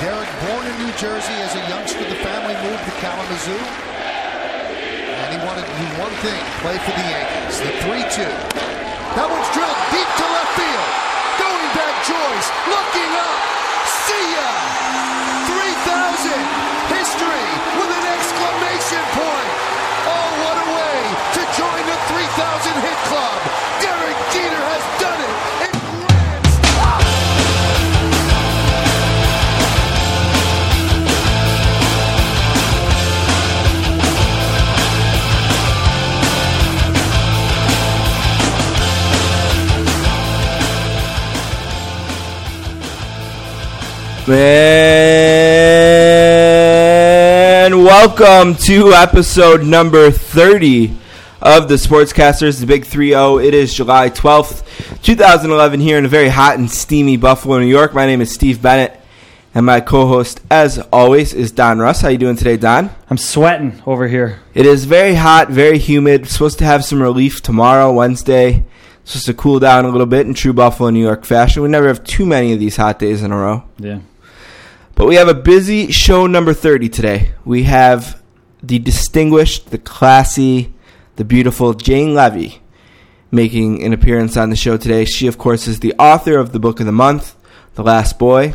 Derek, born in New Jersey as a youngster, the family moved to Kalamazoo. And he wanted to do one thing, play for the Yankees. The 3-2. That one's drilled deep to left field. Going back Joyce, looking up. See ya! 3,000! And welcome to episode number 30 of the Sportscasters, the Big 3 0. It is July 12th, 2011, here in a very hot and steamy Buffalo, New York. My name is Steve Bennett, and my co host, as always, is Don Russ. How you doing today, Don? I'm sweating over here. It is very hot, very humid. Supposed to have some relief tomorrow, Wednesday. It's supposed to cool down a little bit in true Buffalo, New York fashion. We never have too many of these hot days in a row. Yeah. But we have a busy show number 30 today. We have the distinguished, the classy, the beautiful Jane Leavy making an appearance on the show today. She, of course, is the author of the book of the month, The Last Boy,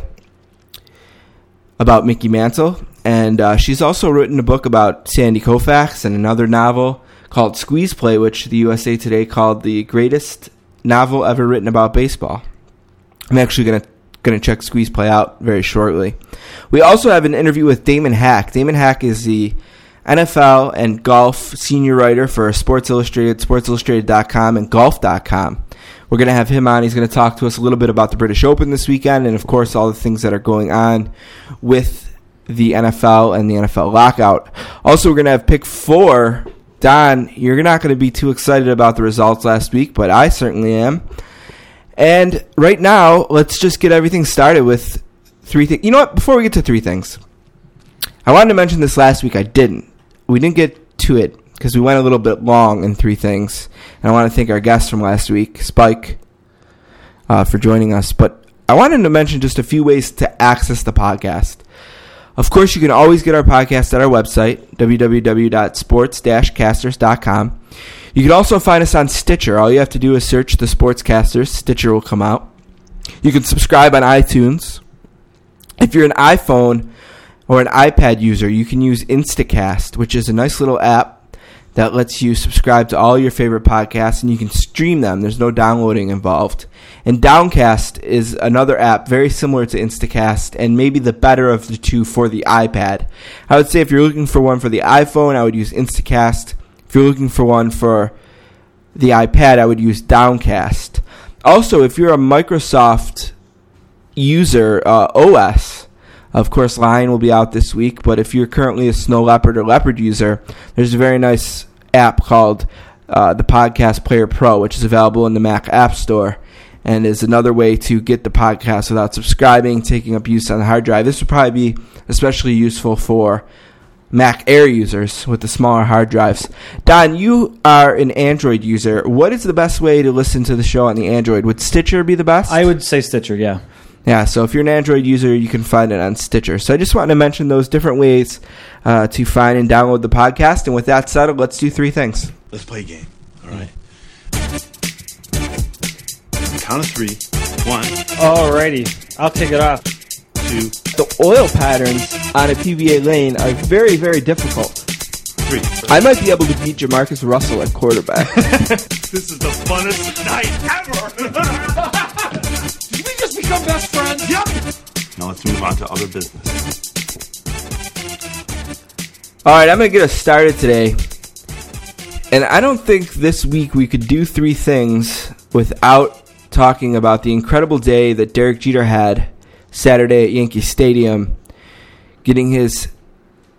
about Mickey Mantle. And uh, she's also written a book about Sandy Koufax and another novel called Squeeze Play, which the USA Today called the greatest novel ever written about baseball. I'm actually going to going to check Squeeze Play out very shortly. We also have an interview with Damon Hack. Damon Hack is the NFL and golf senior writer for Sports Illustrated, SportsIllustrated.com, and Golf.com. We're going to have him on. He's going to talk to us a little bit about the British Open this weekend and, of course, all the things that are going on with the NFL and the NFL lockout. Also, we're going to have pick four. Don, you're not going to be too excited about the results last week, but I certainly am. And right now, let's just get everything started with three things. You know what? Before we get to three things, I wanted to mention this last week. I didn't. We didn't get to it because we went a little bit long in three things. And I want to thank our guest from last week, Spike, uh, for joining us. But I wanted to mention just a few ways to access the podcast. Of course, you can always get our podcast at our website, www.sports-casters.com. You can also find us on Stitcher. All you have to do is search the Sportscasters. Stitcher will come out. You can subscribe on iTunes. If you're an iPhone or an iPad user, you can use Instacast, which is a nice little app that lets you subscribe to all your favorite podcasts and you can stream them. There's no downloading involved. And Downcast is another app very similar to Instacast and maybe the better of the two for the iPad. I would say if you're looking for one for the iPhone, I would use Instacast. If you're looking for one for the iPad, I would use Downcast. Also, if you're a Microsoft user, uh, OS, of course, Lion will be out this week, but if you're currently a Snow Leopard or Leopard user, there's a very nice app called uh, the Podcast Player Pro, which is available in the Mac App Store and is another way to get the podcast without subscribing, taking up use on the hard drive. This would probably be especially useful for Mac Air users with the smaller hard drives. Don, you are an Android user. What is the best way to listen to the show on the Android? Would Stitcher be the best? I would say Stitcher, yeah. Yeah, so if you're an Android user, you can find it on Stitcher. So I just wanted to mention those different ways uh, to find and download the podcast. And with that said, let's do three things. Let's play a game. All right. Count of three. One, Alrighty. I'll take it off. Two, The oil patterns on a PBA lane are very, very difficult. three. I might be able to beat JaMarcus Russell at quarterback. This is the funnest night ever. Did we just become best friends? yep. Now let's move on to other business. All right, I'm going to get us started today. And I don't think this week we could do three things without talking about the incredible day that Derek Jeter had Saturday at Yankee Stadium, getting his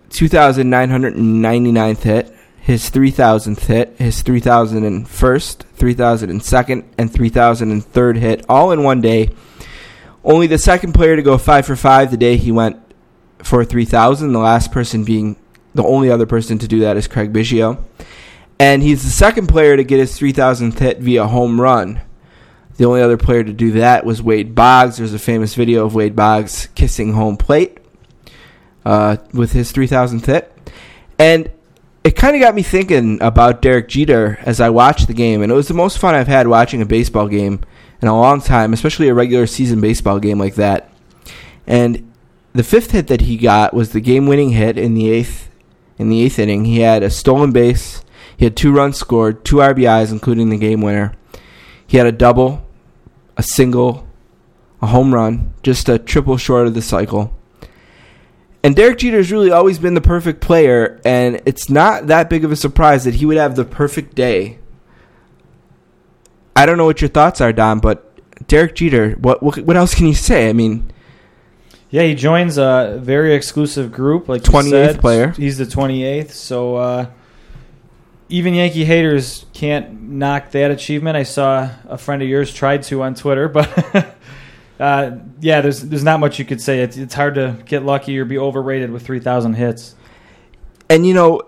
2,999th hit, his 3,000th hit, his 3,001st, 3,002nd, and 3,003rd hit, all in one day. Only the second player to go five for five the day he went for 3,000. The last person being the only other person to do that is Craig Biggio. And he's the second player to get his 3,000th hit via home run. The only other player to do that was Wade Boggs. There's a famous video of Wade Boggs kissing home plate uh, with his 3000th hit. And it kind of got me thinking about Derek Jeter as I watched the game. And it was the most fun I've had watching a baseball game in a long time, especially a regular season baseball game like that. And the fifth hit that he got was the game-winning hit in the eighth in the eighth inning. He had a stolen base. He had two runs scored, two RBIs, including the game winner. He had a double, a single, a home run, just a triple short of the cycle. And Derek Jeter has really always been the perfect player, and it's not that big of a surprise that he would have the perfect day. I don't know what your thoughts are, Don, but Derek Jeter, what what, what else can you say? I mean, Yeah, he joins a very exclusive group, like 28th player. He's the 28th, so uh, even Yankee haters can't knock that achievement. I saw a friend of yours tried to on Twitter, but uh, yeah, there's there's not much you could say. It's, it's hard to get lucky or be overrated with 3,000 hits. and you know,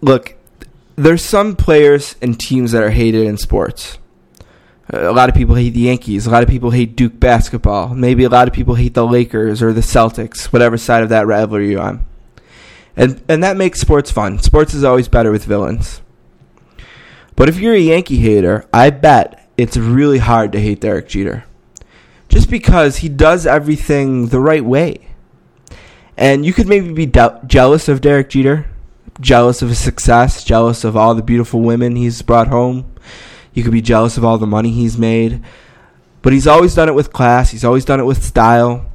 look, there's some players and teams that are hated in sports. A lot of people hate the Yankees. A lot of people hate Duke basketball. Maybe a lot of people hate the Lakers or the Celtics, whatever side of that rivalry you're on. And and that makes sports fun. Sports is always better with villains. But if you're a Yankee hater, I bet it's really hard to hate Derek Jeter. Just because he does everything the right way. And you could maybe be dou- jealous of Derek Jeter, jealous of his success, jealous of all the beautiful women he's brought home. You could be jealous of all the money he's made. But he's always done it with class, he's always done it with style.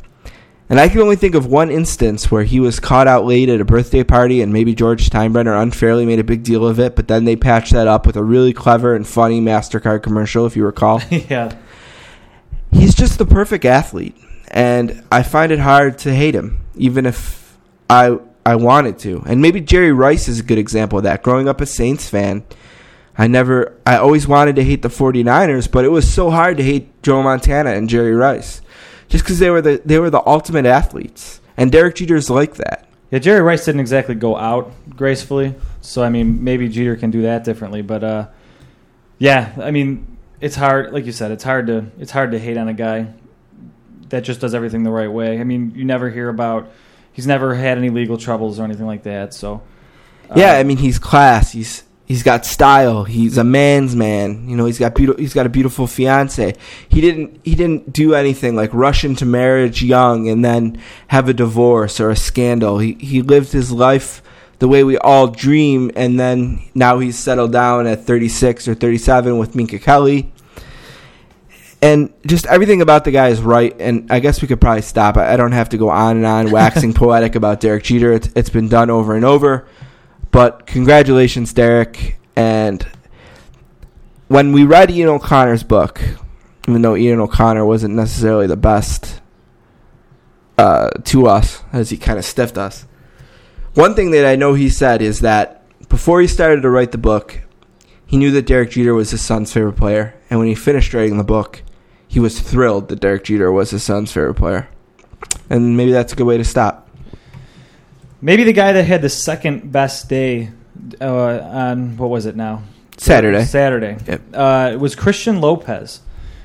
And I can only think of one instance where he was caught out late at a birthday party and maybe George Steinbrenner unfairly made a big deal of it, but then they patched that up with a really clever and funny MasterCard commercial, if you recall yeah, he's just the perfect athlete, and I find it hard to hate him, even if I I wanted to. And maybe Jerry Rice is a good example of that. Growing up a Saints fan, I never I always wanted to hate the 49ers, but it was so hard to hate Joe Montana and Jerry Rice. Just cuz they were the they were the ultimate athletes. And Derek Jeter's like that. yeah. Jerry Rice didn't exactly go out gracefully, so I mean, maybe Jeter can do that differently. But uh, yeah, I mean, it's hard. Like you said, it's hard to it's hard to hate on a guy that just does everything the right way. I mean, you never hear about he's never had any legal troubles or anything like that. So uh, Yeah, I mean he's class. He's he's got style. He's a man's man. You know, he's got beautiful. He's got a beautiful fiance. He didn't he didn't do anything like rush into marriage young and then have a divorce or a scandal. He he lived his life the way we all dream, and then now he's settled down at 36 or 37 with Minka Kelly. And just everything about the guy is right, and I guess we could probably stop. I I don't have to go on and on waxing poetic about Derek Jeter. It's, it's been done over and over. But congratulations, Derek. And when we read Ian O'Connor's book, even though Ian O'Connor wasn't necessarily the best uh, to us, as he kind of stiffed us, one thing that I know he said is that before he started to write the book, he knew that Derek Jeter was his son's favorite player. And when he finished writing the book, he was thrilled that Derek Jeter was his son's favorite player. And maybe that's a good way to stop. Maybe the guy that had the second best day uh, on what was it now? Saturday. Saturday. Yep. Uh, it was Christian Lopez.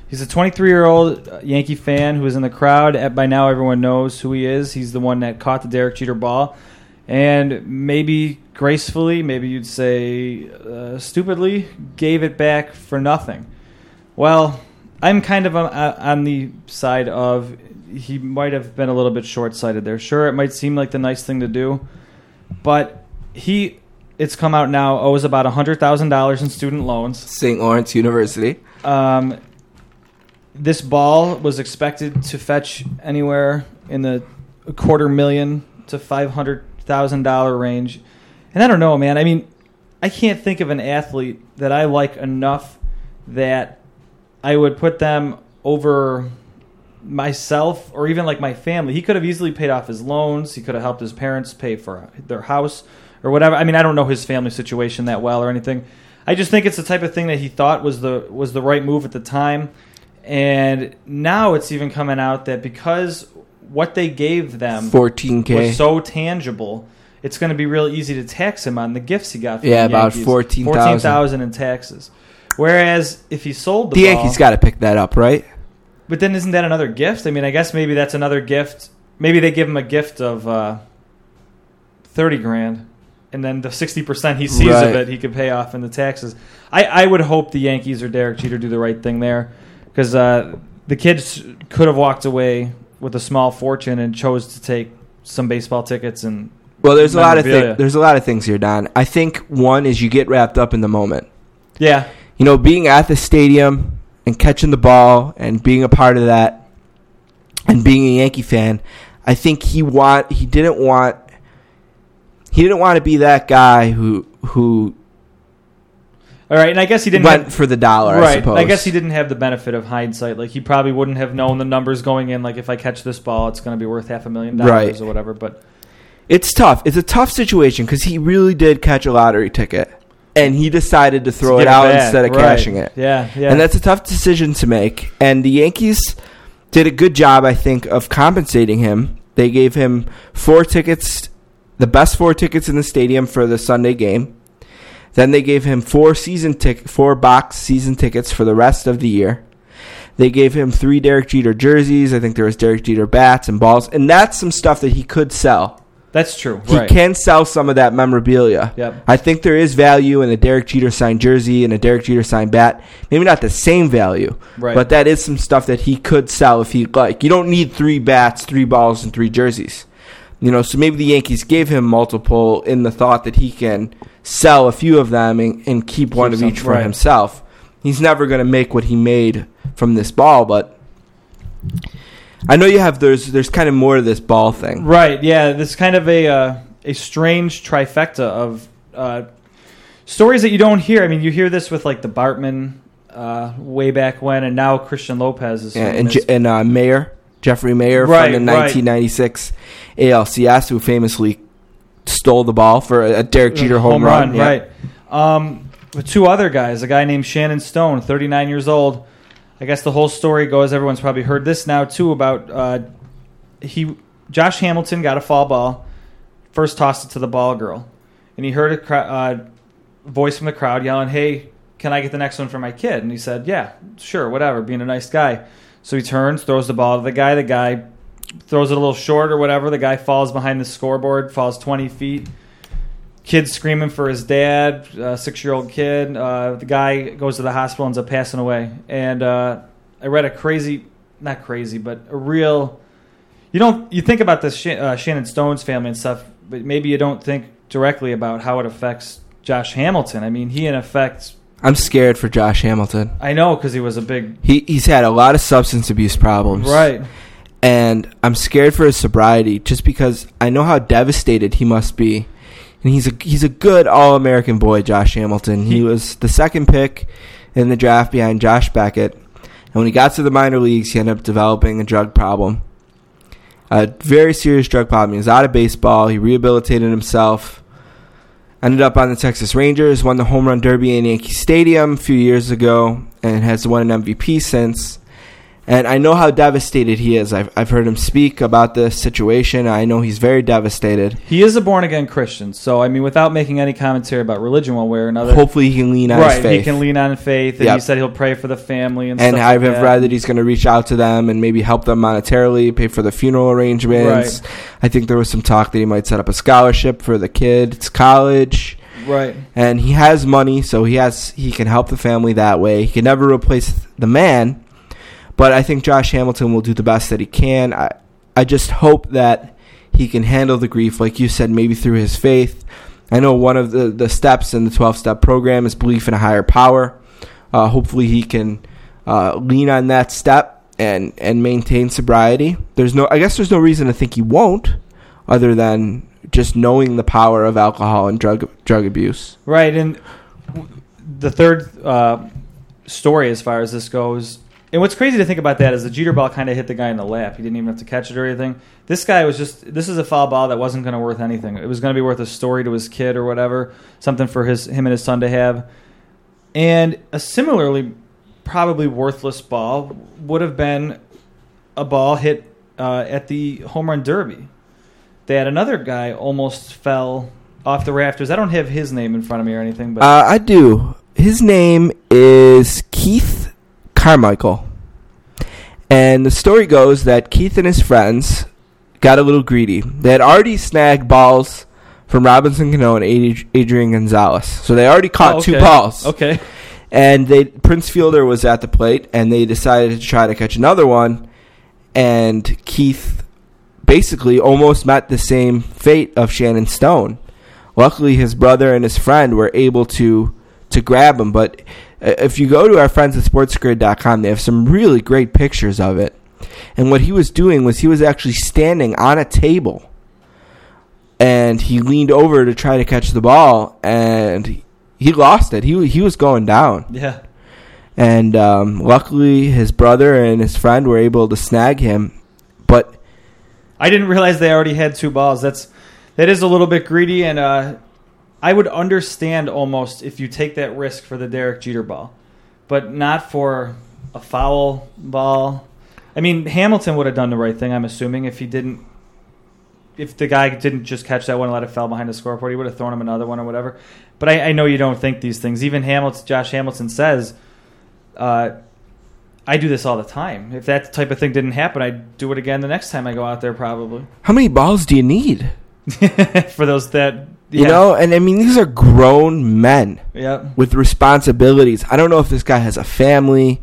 He's a 23 year old Yankee fan who was in the crowd. By now, everyone knows who he is. He's the one that caught the Derek Jeter ball. And maybe gracefully, maybe you'd say uh, stupidly, gave it back for nothing. Well, I'm kind of on, on the side of he might have been a little bit short sighted there. Sure, it might seem like the nice thing to do, but he, it's come out now, owes about $100,000 in student loans. St. Lawrence University. Um, this ball was expected to fetch anywhere in the quarter million to five hundred thousand dollar range, and I don't know, man. I mean, I can't think of an athlete that I like enough that I would put them over myself or even like my family. He could have easily paid off his loans. He could have helped his parents pay for their house or whatever. I mean, I don't know his family situation that well or anything. I just think it's the type of thing that he thought was the was the right move at the time. And now it's even coming out that because what they gave them 14K. was so tangible, it's going to be real easy to tax him on the gifts he got. From Yeah, the about Yankees. 14,000. 14,000 in taxes, Whereas if he sold the, The Yankees got to pick that up, right? But then isn't that another gift? I mean, I guess maybe that's another gift. Maybe they give him a gift of uh, thirty grand, and then the sixty percent he sees Right. of it he could pay off in the taxes. I, I would hope the Yankees or Derek Jeter do the right thing there, because uh, the kids could have walked away with a small fortune and chose to take some baseball tickets and Well, there's a lot of. There's a lot of things here, Don. I think one is you get wrapped up in the moment. yeah, You know, being at the stadium and catching the ball and being a part of that and being a Yankee fan. I think he want he didn't want he didn't want to be that guy who who all right. And I guess he didn't went have, for the dollar. I right. suppose. I guess he didn't have the benefit of hindsight. Like he probably wouldn't have known the numbers going in. Like if I catch this ball, it's going to be worth half a million dollars Right. or whatever. But It's tough. It's a tough situation because he really did catch a lottery ticket, and he decided to throw to it out back. instead of Right. cashing it. Yeah, yeah. And that's a tough decision to make. And the Yankees did a good job, I think, of compensating him. They gave him four tickets, the best four tickets in the stadium for the Sunday game. Then they gave him four season tick, four box season tickets for the rest of the year. They gave him three Derek Jeter jerseys. I think there was Derek Jeter bats and balls, and that's some stuff that he could sell. That's true. He right. can sell some of that memorabilia. Yep. I think there is value in a Derek Jeter signed jersey and a Derek Jeter signed bat. Maybe not the same value, Right. but that is some stuff that he could sell if he'd like. You don't need three bats, three balls, and three jerseys. You know, so maybe the Yankees gave him multiple in the thought that he can sell a few of them and, and keep one of each for right. himself. He's never going to make what he made from this ball, but I know you have there's there's kind of more to this ball thing. Right. Yeah. This kind of a uh, a strange trifecta of uh, stories that you don't hear. I mean, you hear this with like the Bartman uh, way back when, and now Christian Lopez is. Yeah, and. J- and uh, Maier, Jeffrey Maier Right, from the right. 1996 ALCS, who famously stole the ball for a, a Derek Jeter home, run. yeah. right? Um, with two other guys, a guy named Shannon Stone, 39 years old. I guess the whole story goes. Everyone's probably heard this now too about uh, he. Josh Hamilton got a foul ball, first tossed it to the ball girl, and he heard a cro- uh, voice from the crowd yelling, "Hey, can I get the next one for my kid?" And he said, "Yeah, sure, whatever." Being a nice guy, so he turns, throws the ball to the guy. The guy throws it a little short or whatever. The guy falls behind the scoreboard, falls 20 feet. Kid screaming for his dad, uh, six year old kid. Uh, the guy goes to the hospital, ends up passing away. And uh, I read a crazy, not crazy, but a real. You don't you think about this Sh- uh, Shannon Stone's family and stuff, but maybe you don't think directly about how it affects Josh Hamilton. I mean, he in effect, I'm scared for Josh Hamilton. I know because he was a big He he's had a lot of substance abuse problems, right. And I'm scared for his sobriety, just because I know how devastated he must be. And he's a he's a good All American boy, Josh Hamilton. He He- was the second pick in the draft behind Josh Beckett. And when he got to the minor leagues, he ended up developing a drug problem. A very serious drug problem. He was out of baseball. He rehabilitated himself. Ended up on the Texas Rangers. Won the home run derby in Yankee Stadium a few years ago, and has won an MVP since. And I know how devastated he is. I've, I've heard him speak about this situation. I know he's very devastated. He is a born again Christian, so I mean, without making any commentary about religion one way or another, Hopefully, he can lean on right? his faith. He can lean on faith, and Yep. he said he'll pray for the family and. and stuff I've like read that he's going to reach out to them and maybe help them monetarily, pay for the funeral arrangements. I think there was some talk that he might set up a scholarship for the kid. kids' college. right. and he has money, so he has he can help the family that way. He can never replace the man, but I think Josh Hamilton will do the best that he can. I I just hope that he can handle the grief, like you said, maybe through his faith. I know one of the, the steps in the twelve step program is belief in a higher power. Uh, hopefully, he can uh, lean on that step and and maintain sobriety. There's no, I guess, there's no reason to think he won't, other than just knowing the power of alcohol and drug drug abuse. Right, and the third uh, story, as far as this goes, and what's crazy to think about that is the Jeter ball kind of hit the guy in the lap. He didn't even have to catch it or anything. This guy was just this is a foul ball that wasn't going to worth anything. It was going to be worth a story to his kid or whatever, something for his him and his son to have. And a similarly probably worthless ball would have been a ball hit uh, at the home run derby. Had another guy almost fell off the rafters. I don't have his name in front of me or anything, but Uh, I do. his name is Keith Carmichael. And the story goes that Keith and his friends got a little greedy. They had already snagged balls from Robinson Cano and Adrian Gonzalez. So they already caught Oh, two okay. balls. Okay. And they Prince Fielder was at the plate and they decided to try to catch another one and Keith basically almost met the same fate of Shannon Stone. Luckily his brother and his friend were able to to grab him, but if you go to our friends at sportsgrid.com, they have some really great pictures of it. And what he was doing was he was actually standing on a table and he leaned over to try to catch the ball and he lost it. He he was going down. Yeah. And um, luckily, his brother and his friend were able to snag him. But I didn't realize they already had two balls. That's that is a little bit greedy, and uh, I would understand almost if you take that risk for the Derek Jeter ball, but not for a foul ball. I mean, Hamilton would have done the right thing. I'm assuming if he didn't, if the guy didn't just catch that one and let it fall behind the scoreboard, he would have thrown him another one or whatever. But I, I know you don't think these things. Even Hamilton, Josh Hamilton says. Uh, I do this all the time. If that type of thing didn't happen, I'd do it again the next time I go out there, probably. how many balls do you need? For those that You know, and I mean, these are grown men yeah, with responsibilities. I don't know if this guy has a family,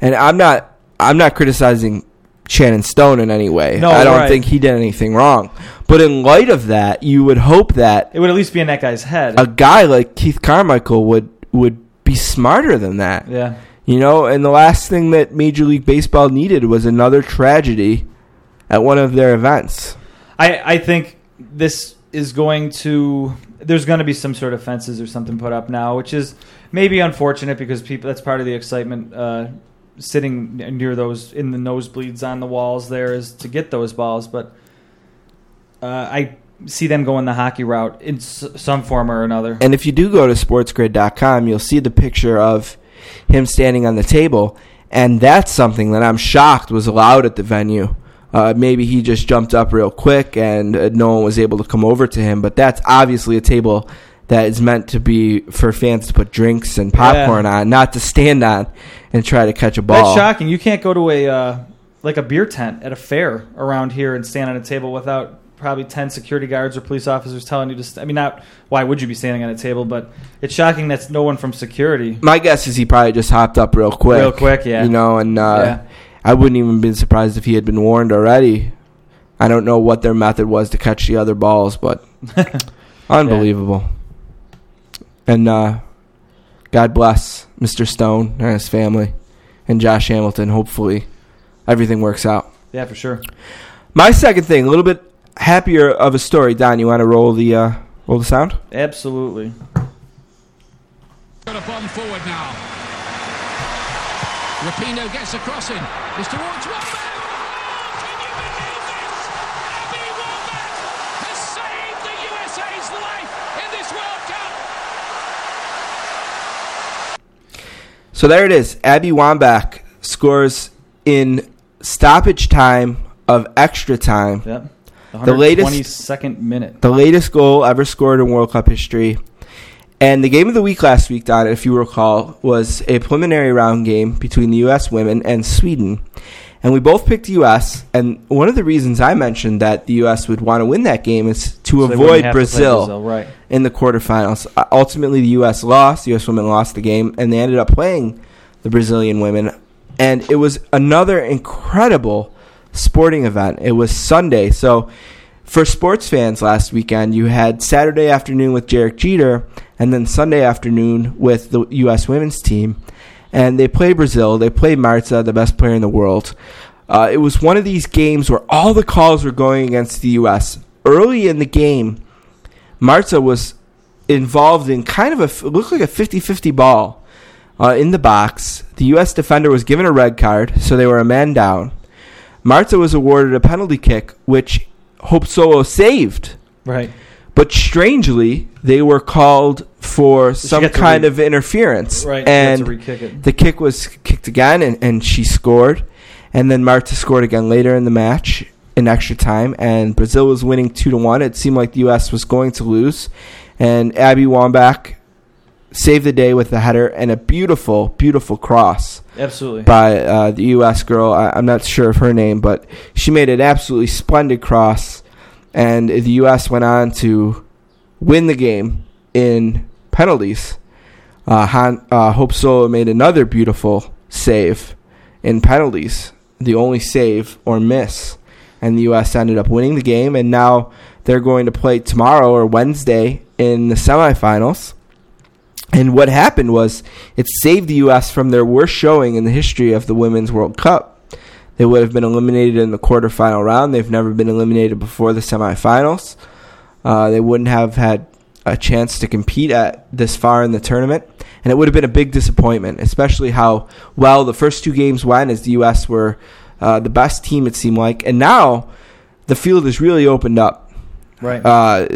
and I'm not. I'm not criticizing Shannon Stone in any way. No, I don't right. think he did anything wrong. But in light of that, you would hope that it would at least be in that guy's head. a guy like Keith Carmichael would would be smarter than that. yeah, You know, and the last thing that Major League Baseball needed was another tragedy at one of their events. I I think this is going to. There's going to be some sort of fences or something put up now, which is maybe unfortunate because people. That's part of the excitement. Uh, sitting near those in the nosebleeds on the walls there is to get those balls, but uh, I see them going the hockey route in s- some form or another. And if you do go to sportsgrid.com, you'll see the picture of him standing on the table, and that's something that I'm shocked was allowed at the venue. Uh, maybe he just jumped up real quick and uh, no one was able to come over to him, but that's obviously a table that is meant to be for fans to put drinks and popcorn on, not to stand on and try to catch a ball. That's shocking. You can't go to a uh, like a beer tent at a fair around here and stand on a table without probably ten security guards or police officers telling you to. St- I mean, not why would you be standing on a table, but it's shocking that's no one from security. My guess is he probably just hopped up real quick. Real quick, yeah. You know, and uh, Yeah. I wouldn't even been surprised if he had been warned already. I don't know what their method was to catch the other balls, but unbelievable. And uh, God bless Mr. Stone and his family, and Josh Hamilton. Hopefully, everything works out. Yeah, for sure. My second thing, a little bit happier of a story. Don, you want to roll the uh, roll the sound? Absolutely. Got a bomb forward now. Rapinoe gets a crossing. It's towards Wambach. Oh, can you believe this? Abby Wambach has saved the USA's life in this World Cup. So there it is. Abby Wambach scores in stoppage time of extra time. Yep. The latest- 22nd minute. The latest goal ever scored in World Cup history. And the game of the week last week, Don, if you recall, was a preliminary round game between the U.S. women and Sweden. And we both picked the U.S. And one of the reasons I mentioned that the U.S. would want to win that game is to So avoid have to Brazil, Brazil, right? in the quarterfinals. Uh, ultimately, the U.S. lost. The U.S. women lost the game, and they ended up playing the Brazilian women. And it was another incredible sporting event. It was Sunday. So, for sports fans last weekend, you had Saturday afternoon with Derek Jeter, and then Sunday afternoon with the U.S. women's team. And they played Brazil. They played Marta, the best player in the world. Uh, it was one of these games where all the calls were going against the U.S. Early in the game, Marta was involved in kind of a looked like a 50-50 ball uh, in the box. The U.S. defender was given a red card, so they were a man down. Marta was awarded a penalty kick, which Hope Solo saved. Right. But strangely, they were called for some kind re- of interference. Right. And to re-kick it. the kick was kicked again, and, and she scored. And then Marta scored again later in the match in extra time, and Brazil was winning two to one. It seemed like the U.S. was going to lose, and Abby Wambach saved the day with a header and a beautiful, beautiful cross Absolutely. by uh, the U.S. girl. I, I'm not sure of her name, but she made an absolutely splendid cross, and the U.S. went on to win the game in penalties. Uh, Han, uh, Hope Solo made another beautiful save in penalties, the only save or miss, and the U.S. ended up winning the game, and now they're going to play tomorrow or Wednesday in the semifinals. And what happened was it saved the U.S. from their worst showing in the history of the Women's World Cup. They would have been eliminated in the quarterfinal round. They've never been eliminated before the semifinals. Uh, they wouldn't have had a chance to compete at this far in the tournament, and it would have been a big disappointment, especially how well the first two games went, as the U.S. were uh, the best team it seemed like, and now the field has really opened up. right. Uh,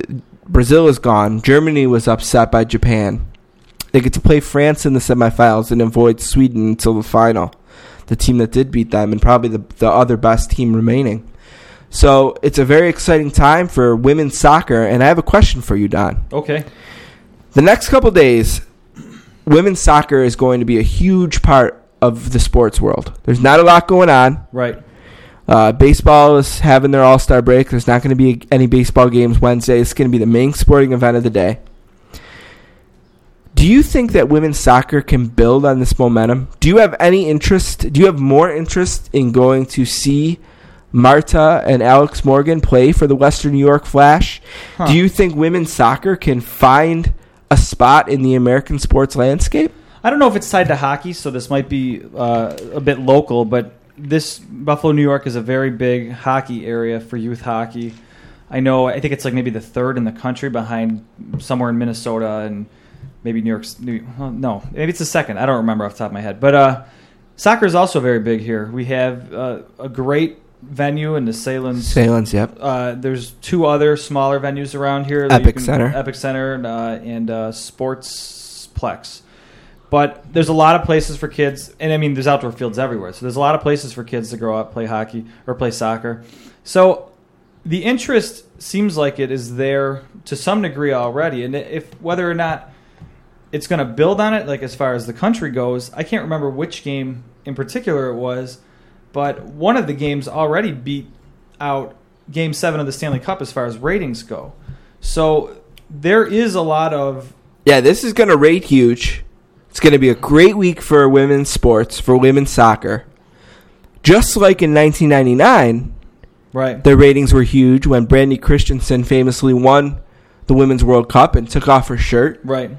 Brazil is gone. Germany was upset by Japan. They get to play France in the semifinals and avoid Sweden until the final, the team that did beat them, and probably the, the other best team remaining. So it's a very exciting time for women's soccer, and I have a question for you, Don. okay. The next couple days, women's soccer is going to be a huge part of the sports world. There's not a lot going on. Right. Uh, baseball is having their All Star break. There's not going to be any baseball games Wednesday. It's going to be the main sporting event of the day. Do you think that women's soccer can build on this momentum? Do you have any interest? Do you have more interest in going to see Marta and Alex Morgan play for the Western New York Flash? Huh. Do you think women's soccer can find a spot in the American sports landscape? I don't know if it's tied to hockey, so this might be uh, a bit local, but this Buffalo, New York is a very big hockey area for youth hockey. I know, I think it's like maybe the third in the country behind somewhere in Minnesota and maybe New York's. New, well, no, maybe it's the second. I don't remember off the top of my head. But uh, soccer is also very big here. We have uh, a great venue in the Salem Sahlen's, yep. uh, there's two other smaller venues around here. Epic Center. Epic Center, uh, and uh, Sportsplex. But there's a lot of places for kids, and I mean, there's outdoor fields everywhere. So there's a lot of places for kids to grow up, play hockey or play soccer. So the interest seems like it is there to some degree already, and if whether or not it's going to build on it, like as far as the country goes, I can't remember which game in particular it was, but one of the games already beat out Game Seven of the Stanley Cup as far as ratings go. So there is a lot of Yeah, this is going to rate huge. It's going to be a great week for women's sports, for women's soccer. Just like in 1999, right. the ratings were huge when Brandi Christensen famously won the Women's World Cup and took off her shirt. Right.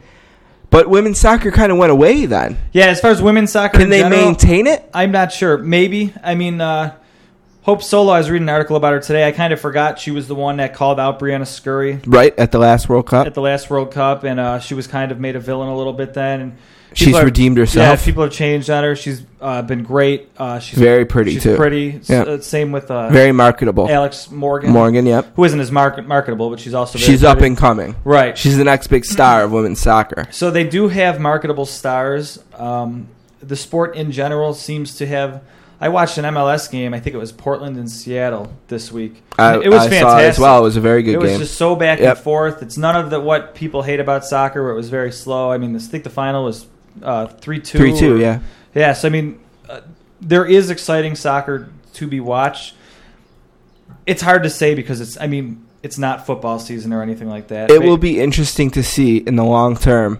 But women's soccer kind of went away then. Yeah, as far as women's soccer, Can they general, maintain it? I'm not sure. Maybe. I mean, uh, Hope Solo. I was reading an article about her today. I kind of forgot she was the one that called out Briana Scurry Right at the last World Cup. at the last World Cup, and uh, she was kind of made a villain a little bit then. And She's are- redeemed herself. Yeah, people have changed on her. She's uh, been great. Uh, she's Very pretty, she's too. Pretty. S- uh, same with uh, Very marketable. Alex Morgan. Morgan, yep. who isn't as market- marketable, but she's also very She's up and coming. right. She's the next big star of women's soccer. So they do have marketable stars. Um, the sport in general seems to have. I watched an MLS game. I think it was Portland and Seattle this week. I, it was I fantastic. saw it as well. It was a very good It was game. just so back Yep. and forth. It's none of the what people hate about soccer, where it was very slow. I mean, I think the final was uh, three two. 3-2, yeah. Yeah. So I mean, uh, there is exciting soccer to be watched. It's hard to say because it's. I mean, it's not football season or anything like that. it will be interesting to see in the long term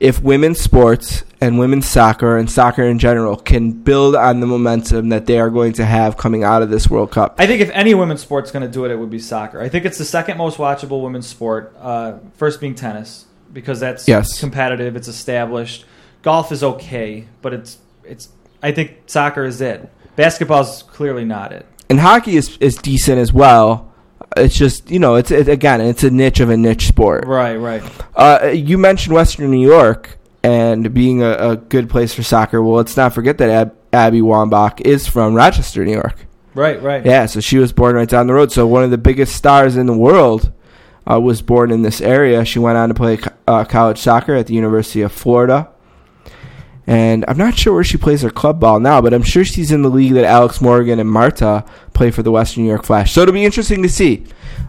if women's sports and women's soccer and soccer in general can build on the momentum that they are going to have coming out of this World Cup. I think if any women's sport's going to do it, it would be soccer. I think it's the second most watchable women's sport. Uh, first being tennis because that's Yes. competitive, it's established. Golf is okay, but it's it's. I think soccer is it. Basketball's clearly not it. And hockey is, is decent as well. It's just, you know, it's it, again, it's a niche of a niche sport. Right, right. Uh, you mentioned Western New York and being a, a good place for soccer. Well, let's not forget that Ab- Abby Wambach is from Rochester, New York. Right, right. Yeah, so she was born right down the road. So one of the biggest stars in the world uh, was born in this area. She went on to play co- uh, college soccer at the University of Florida, And I'm not sure where she plays her club ball now, but I'm sure she's in the league that Alex Morgan and Marta play for the Western New York Flash. So it'll be interesting to see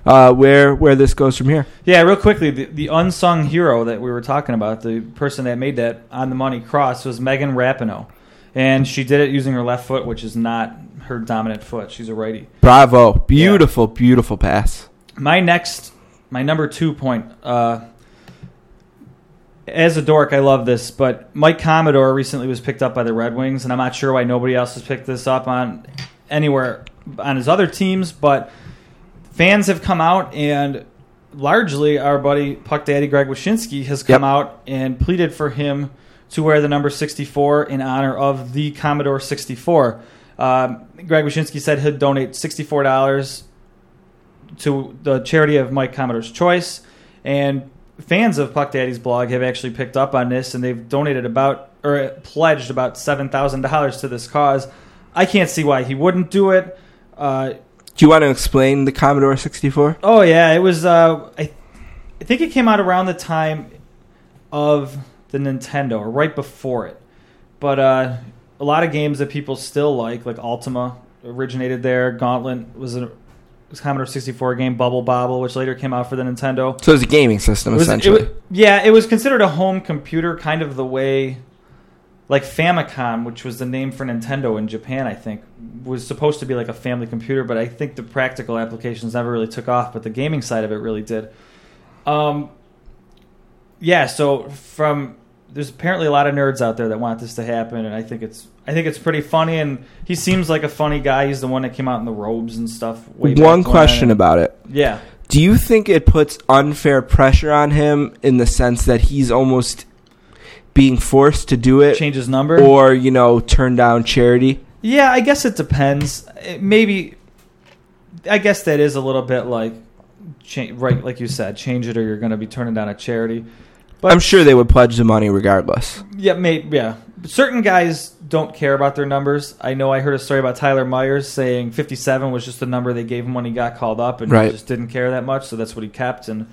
uh, where where this goes from here. Yeah, real quickly, the, the unsung hero that we were talking about, the person that made that on the money cross was Megan Rapinoe. And she did it using her left foot, which is not her dominant foot. She's a righty. Bravo. Beautiful, beautiful pass. My next, my number two point. Uh, as a dork, I love this, but Mike Commodore recently was picked up by the Red Wings, and I'm not sure why nobody else has picked this up on anywhere on his other teams, but fans have come out and largely our buddy Puck Daddy Greg Wyshynski has come Yep. out and pleaded for him to wear the number 64 in honor of the Commodore 64. Um, Greg Wyshynski said he'd donate $64 to the charity of Mike Commodore's choice, and fans of Puck Daddy's blog have actually picked up on this, and they've donated about or pledged about seven thousand dollars to this cause. I can't see why he wouldn't do it. Uh, Do you want to explain the Commodore 64? oh yeah, it was. Uh, I, I think it came out around the time of the Nintendo or right before it, but uh, a lot of games that people still like, like Ultima, originated there. Gauntlet was a was a Commodore 64 game, Bubble Bobble, which later came out for the Nintendo. So it was a gaming system, It was- it essentially. yeah, it was considered a home computer, kind of the way, like Famicom, which was the name for Nintendo in Japan. I think was supposed to be like a family computer, but I think the practical applications never really took off. But the gaming side of it really did. Um, yeah. So from there's apparently a lot of nerds out there that want this to happen, and I think it's I think it's pretty funny. And he seems like a funny guy. He's the one that came out in the robes and stuff. Way One question and- about it. yeah. Do you think it puts unfair pressure on him in the sense that he's almost being forced to do it Change his number or, you know, turn down charity? Yeah, I guess it depends. It maybe, I guess that is a little bit like, cha- right, like you said, change it or you're going to be turning down a charity. But I'm sure they would pledge the money regardless. yeah, may, yeah. Certain guys don't care about their numbers. I know I heard a story about Tyler Myers saying 57 was just the number they gave him when he got called up, and Right. he just didn't care that much, so that's what he kept. And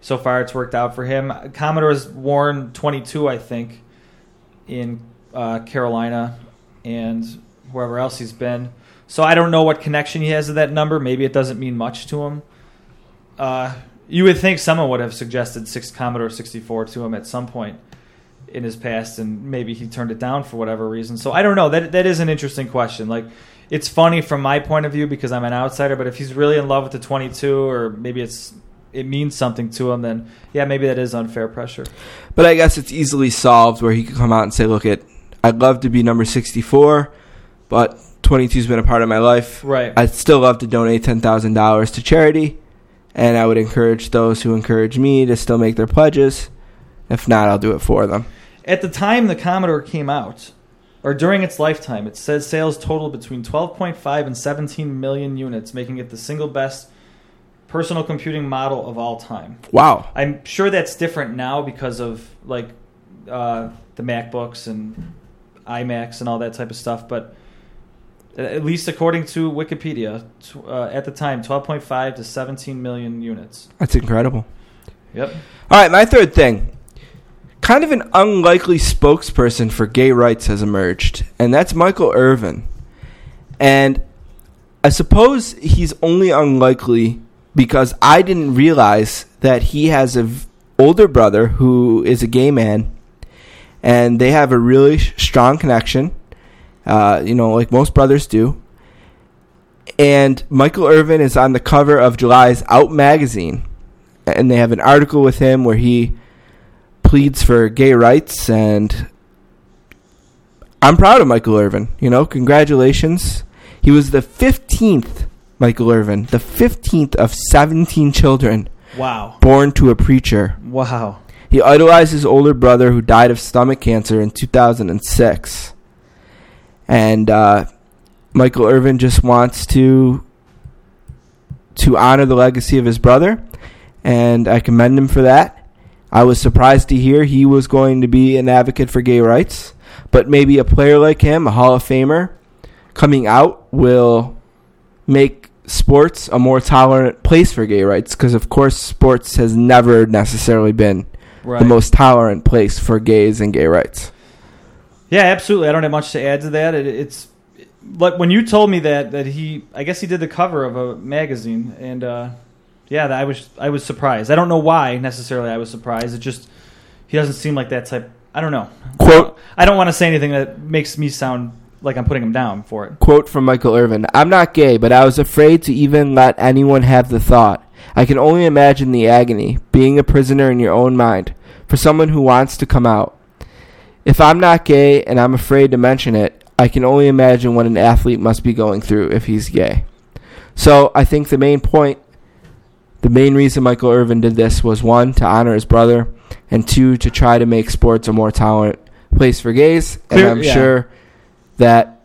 so far, it's worked out for him. Commodore's worn 22, I think, in uh, Carolina and wherever else he's been. So I don't know what connection he has to that number. Maybe it doesn't mean much to him. Uh, you would think someone would have suggested six Commodore 64 to him at some point in his past, and maybe he turned it down for whatever reason. So I don't know. That that is an interesting question. Like, it's funny from my point of view because I'm an outsider. But if he's really in love with the 22, or maybe it's it means something to him, then yeah, maybe that is unfair pressure. But I guess it's easily solved where he could come out and say, "Look, it, I'd love to be number 64, but 22's been a part of my life. Right. I'd still love to donate $10,000 to charity, and I would encourage those who encourage me to still make their pledges. If not, I'll do it for them." At the time the Commodore came out, or during its lifetime, it says sales totaled between 12.5 and 17 million units, making it the single best personal computing model of all time. Wow. I'm sure that's different now because of like uh, the MacBooks and iMacs and all that type of stuff. But at least according to Wikipedia, uh, at the time, 12.5 to 17 million units. That's incredible. Yep. All right, my third thing. Kind of an unlikely spokesperson for gay rights has emerged, and that's Michael Irvin. And I suppose he's only unlikely because I didn't realize that he has a v- older brother who is a gay man, and they have a really sh- strong connection. Uh, you know, like most brothers do. And Michael Irvin is on the cover of July's Out magazine and they have an article with him where he pleads for gay rights and I'm proud of Michael Irvin. You know, congratulations. He was the 15th Michael Irvin, the 15th of 17 children Wow. born to a preacher. Wow. He idolized his older brother who died of stomach cancer in 2006. And uh, Michael Irvin just wants to to honor the legacy of his brother, and I commend him for that. I was surprised to hear he was going to be an advocate for gay rights, but maybe a player like him, a Hall of Famer, coming out will make sports a more tolerant place for gay rights because of course sports has never necessarily been Right. the most tolerant place for gays and gay rights. Yeah, absolutely. I don't have much to add to that. It, it's like when you told me that that he, I guess he did the cover of a magazine, and uh, yeah, I was I was surprised. I don't know why necessarily I was surprised. It just he doesn't seem like that type. I don't know. Quote I don't want to say anything that makes me sound like I'm putting him down for it. quote from Michael Irvin. I'm not gay, but I was afraid to even let anyone have the thought. I can only imagine the agony, being a prisoner in your own mind, for someone who wants to come out. If I'm not gay and I'm afraid to mention it, I can only imagine what an athlete must be going through if he's gay. So I think the main point, the main reason Michael Irvin did this was one, to honor his brother, and two, to try to make sports a more tolerant place for gays. Clear- and I'm yeah. sure that,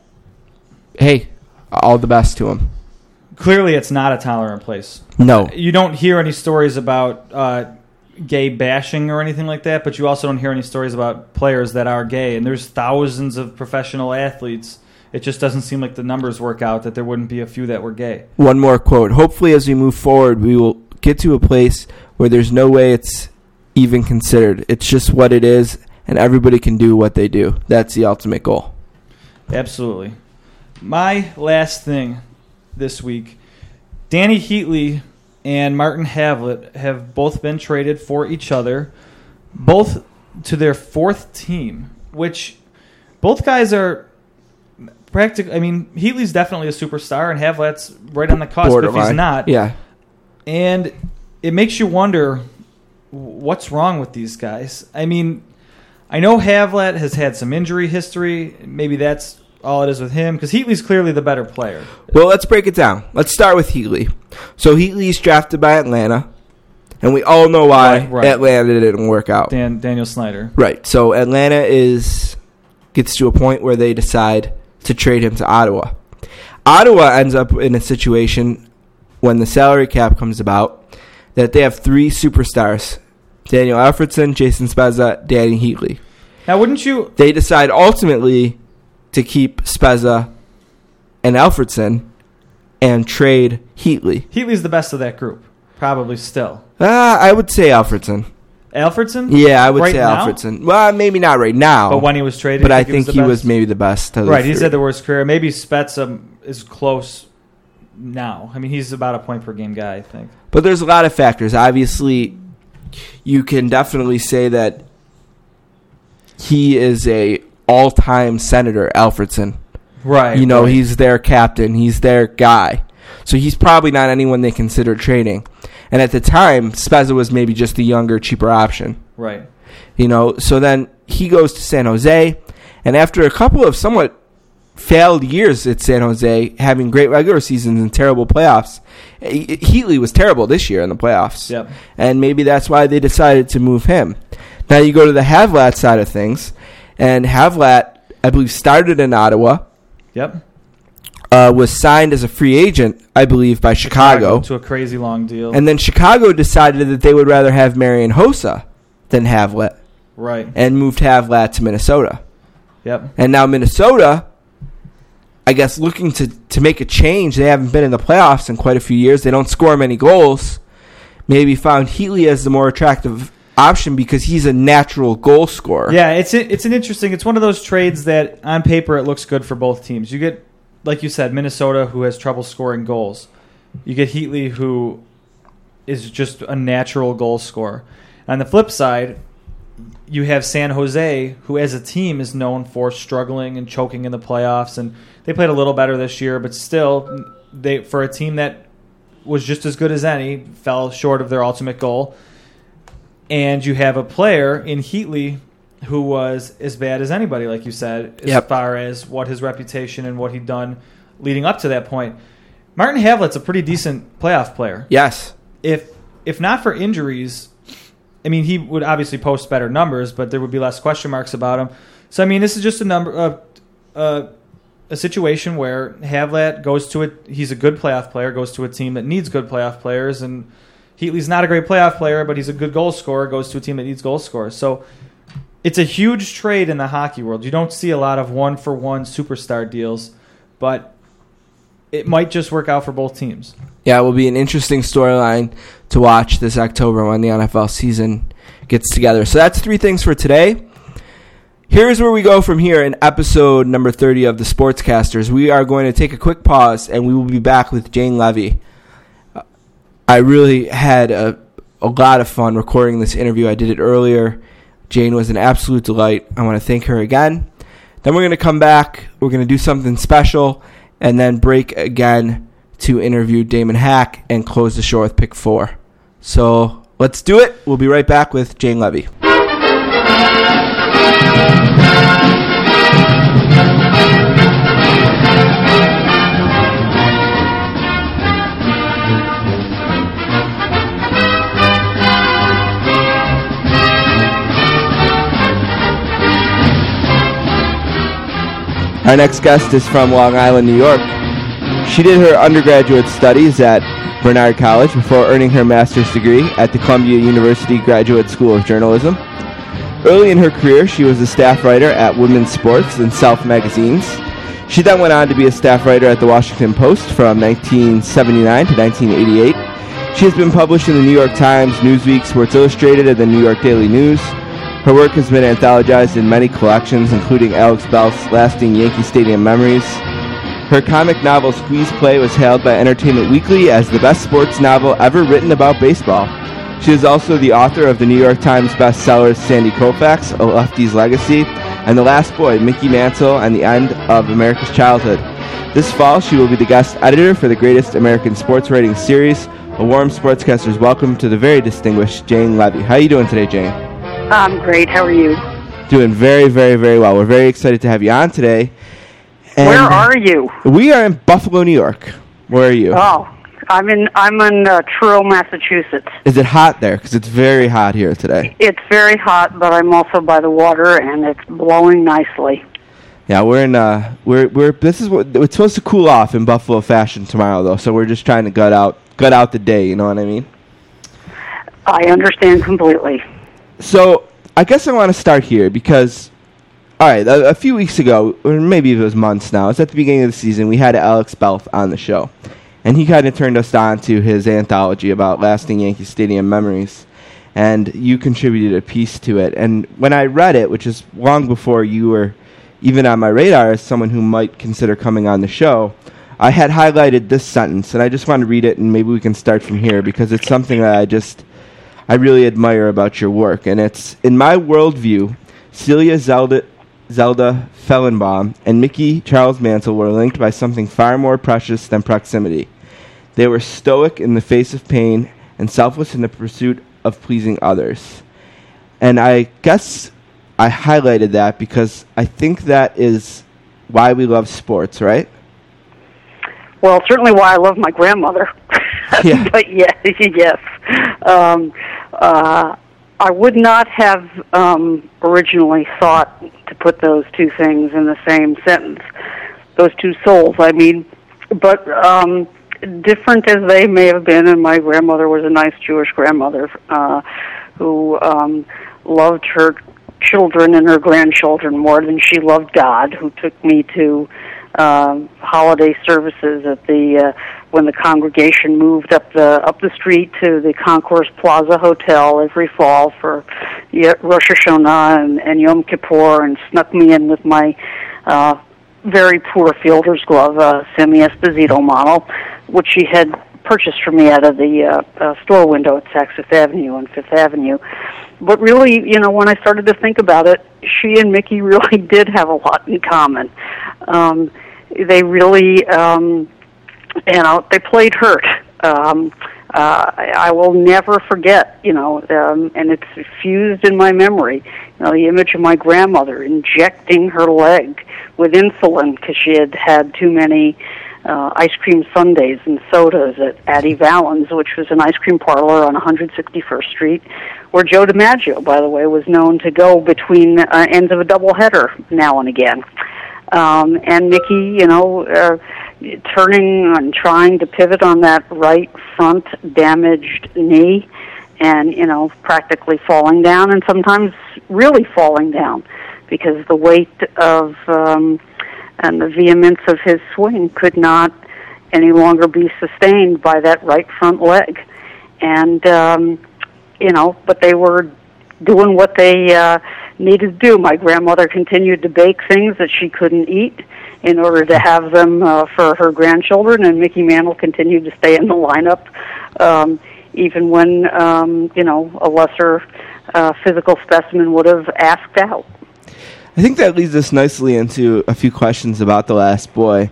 hey, all the best to him. Clearly, it's not a tolerant place. No. You don't hear any stories about uh, gay bashing or anything like that, but you also don't hear any stories about players that are gay. And there's thousands of professional athletes. It just doesn't seem like the numbers work out that there wouldn't be a few that were gay. One more quote. Hopefully, as we move forward, we will get to a place where there's no way it's even considered. It's just what it is, and everybody can do what they do. That's the ultimate goal. Absolutely. My last thing this week Dany Heatley and Martin Havlat have both been traded for each other, both to their fourth team, which both guys are practically. I mean, Heatley's definitely a superstar, and Havlat's right on the cusp if he's not. Yeah. And it makes you wonder what's wrong with these guys. I mean, I know Havlat has had some injury history. Maybe that's all it is with him because Heatley's clearly the better player. Well, let's break it down. Let's start with Heatley. So Heatley's drafted by Atlanta, and we all know why Right, right. Atlanta didn't work out. Dan Daniel Snyder. Right. So Atlanta is gets to a point where they decide to trade him to Ottawa. Ottawa ends up in a situation when the salary cap comes about that they have three superstars: Daniel Alfredsson, Jason Spezza, Dany Heatley. Now, wouldn't you? They decide ultimately to keep Spezza and Alfredsson and trade Heatley. Heatley's the best of that group, probably still. Ah, I would say Alfredsson. Alfredsson, Yeah, I would Right say now? Alfredsson. Well, maybe not right now. but when he was traded, but I think the he was maybe the best. Of the right. He's had the worst career. Maybe Spezza is close now. I mean, he's about a point per game guy. I think. But there's a lot of factors. Obviously, you can definitely say that he is a all-time senator, Alfredsson. Right. You know, right. he's their captain. He's their guy. So he's probably not anyone they consider trading. And at the time, Spezza was maybe just the younger, cheaper option. right. You know, so then he goes to San Jose, and after a couple of somewhat failed years at San Jose, having great regular seasons and terrible playoffs, Heatley was terrible this year in the playoffs. Yep. And maybe that's why they decided to move him. Now you go to the Havlat side of things, and Havlat, I believe, started in Ottawa, Yep. uh, was signed as a free agent, I believe, by Chicago. to a crazy long deal. And then Chicago decided that they would rather have Marian Hossa than Havlat, right. and moved Havlat to Minnesota. Yep. And now Minnesota, I guess, looking to, to make a change. They haven't been in the playoffs in quite a few years. They don't score many goals. Maybe found Heatley as the more attractive option because he's a natural goal scorer. Yeah, it's it's an interesting. It's one of those trades that on paper it looks good for both teams. You get, like you said, Minnesota who has trouble scoring goals. You get Heatley who is just a natural goal scorer. On the flip side, you have San Jose who, as a team, is known for struggling and choking in the playoffs, and they played a little better this year, but still, they for a team that was just as good as any fell short of their ultimate goal and you have a player in Heatley who was as bad as anybody, like you said, as Yep. far as what his reputation and what he'd done leading up to that point. Martin Havlat's a pretty decent playoff player. Yes. If if not for injuries, I mean, he would obviously post better numbers, but there would be less question marks about him. So I mean, this is just a number uh, uh, a situation where Havlat goes to it. He's a good playoff player, goes to a team that needs good playoff players, and Heatley's not a great playoff player, but he's a good goal scorer. Goes to a team that needs goal scorers. So it's a huge trade in the hockey world. You don't see a lot of one for one superstar deals, but it might just work out for both teams. Yeah, it will be an interesting storyline to watch this October when the NFL season gets together. So that's three things for today. Here's where we go from here in episode number 30 of the Sportscasters. We are going to take a quick pause and we will be back with Jane Leavy. I really had a, a lot of fun recording this interview. I did it earlier. Jane was an absolute delight. I want to thank her again. Then we're going to come back. We're going to do something special and then break again to interview Damon Hack and close the show with pick four. So let's do it. We'll be right back with Jane Leavy. Our next guest is from Long Island, New York. She did her undergraduate studies at Barnard College before earning her master's degree at the Columbia University Graduate School of Journalism. Early in her career, she was a staff writer at Women's Sports and Self magazines. She then went on to be a staff writer at the Washington Post from 1979 to 1988. She has been published in the New York Times, Newsweek, Sports Illustrated, and the New York Daily News. Her work has been anthologized in many collections, including Alex Belth's lasting Yankee Stadium memories. Her comic novel Squeeze Play was hailed by Entertainment Weekly as the best sports novel ever written about baseball. She is also the author of the New York Times bestsellers Sandy Koufax, A Lefty's Legacy, and The Last Boy, Mickey Mantle, and the End of America's Childhood. This fall, she will be the guest editor for the Greatest American Sports Writing Series. A warm sportscaster's welcome to the very distinguished Jane Leavy. How are you doing today, Jane? I'm great. How are you? Doing very, very, very well. We're very excited to have you on today. And Where are you? We are in Buffalo, New York. Where are you? Oh, I'm in I'm in uh, Truro, Massachusetts. Is it hot there? Because it's very hot here today. It's very hot, but I'm also by the water, and it's blowing nicely. Yeah, we're in. Uh, we're we're. This is what it's supposed to cool off in Buffalo fashion tomorrow, though. So we're just trying to gut out gut out the day. You know what I mean? I understand completely. So I guess I want to start here because, all right, a, a few weeks ago, or maybe it was months now. It's at the beginning of the season. We had Alex Belth on the show, and he kind of turned us on to his anthology about lasting Yankee Stadium memories. And you contributed a piece to it. And when I read it, which is long before you were even on my radar as someone who might consider coming on the show, I had highlighted this sentence, and I just want to read it, and maybe we can start from here because it's something that I just I really admire about your work. And it's in my worldview, Celia Zelda, Zelda Fellenbaum and Mickey Charles Mantle were linked by something far more precious than proximity. They were stoic in the face of pain and selfless in the pursuit of pleasing others. And I guess I highlighted that because I think that is why we love sports, right? Well, certainly why I love my grandmother. Yeah. but yes, yes. Um, uh, I would not have um, originally thought to put those two things in the same sentence. Those two souls. I mean, but um, different as they may have been, and my grandmother was a nice Jewish grandmother uh, who um, loved her children and her grandchildren more than she loved God, who took me to um, holiday services at the uh, when the congregation moved up the up the street to the Concourse Plaza Hotel every fall for Rosh Hashanah and, and Yom Kippur, and snuck me in with my uh, very poor fielder's glove, uh, Sammy Esposito model, which she had purchased for me out of the uh, uh, store window at Saks Fifth Avenue and Fifth Avenue. But really, you know, when I started to think about it, she and Mickey really did have a lot in common. Um, they really, um, you know, they played hurt. Um, uh, I, will never forget, you know, um, and it's fused in my memory. You know, the image of my grandmother injecting her leg with insulin because she had had too many uh, ice cream sundaes and sodas at Addie Vallins, which was an ice cream parlor on 161st Street, where Joe DiMaggio, by the way, was known to go between uh, ends of a doubleheader now and again. Um, and Mickey, you know, uh, turning and trying to pivot on that right front damaged knee and, you know, practically falling down and sometimes really falling down because the weight of um, and the vehemence of his swing could not any longer be sustained by that right front leg. And, um, you know, but they were doing what they uh, needed to do. My grandmother continued to bake things that she couldn't eat in order to have them uh, for her grandchildren, and Mickey Mantle continued to stay in the lineup, um, even when um, you know a lesser uh, physical specimen would have asked out. I think that leads us nicely into a few questions about the last boy.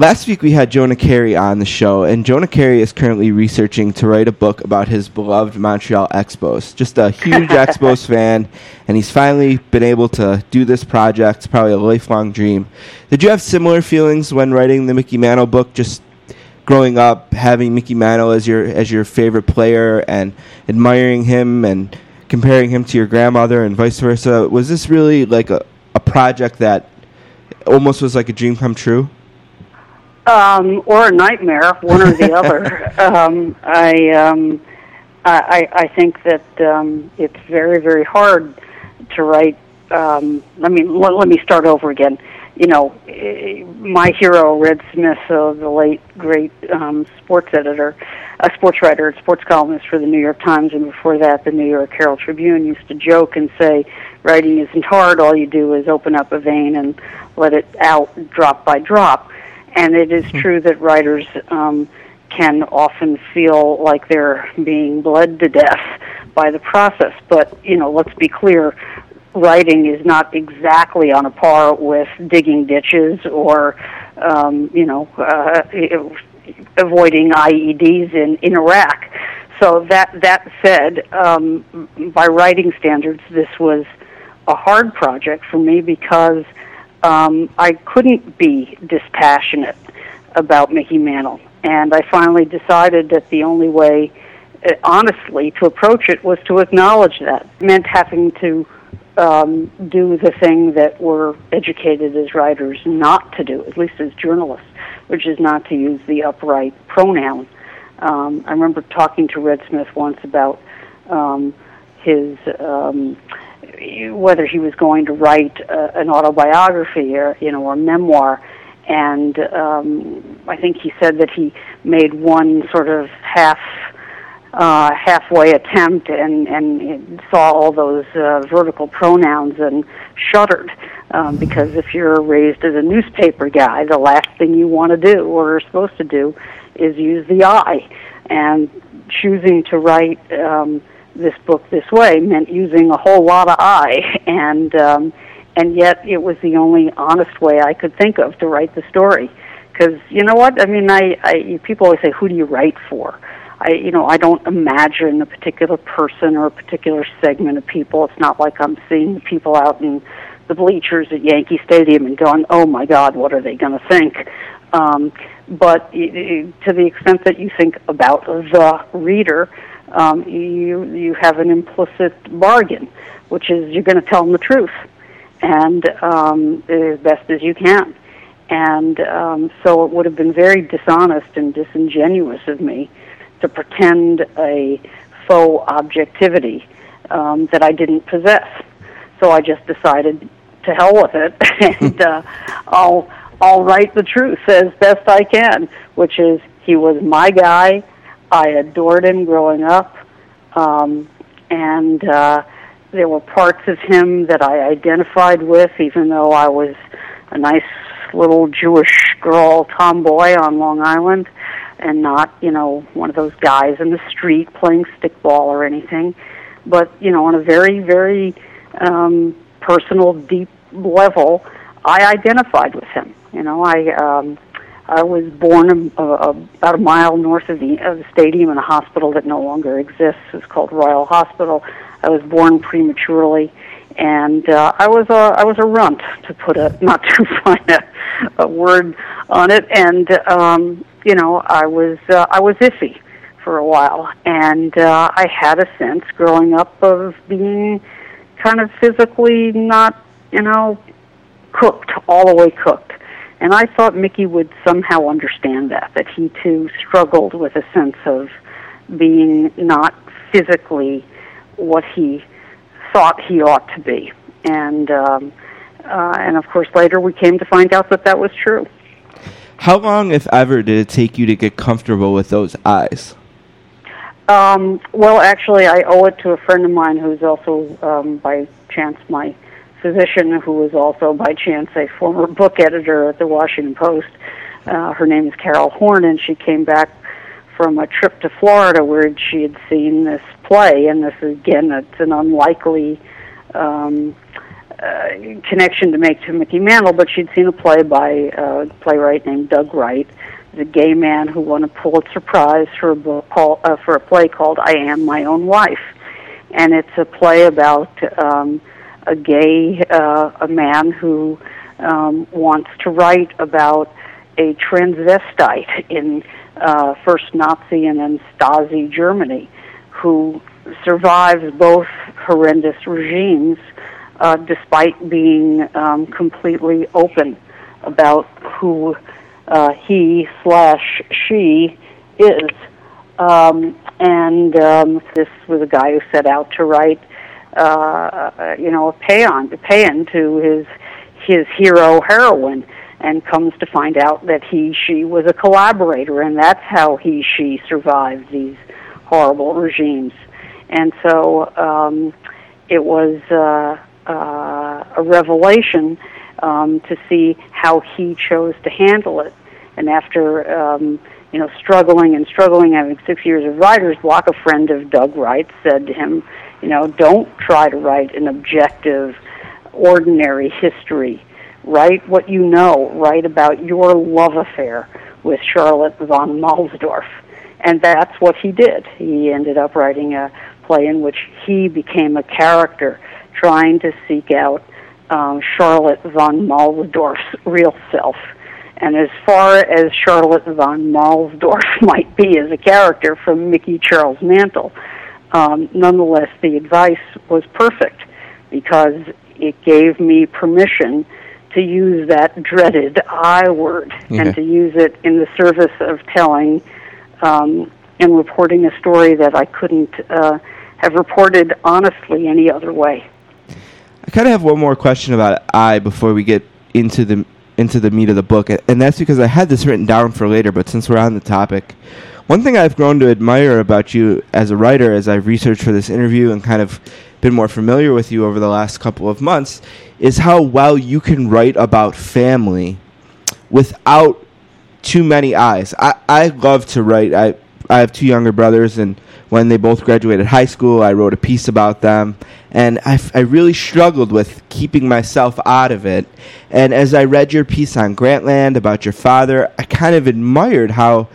Last week we had Jonah Keri on the show, and Jonah Keri is currently researching to write a book about his beloved Montreal Expos. Just a huge Expos fan, and he's finally been able to do this project. It's probably a lifelong dream. Did you have similar feelings when writing the Mickey Mantle book? Just growing up, having Mickey Mantle as your as your favorite player, and admiring him, and comparing him to your grandmother, and vice versa. Was this really like a, a project that almost was like a dream come true? Um, or a nightmare, one or the other. Um, I, um, I I think that um, it's very very hard to write. Um, I mean, let, let me start over again. You know, eh, my hero, Red Smith, uh, the late great um, sports editor, a sports writer, sports columnist for the New York Times, and before that, the New York Herald Tribune, used to joke and say, "Writing isn't hard. All you do is open up a vein and let it out drop by drop." And it is true that writers um, can often feel like they're being bled to death by the process. But, you know, let's be clear writing is not exactly on a par with digging ditches or, um, you know, uh, avoiding IEDs in, in Iraq. So that that said, um, by writing standards, this was a hard project for me because um, I couldn't be dispassionate about Mickey Mantle. And I finally decided that the only way, uh, honestly, to approach it was to acknowledge that. It meant having to um, do the thing that we're educated as writers not to do, at least as journalists, which is not to use the upright pronoun. Um, I remember talking to Red Smith once about um, his um, whether he was going to write uh, an autobiography or you know or memoir and um, I think he said that he made one sort of half uh, halfway attempt and and saw all those uh, vertical pronouns and shuddered um, because if you're raised as a newspaper guy, the last thing you want to do or are supposed to do is use the I, and choosing to write. Um, this book this way meant using a whole lot of I, and um, and yet it was the only honest way I could think of to write the story. Because you know what? I mean, I, I people always say, "Who do you write for?" I, you know, I don't imagine a particular person or a particular segment of people. It's not like I'm seeing people out in the bleachers at Yankee Stadium and going, "Oh my God, what are they going to think?" Um, but to the extent that you think about the reader, um, you you have an implicit bargain, which is you're going to tell them the truth, and um, as best as you can. And um, so it would have been very dishonest and disingenuous of me to pretend a faux objectivity um, that I didn't possess. So I just decided to hell with it, and uh, I'll I'll write the truth as best I can, which is he was my guy. I adored him growing up, um, and uh, there were parts of him that I identified with, even though I was a nice little Jewish girl tomboy on Long Island, and not, you know, one of those guys in the street playing stickball or anything. But you know, on a very, very um, personal, deep level, I identified with him. You know, I um, I was born a, a, about a mile north of the, of the stadium in a hospital that no longer exists. It's called Royal Hospital. I was born prematurely, and uh, I was a I was a runt to put a not too fine a, a word on it. And um, you know, I was uh, I was iffy for a while, and uh, I had a sense growing up of being kind of physically not you know cooked all the way cooked and I thought Mickey would somehow understand that, that he too struggled with a sense of being not physically what he thought he ought to be. And, um, uh, and of course, later we came to find out that that was true. How long, if ever, did it take you to get comfortable with those eyes? Um, well, actually, I owe it to a friend of mine who's also, um, by chance my physician, who was also by chance a former book editor at the Washington Post. Uh, her name is Carol Horn, and she came back from a trip to Florida where she had seen this play, and this again, it's an unlikely um, uh, connection to make to Mickey Mantle, but she'd seen a play by a playwright named Doug Wright, the gay man who won a Pulitzer Prize for a book called, uh, for a play called "I Am My Own Wife," and it's a play about um, a gay uh, a man who um, wants to write about a transvestite in uh, first Nazi and then Stasi Germany, who survives both horrendous regimes uh, despite being um, completely open about who uh, he slash she is. Um, and um, this was a guy who set out to write, uh, you know, a paean, a paean to his his hero heroine, and comes to find out that he she was a collaborator, and that's how he she survived these horrible regimes. And so um, it was uh, uh, a revelation um, to see how he chose to handle it. And after um, you know struggling and struggling, having six years of writer's block, a friend of Doug Wright said to him, you know, don't try to write an objective, ordinary history. Write what you know. Write about your love affair with Charlotte von Mahlsdorf. And that's what he did. He ended up writing a play in which he became a character trying to seek out um, Charlotte von Mahlsdorf's real self. And as far as Charlotte von Mahlsdorf might be as a character from Mickey Charles Mantle, um, nonetheless, the advice was perfect because it gave me permission to use that dreaded I word Yeah. and to use it in the service of telling um, and reporting a story that I couldn't uh, have reported honestly any other way. I kind of have one more question about I before we get into the into the meat of the book, and that's because I had this written down for later. But since we're on the topic, one thing I've grown to admire about you as a writer, as I've researched for this interview and kind of been more familiar with you over the last couple of months, is how well you can write about family without too many eyes. I, I love to write. I I have two younger brothers, and when they both graduated high school, I wrote a piece about them, and I, f- I really struggled with keeping myself out of it. And as I read your piece on Grantland about your father, I kind of admired how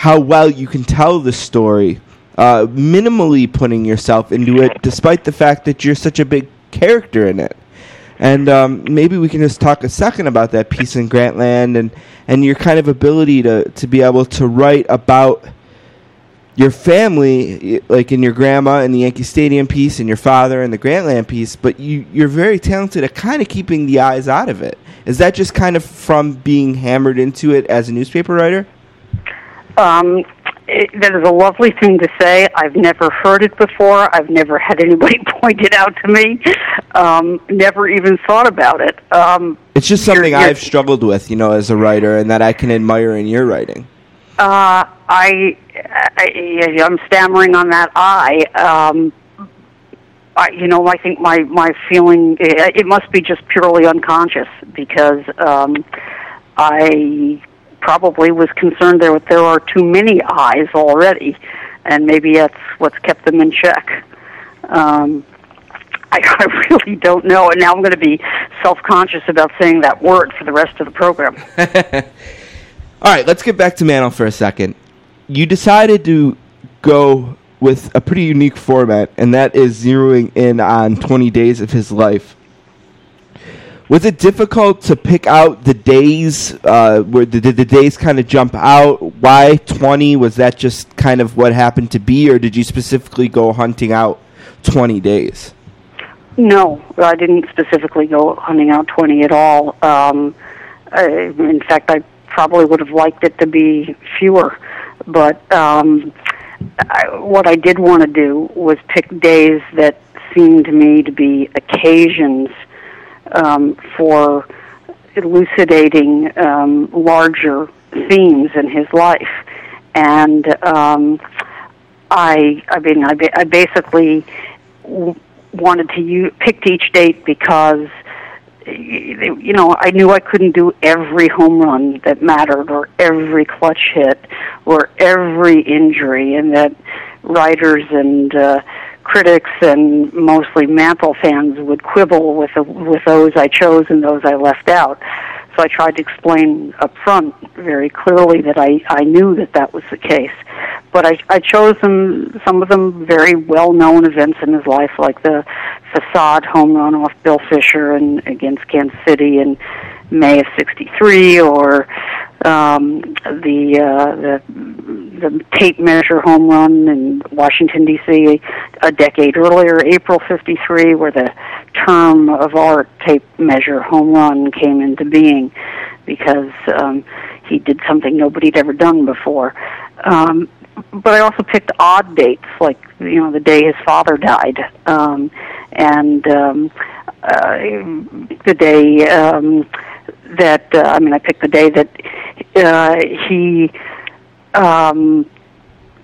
how well you can tell the story, uh, minimally putting yourself into it, despite the fact that you're such a big character in it. And um, maybe we can just talk a second about that piece in Grantland and, and your kind of ability to, to be able to write about your family, like in your grandma in the Yankee Stadium piece and your father in the Grantland piece, but you, you're very talented at kind of keeping the eyes out of it. Is that just kind of from being hammered into it as a newspaper writer? Um, it, that is a lovely thing to say. I've never heard it before. I've never had anybody point it out to me. Um, never even thought about it. Um, It's just You're- something you're- I've struggled with, you know, as a writer, and that I can admire in your writing. uh, I, I, I'm stammering on that. I, um, I, you know, I think my my feeling it it must be just purely unconscious because um, I probably was concerned there there are too many eyes already, and maybe that's what's kept them in check. Um, I, I really don't know, and now I'm going to be self-conscious about saying that word for the rest of the program. All right, let's get back to Mantle for a second. You decided to go with a pretty unique format, and that is zeroing in on 20 days of his life. Was it difficult to pick out the days? Uh, where did, did the days kind of jump out? Why 20? Was that just kind of what happened to be, or did you specifically go hunting out 20 days? No, I didn't specifically go hunting out 20 at all. Um, I, in fact, I probably would have liked it to be fewer. But um, I, what I did want to do was pick days that seemed to me to be occasions um, for elucidating um, larger themes in his life. And um, I, I mean, I, I basically wanted to u- picked each date because you know I knew I couldn't do every home run that mattered or every clutch hit or every injury, and that writers and uh, critics and mostly Mantle fans would quibble with the, with those I chose and those I left out. So I tried to explain up front very clearly that I, I knew that that was the case. But I, I chose them, some of them very well known events in his life, like the facade home run off Bill Fischer and against Kansas City in May of '63, or um, the uh, the the tape measure home run in Washington D.C. a decade earlier, April '53, where the term of art tape measure home run came into being because um, he did something nobody'd ever done before. Um, but I also picked odd dates, like you know the day his father died, um, and um, uh, the day um, that uh, I mean I picked the day that uh, he um,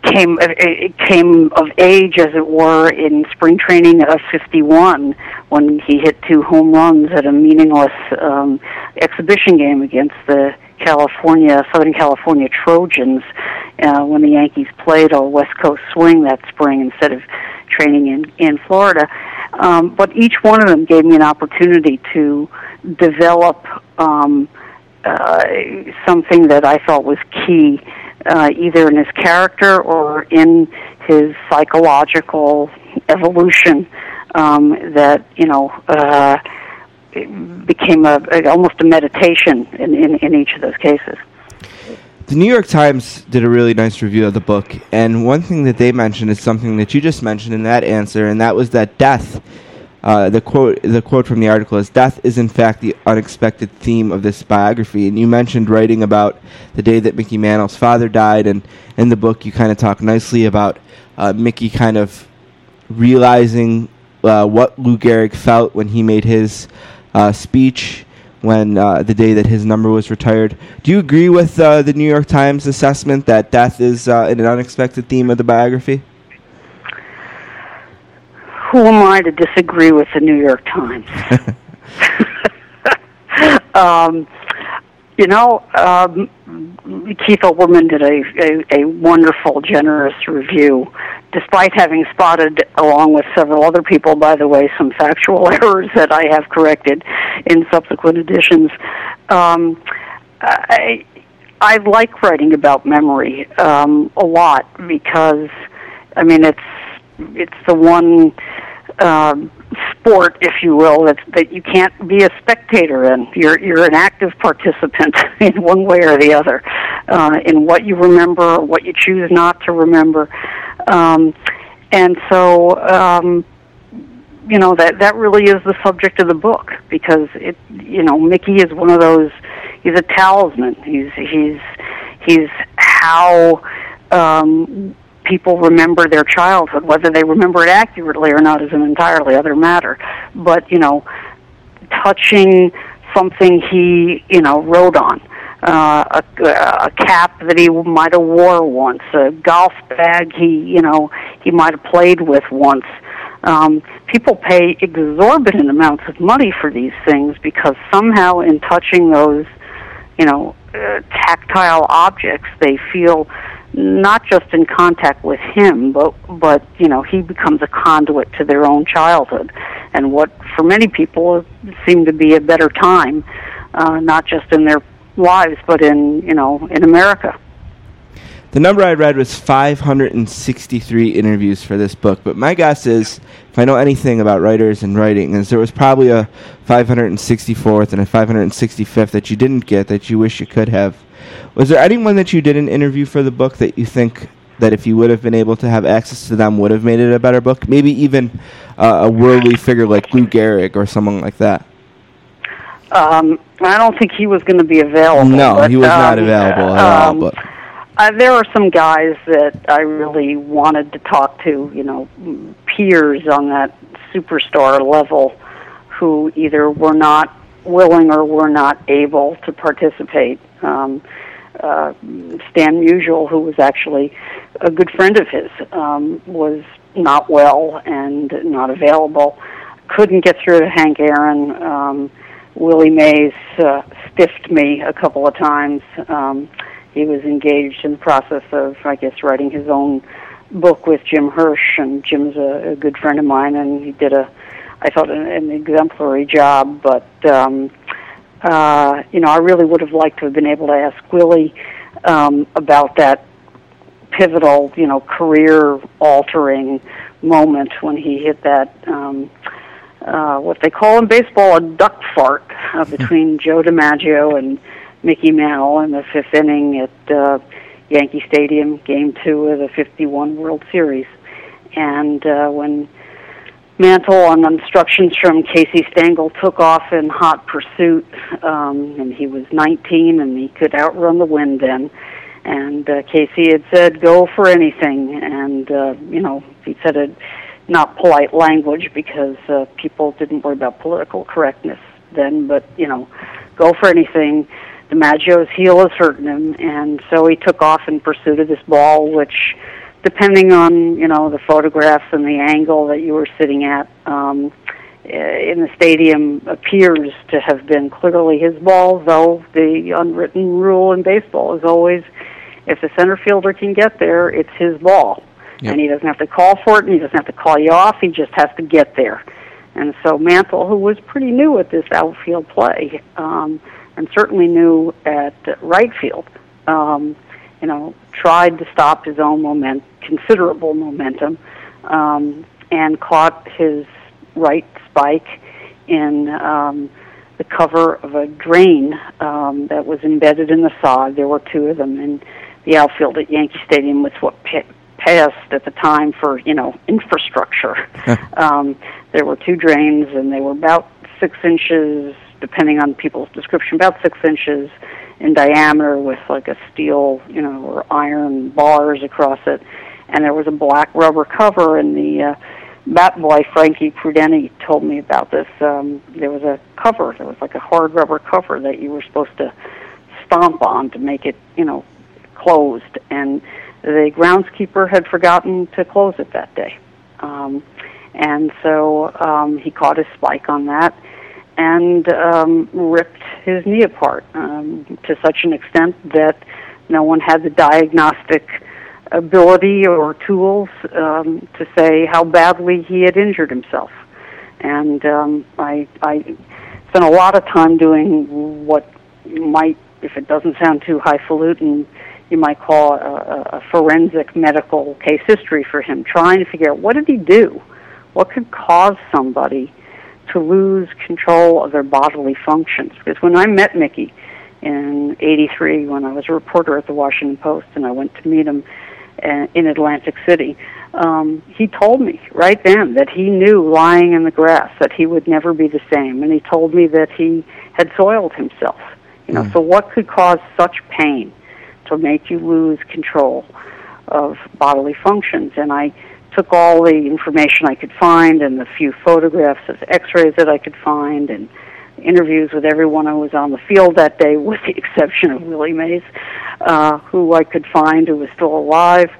came it came of age, as it were, in spring training of '51 when he hit two home runs at a meaningless um, exhibition game against the California Southern California Trojans uh, when the Yankees played a West Coast swing that spring instead of training in in Florida. Um, but each one of them gave me an opportunity to develop um, uh, something that I thought was key, uh, either in his character or in his psychological evolution. Um, that you know. Uh, became a, a, almost a meditation in, in, in each of those cases. The New York Times did a really nice review of the book, and one thing that they mentioned is something that you just mentioned in that answer, and that was that death. Uh, the quote, the quote from the article is, "Death is in fact the unexpected theme of this biography." And you mentioned writing about the day that Mickey Mantle's father died, and in the book you kind of talk nicely about uh, Mickey kind of realizing uh, what Lou Gehrig felt when he made his uh, speech when uh, the day that his number was retired. Do you agree with the New York Times assessment that death is an unexpected theme of the biography? Who am I to disagree with the New York Times? um, you know, um, Keith Olbermann did a, a, a wonderful, generous review, despite having spotted, along with several other people, by the way, some factual errors that I have corrected in subsequent editions. Um, I, I like writing about memory um, a lot because, I mean, it's it's the one um, sport, if you will, that that you can't be a spectator in. You're you're an active participant in one way or the other uh, in what you remember, what you choose not to remember, um, and so. Um, you know that that really is the subject of the book because it you know Mickey is one of those he's a talisman he's he's he's how um people remember their childhood. Whether they remember it accurately or not is an entirely other matter. But you know, touching something he you know rode on. Uh, a, a cap that he might have wore once, a golf bag he, you know, he might have played with once. Um, people pay exorbitant amounts of money for these things because somehow, in touching those, you know, uh, tactile objects, they feel not just in contact with him, but but you know he becomes a conduit to their own childhood, and what for many people seemed to be a better time, uh, not just in their lives, but in you know in America. The number I read was 563 interviews for this book, but my guess is, if I know anything about writers and writing, is there was probably a 564th and a 565th that you didn't get that you wish you could have. Was there anyone that you didn't interview for the book that you think that if you would have been able to have access to them would have made it a better book? Maybe even uh, a worldly figure like Lou Gehrig or someone like that. Um, I don't think he was going to be available. No, but, he was um, not available at all. um, But Uh, there are some guys that I really wanted to talk to, you know, peers on that superstar level who either were not willing or were not able to participate. Um, uh, Stan Musial, who was actually a good friend of his, um, was not well and not available. Couldn't get through to Hank Aaron. Um, Willie Mays uh, stiffed me a couple of times. Um, he was engaged in the process of, I guess, writing his own book with Jim Hirsch, and Jim's a, a good friend of mine, and he did a, I thought, an, an exemplary job. But um, uh, you know, I really would have liked to have been able to ask Willie um, about that pivotal, you know, career-altering moment when he hit that. Um, uh, what they call in baseball a duck fart uh, between Joe DiMaggio and Mickey Mantle in the fifth inning at uh, Yankee Stadium, Game Two of the '51 World Series. And uh, when Mantle, on instructions from Casey Stengel, took off in hot pursuit, um, and he was 19 and he could outrun the wind then. And uh, Casey had said, "Go for anything," and uh, you know he said it not polite language because uh, people didn't worry about political correctness then, but you know, go for anything. DiMaggio's heel is hurting him, and so he took off in pursuit of this ball, which, depending on you know the photographs and the angle that you were sitting at um, eh, in the stadium, appears to have been clearly his ball. Though the unwritten rule in baseball is always, if the center fielder can get there, it's his ball, Yep. and he doesn't have to call for it, and he doesn't have to call you off. He just has to get there. And so Mantle, who was pretty new at this outfield play, um, and certainly knew at right field, um, you know, tried to stop his own moment, considerable momentum, um, and caught his right spike in um, the cover of a drain um, that was embedded in the sod. There were two of them in the outfield at Yankee Stadium, with what pa- passed at the time for you know infrastructure. um, there were two drains, and they were about six inches, depending on people's description, about six inches in diameter, with like a steel, you know, or iron bars across it. And there was a black rubber cover, and the uh, bat boy Frankie Prudenti told me about this. Um, there was a cover, there was like a hard rubber cover that you were supposed to stomp on to make it, you know, closed. And the groundskeeper had forgotten to close it that day. Um, and so um, he caught his spike on that and um, ripped his knee apart um, to such an extent that no one had the diagnostic ability or tools um, to say how badly he had injured himself. And um, I, I spent a lot of time doing what might, if it doesn't sound too highfalutin, you might call a, a, forensic medical case history for him, trying to figure out what did he do, what could cause somebody to lose control of their bodily functions. Because when I met Mickey in '83, when I was a reporter at the Washington Post, and I went to meet him uh, in Atlantic City, um, he told me right then that he knew lying in the grass that he would never be the same, and he told me that he had soiled himself. You know, so what could cause such pain to make you lose control of bodily functions? And I took all the information I could find and the few photographs of x-rays that I could find and interviews with everyone who was on the field that day with the exception of Willie Mays, uh, who I could find who was still alive.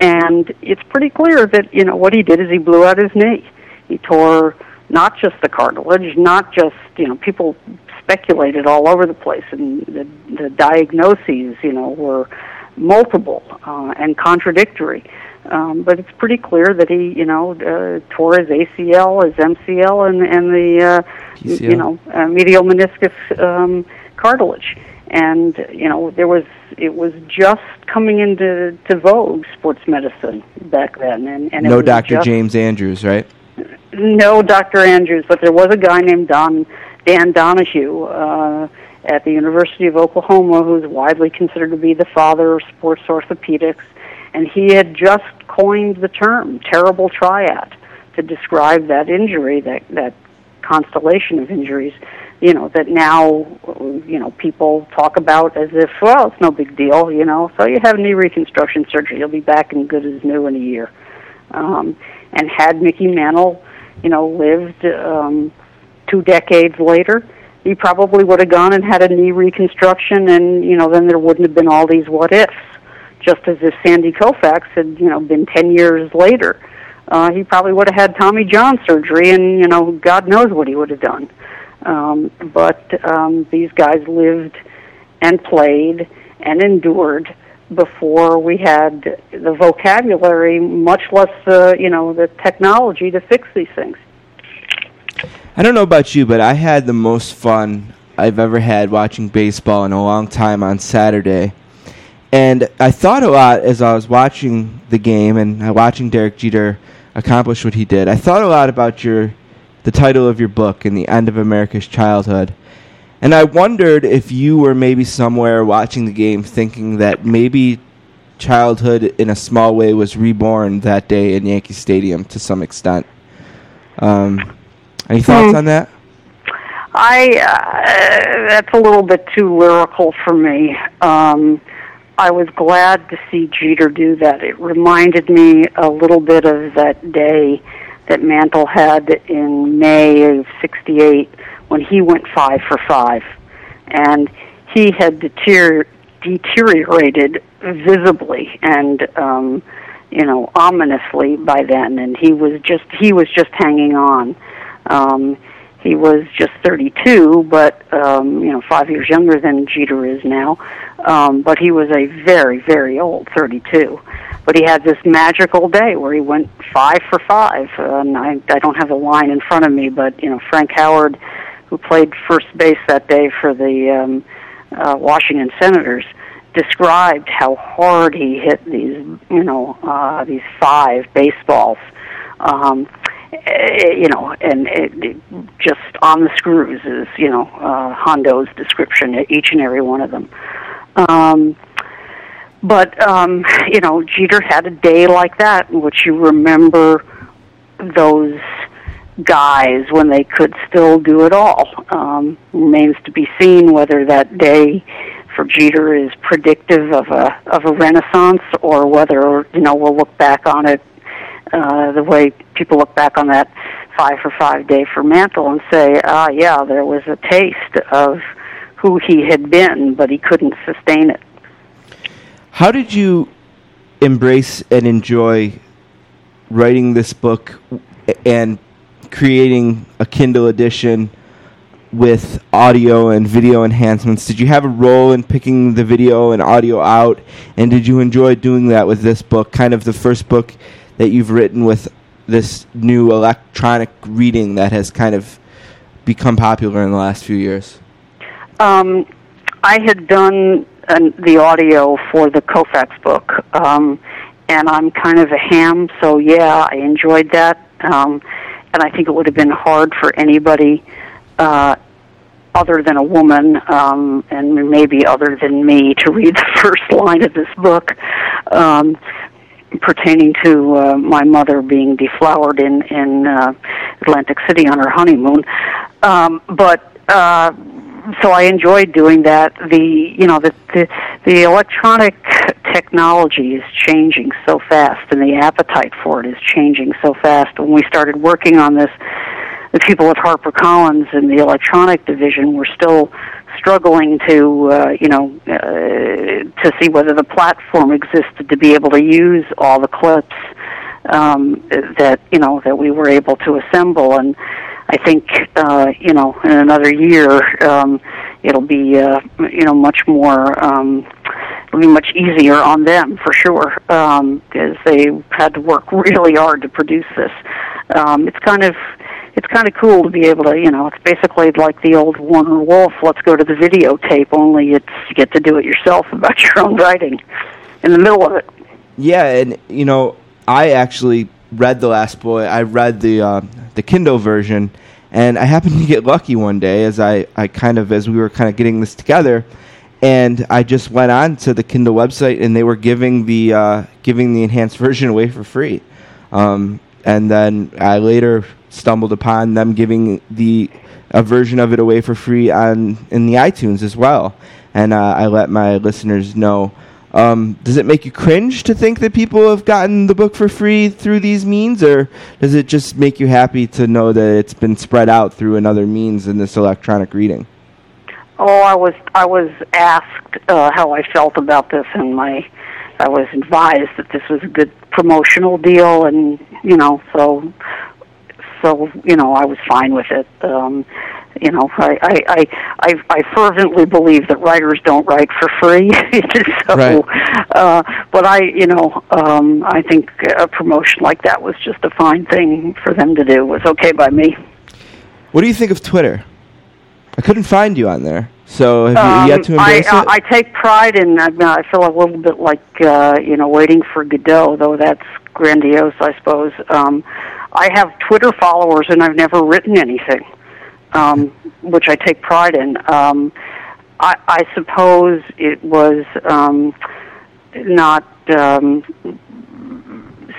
And it's pretty clear that, you know, what he did is he blew out his knee. He tore not just the cartilage, not just, you know, people speculated all over the place and the, the diagnoses, you know, were multiple uh, and contradictory. Um, but it's pretty clear that he, you know, uh, tore his ACL, his MCL, and and the, uh, PCL. you know, uh, medial meniscus um, cartilage. And you know, there was it was just coming into to vogue sports medicine back then, and, and no Dr. James Andrews, right? no Dr. Andrews, but there was a guy named Don Dan Donahue uh, at the University of Oklahoma who's widely considered to be the father of sports orthopedics, and he had just coined the term terrible triad to describe that injury, that that constellation of injuries, you know, that now you know people talk about as if well it's no big deal, you know. So you have knee reconstruction surgery, you'll be back and good as new in a year. Um, and had Mickey Mantle, you know, lived um, two decades later, he probably would have gone and had a knee reconstruction, and you know, then there wouldn't have been all these what ifs. Just as if Sandy Koufax had, you know, been ten years later, uh, he probably would have had Tommy John surgery, and you know, God knows what he would have done. Um, but um, these guys lived and played and endured before we had the vocabulary, much less uh, you know the technology to fix these things. I don't know about you, but I had the most fun I've ever had watching baseball in a long time on Saturday. And I thought a lot as I was watching the game and uh, watching Derek Jeter accomplish what he did. I thought a lot about your the title of your book and the end of America's childhood. And I wondered if you were maybe somewhere watching the game thinking that maybe childhood in a small way was reborn that day in Yankee Stadium to some extent. Um, any thoughts Hmm. on that? I uh, that's a little bit too lyrical for me. Um, I was glad to see Jeter do that. It reminded me a little bit of that day that Mantle had in May of '68 when he went five for five, and he had deter- deteriorated visibly and um, you know ominously by then, and he was just he was just hanging on. Um, he was just 32, but um, you know, five years younger than Jeter is now. Um, but he was a very, very old 32. But he had this magical day where he went five for five. And I, I don't have the line in front of me, but you know, Frank Howard, who played first base that day for the um, uh, Washington Senators, described how hard he hit these, you know, uh, these five baseballs. Um, you know, and it, it, just on the screws is, you know, uh, Hondo's description, of each and every one of them. Um, but, um, you know, Jeter had a day like that in which you remember those guys when they could still do it all. Um, remains to be seen whether that day for Jeter is predictive of a of a renaissance or whether you know we'll look back on it uh, the way people look back on that five for five day for Mantle and say, ah, yeah, there was a taste of who he had been, but he couldn't sustain it. How did you embrace and enjoy writing this book and creating a Kindle edition with audio and video enhancements? Did you have a role in picking the video and audio out? And did you enjoy doing that with this book, kind of the first book that you've written with this new electronic reading that has kind of become popular in the last few years? Um, I had done an, the audio for the Koufax book, um, and I'm kind of a ham, so yeah, I enjoyed that. Um, and I think it would have been hard for anybody uh, other than a woman, um, and maybe other than me, to read the first line of this book. Um, pertaining to uh, my mother being deflowered in in uh, Atlantic City on her honeymoon. Um, but uh, so I enjoyed doing that. The you know the the, the electronic technology is changing so fast, and the appetite for it is changing so fast. When we started working on this, the people at HarperCollins in the electronic division were still struggling to uh, you know uh, to see whether the platform existed to be able to use all the clips um, that you know that we were able to assemble and I think uh, you know in another year um, it'll be uh, you know much more um, it'll be much easier on them for sure because they had to work really hard to produce this. Um, it's kind of it's kind of cool to be able to, you know, it's basically like the old Warner Wolf, let's go to the videotape, only it's you get to do it yourself about your own writing in the middle of it. Yeah, and you know, I actually read The Last Boy. I read the uh, the Kindle version, and I happened to get lucky one day as I, I kind of as we were kind of getting this together, and I just went on to the Kindle website, and they were giving the uh, giving the enhanced version away for free. Um, and then I later stumbled upon them giving the a version of it away for free on in the iTunes as well. And uh, I let my listeners know. Um, does it make you cringe to think that people have gotten the book for free through these means, or does it just make you happy to know that it's been spread out through another means in this electronic reading? Oh, I was I was asked uh, how I felt about this in my I was advised that this was a good promotional deal, and you know, so so you know, I was fine with it. Um, you know, I I I I, I fervently believe that writers don't write for free. so, Right. uh, but I, you know, um, I think a promotion like that was just a fine thing for them to do. It was okay by me. What do you think of Twitter? I couldn't find you on there. So have you Um, yet to I, embrace uh, it? I take pride in. I, mean, I feel a little bit like uh, you know waiting for Godot, though that's grandiose, I suppose. Um, I have Twitter followers, and I've never written anything, um, which I take pride in. Um, I, I suppose it was um, not um,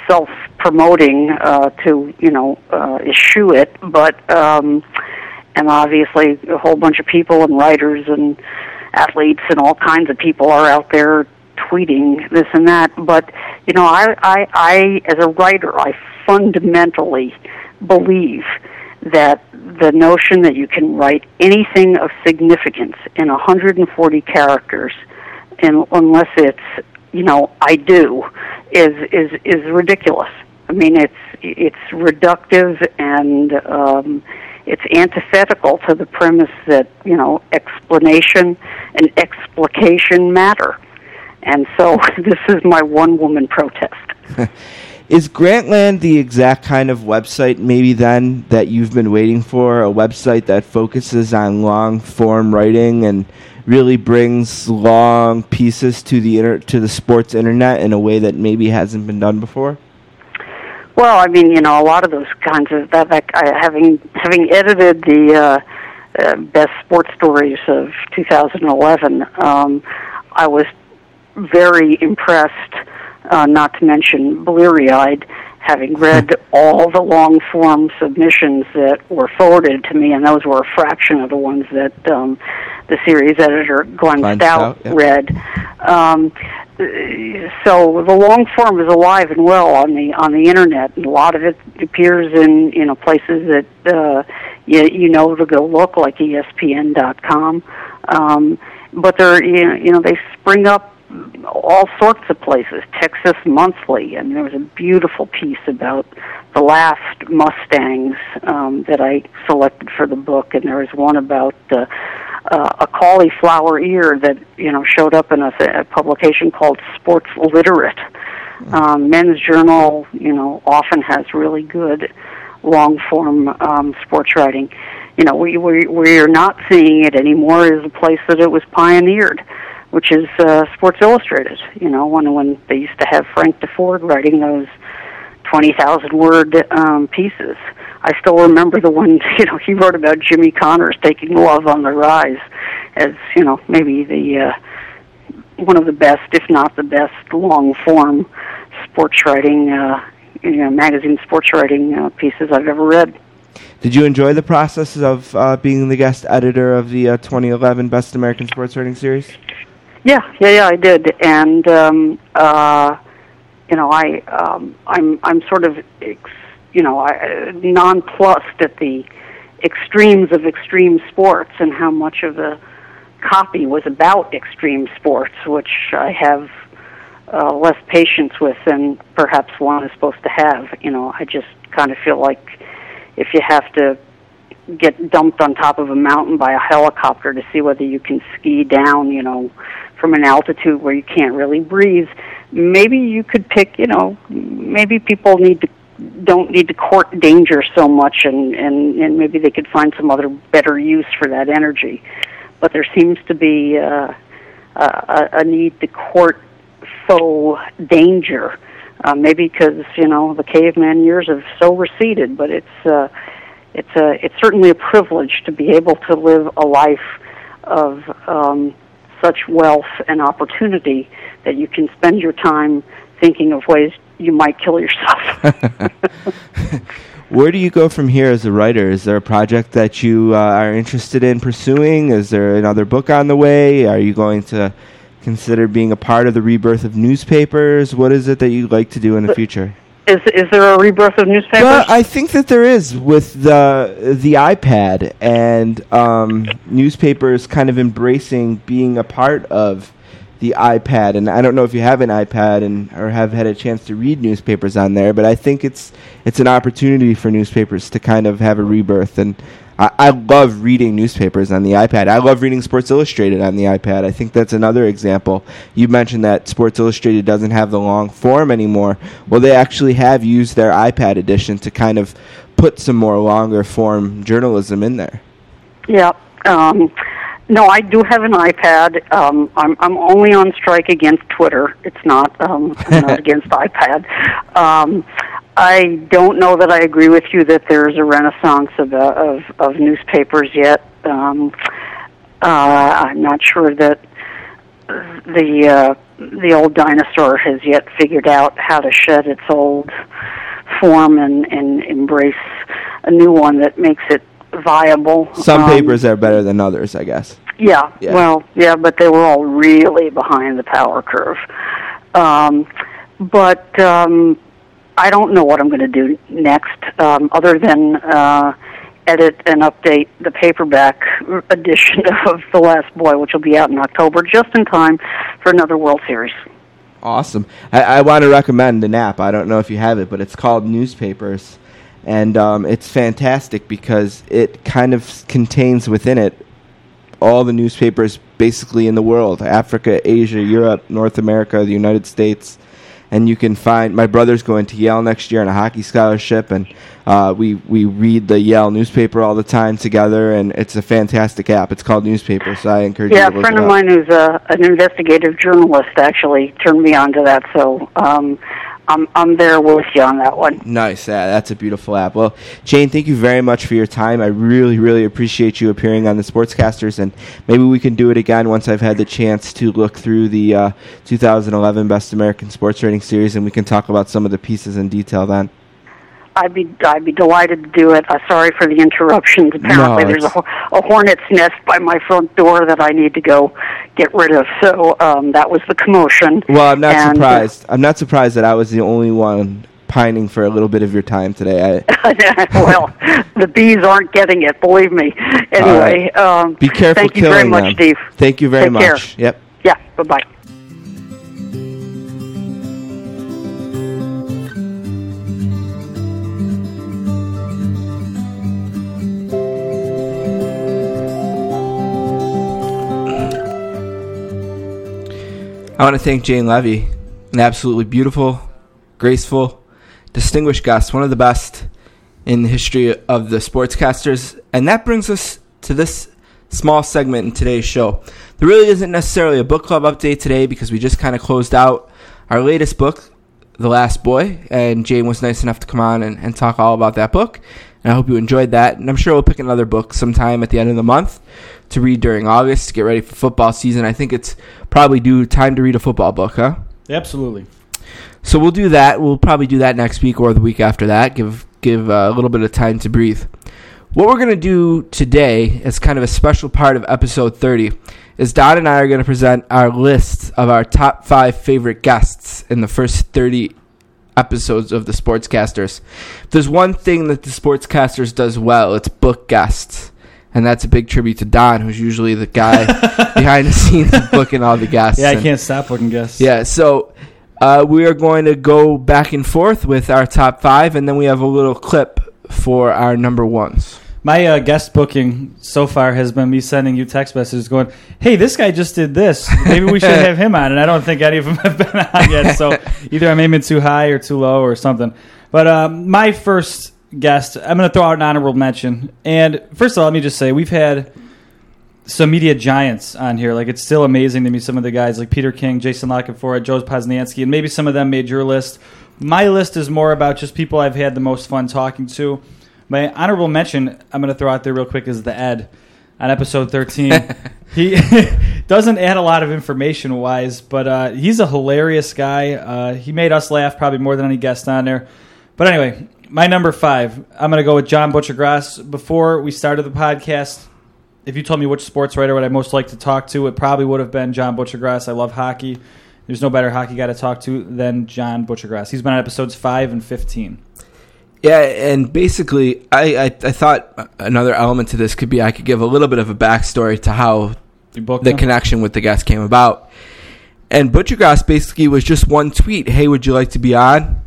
self-promoting uh, to you know uh, eschew it, but um, and obviously a whole bunch of people and writers and athletes and all kinds of people are out there tweeting this and that. But you know, I I, I as a writer, I fundamentally believe that the notion that you can write anything of significance in 140 characters, and unless it's you know I do, is is is ridiculous. I mean, it's it's reductive and um, it's antithetical to the premise that you know explanation and explication matter. And so this is my one woman protest. Is Grantland the exact kind of website, maybe then, that you've been waiting for? A website that focuses on long form writing and really brings long pieces to the inter- to the sports internet in a way that maybe hasn't been done before? Well, I mean, you know, a lot of those kinds of that. that I, having having edited the uh, uh, best sports stories of 2011, um, I was very impressed. Uh, not to mention bleary-eyed, having read all the long-form submissions that were forwarded to me, and those were a fraction of the ones that um, the series editor Glenn, Glenn Stout, Stout, yeah. read. Um, so the long form is alive and well on the on the internet, and a lot of it appears in you know places that uh, you you know to go look like ESPN.com. Um, but they're you know, you know they spring up all sorts of places. Texas Monthly, and there was a beautiful piece about the last Mustangs um, that I selected for the book, and there was one about uh, uh, a cauliflower ear that you know showed up in a, a publication called Sports Literate. Um, Men's Journal, you know, often has really good long form um, sports writing. You know, we we we're not seeing it anymore as a place that it was pioneered, which is uh, Sports Illustrated. You know, when when they used to have Frank Deford writing those twenty thousand word um, pieces. I still remember the one you know he wrote about Jimmy Connors taking love on the rise as you know maybe the uh, one of the best, if not the best, long form sports writing, uh, you know, magazine sports writing uh, pieces I've ever read. Did you enjoy the process of uh, being the guest editor of the uh, 2011 Best American Sports Writing Series? Yeah, yeah, yeah, I did, and um, uh, you know, I um, I'm I'm sort of ex, you know I, nonplussed at the extremes of extreme sports and how much of the copy was about extreme sports, which I have uh, less patience with than perhaps one is supposed to have. You know, I just kind of feel like if you have to get dumped on top of a mountain by a helicopter to see whether you can ski down, you know, from an altitude where you can't really breathe, maybe you could pick, you know, maybe people need to don't need to court danger so much and and and maybe they could find some other better use for that energy. But there seems to be uh a, a need to court faux danger. Uh, maybe because you know the caveman years have so receded, but it's uh, it's a it's certainly a privilege to be able to live a life of um, such wealth and opportunity that you can spend your time thinking of ways you might kill yourself. Where do you go from here as a writer? Is there a project that you uh, are interested in pursuing? Is there another book on the way? Are you going to consider being a part of the rebirth of newspapers? What is it that you'd like to do in the future? is is there a rebirth of newspapers? Well, I think that there is with the the iPad and um, newspapers kind of embracing being a part of the iPad, and I don't know if you have an iPad and or have had a chance to read newspapers on there, but I think it's it's an opportunity for newspapers to kind of have a rebirth. And I, I love reading newspapers on the iPad. I love reading Sports Illustrated on the iPad. I think that's another example. You mentioned that Sports Illustrated doesn't have the long form anymore. Well, they actually have used their iPad edition to kind of put some more longer form journalism in there. Yeah. Um, no, I do have an iPad. Um, I'm I'm only on strike against Twitter. It's not um, I'm not against iPad. Um, I don't know that I agree with you that there's a renaissance of uh, of, of newspapers yet. Um, uh, I'm not sure that the uh, the old dinosaur has yet figured out how to shed its old form and, and embrace a new one that makes it viable. Some Um, papers are better than others, I guess. yeah, Yeah. well, yeah, but they were all really behind the power curve. Um, but um, I don't know what I'm going to do next, um, other than uh, edit and update the paperback edition of The Last Boy, which will be out in October, just in time for another World Series. Awesome. I, I want to recommend an app. I don't know if you have it, but it's called Newspapers. And um, it's fantastic because it kind of contains within it all the newspapers basically in the world. Africa, Asia, Europe, North America, the United States. And you can find my brother's going to Yale next year on a hockey scholarship, and uh, we we read the Yale newspaper all the time together, and it's a fantastic app. It's called Newspaper, so I encourage Yeah, you to a friend of mine who's a, an investigative journalist actually turned me on to that, so um, I'm I'm there with you on that one. Nice. Yeah, that's a beautiful app. Well, Jane, thank you very much for your time. I really, really appreciate you appearing on the Sportscasters, and maybe we can do it again once I've had the chance to look through the uh, 2011 Best American Sports Writing Series, and we can talk about some of the pieces in detail then. I'd be I'd be delighted to do it. Uh, sorry for the interruptions. Apparently, there's a, a hornet's nest by my front door that I need to go get rid of. So um, that was the commotion. Well, I'm not And, surprised. I'm not surprised that I was the only one pining for a little bit of your time today. I, well, the bees aren't getting it. Believe me. Anyway, um, be careful Thank you very much, them. Steve. Thank you very Take much. care. Yep. Yeah. Bye bye. I want to thank Jane Leavy, an absolutely beautiful, graceful, distinguished guest, one of the best in the history of the sportscasters. And that brings us to this small segment in today's show. There really isn't necessarily a book club update today because we just kind of closed out our latest book, The Last Boy, and Jane was nice enough to come on and, and talk all about that book. And I hope you enjoyed that. And I'm sure we'll pick another book sometime at the end of the month to read during August to get ready for football season. I think it's probably due time to read a football book, huh? Absolutely. So we'll do that. We'll probably do that next week or the week after that. Give give uh, a little bit of time to breathe. What we're going to do today, as kind of a special part of episode 30, is Don and I are going to present our list of our top five favorite guests in the first 30 episodes of the Sportscasters. If there's one thing that the Sportscasters does well, it's book guests. And that's a big tribute to Don, who's usually the guy behind the scenes booking all the guests. Yeah, I And- can't stop booking guests. yeah, so uh, we are going to go back and forth with our top five, and then we have a little clip for our number ones. My uh, guest booking so far has been me sending you text messages going, "Hey, this guy just did this. Maybe we should have him on." And I don't think any of them have been on yet. So either I'm aiming too high or too low or something. But um, my first guest, I'm going to throw out an honorable mention. And first of all, let me just say we've had some media giants on here. Like it's still amazing to me. Some of the guys like Peter King, Jason La Canfora, Joe Posnanski, and maybe some of them made your list. My list is more about just people I've had the most fun talking to. My honorable mention I'm going to throw out there real quick is the Ed on episode 13. he doesn't add a lot of information wise, but uh, he's a hilarious guy. Uh, he made us laugh probably more than any guest on there. But anyway, my number five, I'm going to go with John Buccigross. Before we started the podcast, if you told me which sports writer would I most like to talk to, it probably would have been John Buccigross. I love hockey. There's no better hockey guy to talk to than John Buccigross. He's been on episodes five and fifteen. Yeah, and basically, I, I, I thought another element to this could be I could give a little bit of a backstory to how the him? connection with the guest came about. And Buccigross basically was just one tweet. Hey, would you like to be on?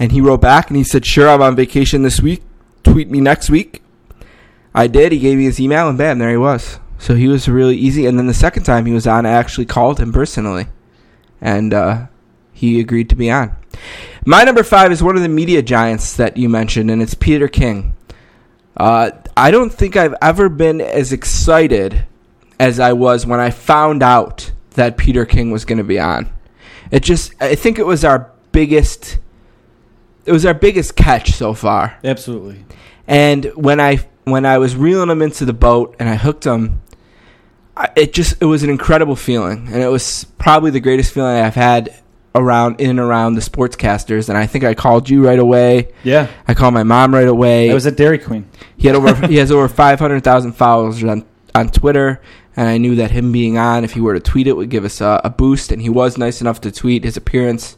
And he wrote back and he said, Sure, I'm on vacation this week. Tweet me next week. I did. He gave me his email and bam, there he was. So he was really easy. And then the second time he was on, I actually called him personally. And uh, he agreed to be on. My number five is one of the media giants that you mentioned, and it's Peter King. Uh, I don't think I've ever been as excited as I was when I found out that Peter King was going to be on. It just, I think it was our biggest, it was our biggest catch so far. Absolutely. And when I when I was reeling him into the boat and I hooked him, I, it just it was an incredible feeling, and it was probably the greatest feeling I've had around in and around the sportscasters. And I think I called you right away. Yeah. I called my mom right away. I was at Dairy Queen. He had over he has over five hundred thousand followers on on Twitter, and I knew that him being on, if he were to tweet it, would give us a, a boost. And he was nice enough to tweet his appearance.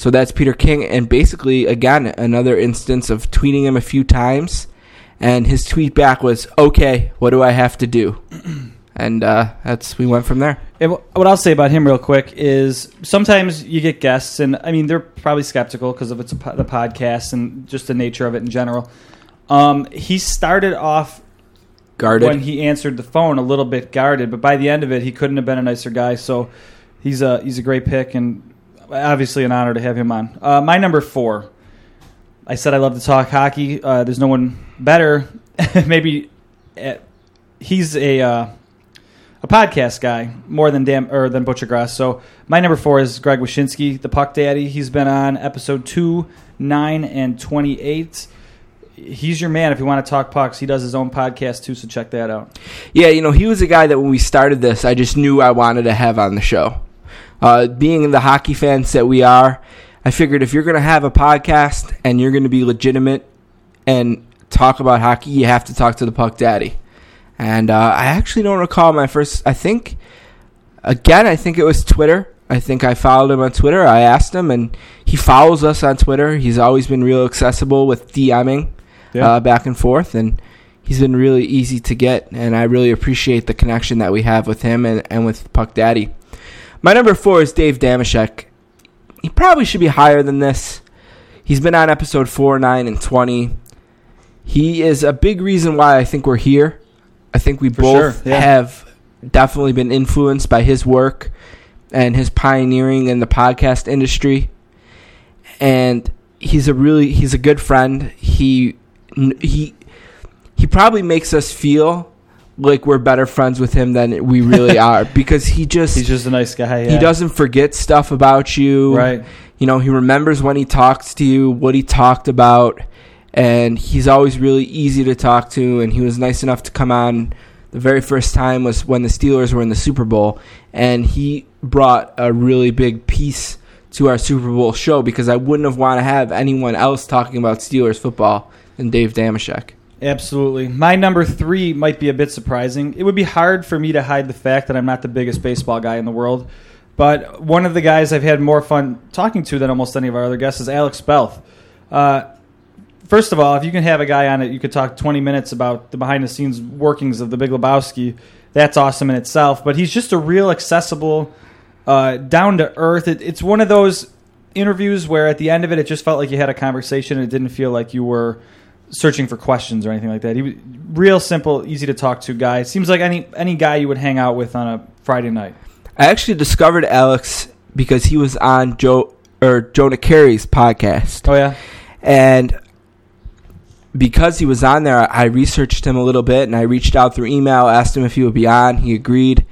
So that's Peter King, and basically again another instance of tweeting him a few times, and his tweet back was, "Okay, what do I have to do?" And uh, that's we went from there. And what I'll say about him real quick is sometimes you get guests, and I mean they're probably skeptical because of it's a po- the podcast and just the nature of it in general. Um, he started off Guarded. when he answered the phone a little bit guarded, but by the end of it, he couldn't have been a nicer guy. So he's a he's a great pick, and obviously an honor to have him on. Uh, my number four. I said I love to talk hockey. Uh, there's no one better. Maybe uh, he's a uh, a podcast guy more than Dam or than Buccigross. So my number four is Greg Wyshynski, the Puck Daddy. He's been on episode two, nine, and twenty eight. He's your man if you want to talk pucks. He does his own podcast too, so check that out. Yeah, you know, he was a guy that when we started this, I just knew I wanted to have on the show. Uh, being the hockey fans that we are, I figured if you're going to have a podcast and you're going to be legitimate and talk about hockey, you have to talk to the Puck Daddy. And uh, I actually don't recall my first. I think, again, I think it was Twitter. I think I followed him on Twitter. I asked him, and he follows us on Twitter. He's always been real accessible with DMing Yeah. uh, back and forth, and he's been really easy to get. And I really appreciate the connection that we have with him and, and with Puck Daddy. My number four is Dave Dameshek. He probably should be higher than this. He's been on episode 4, 9, and 20. He is a big reason why I think we're here. I think we For both sure, yeah. have definitely been influenced by his work and his pioneering in the podcast industry. And he's a really he's a good friend. He he he probably makes us feel like we're better friends with him than we really are because he just He's just a nice guy. he doesn't forget stuff about you. Right. You know, he remembers when he talks to you, what he talked about, and he's always really easy to talk to. And he was nice enough to come on. The very first time was when the Steelers were in the Super Bowl, and he brought a really big piece to our Super Bowl show because I wouldn't have want to have anyone else talking about Steelers football than Dave Dameshek. Absolutely. My number three might be a bit surprising. It would be hard for me to hide the fact that I'm not the biggest baseball guy in the world. But one of the guys I've had more fun talking to than almost any of our other guests is Alex Belth. Uh, first of all, if you can have a guy on it, you could talk 20 minutes about the behind the scenes workings of the Big Lebowski. That's awesome in itself. But he's just a real accessible, uh, down to earth. It, it's one of those interviews where at the end of it, it just felt like you had a conversation. And it didn't feel like you were searching for questions or anything like that. He was real simple, easy to talk to guy. Seems like any any guy you would hang out with on a Friday night. I actually discovered Alex because he was on Joe or Jonah Keri's podcast. Oh yeah, And because he was on there, I researched him a little bit and I reached out through email, asked him if he would be on. He agreed.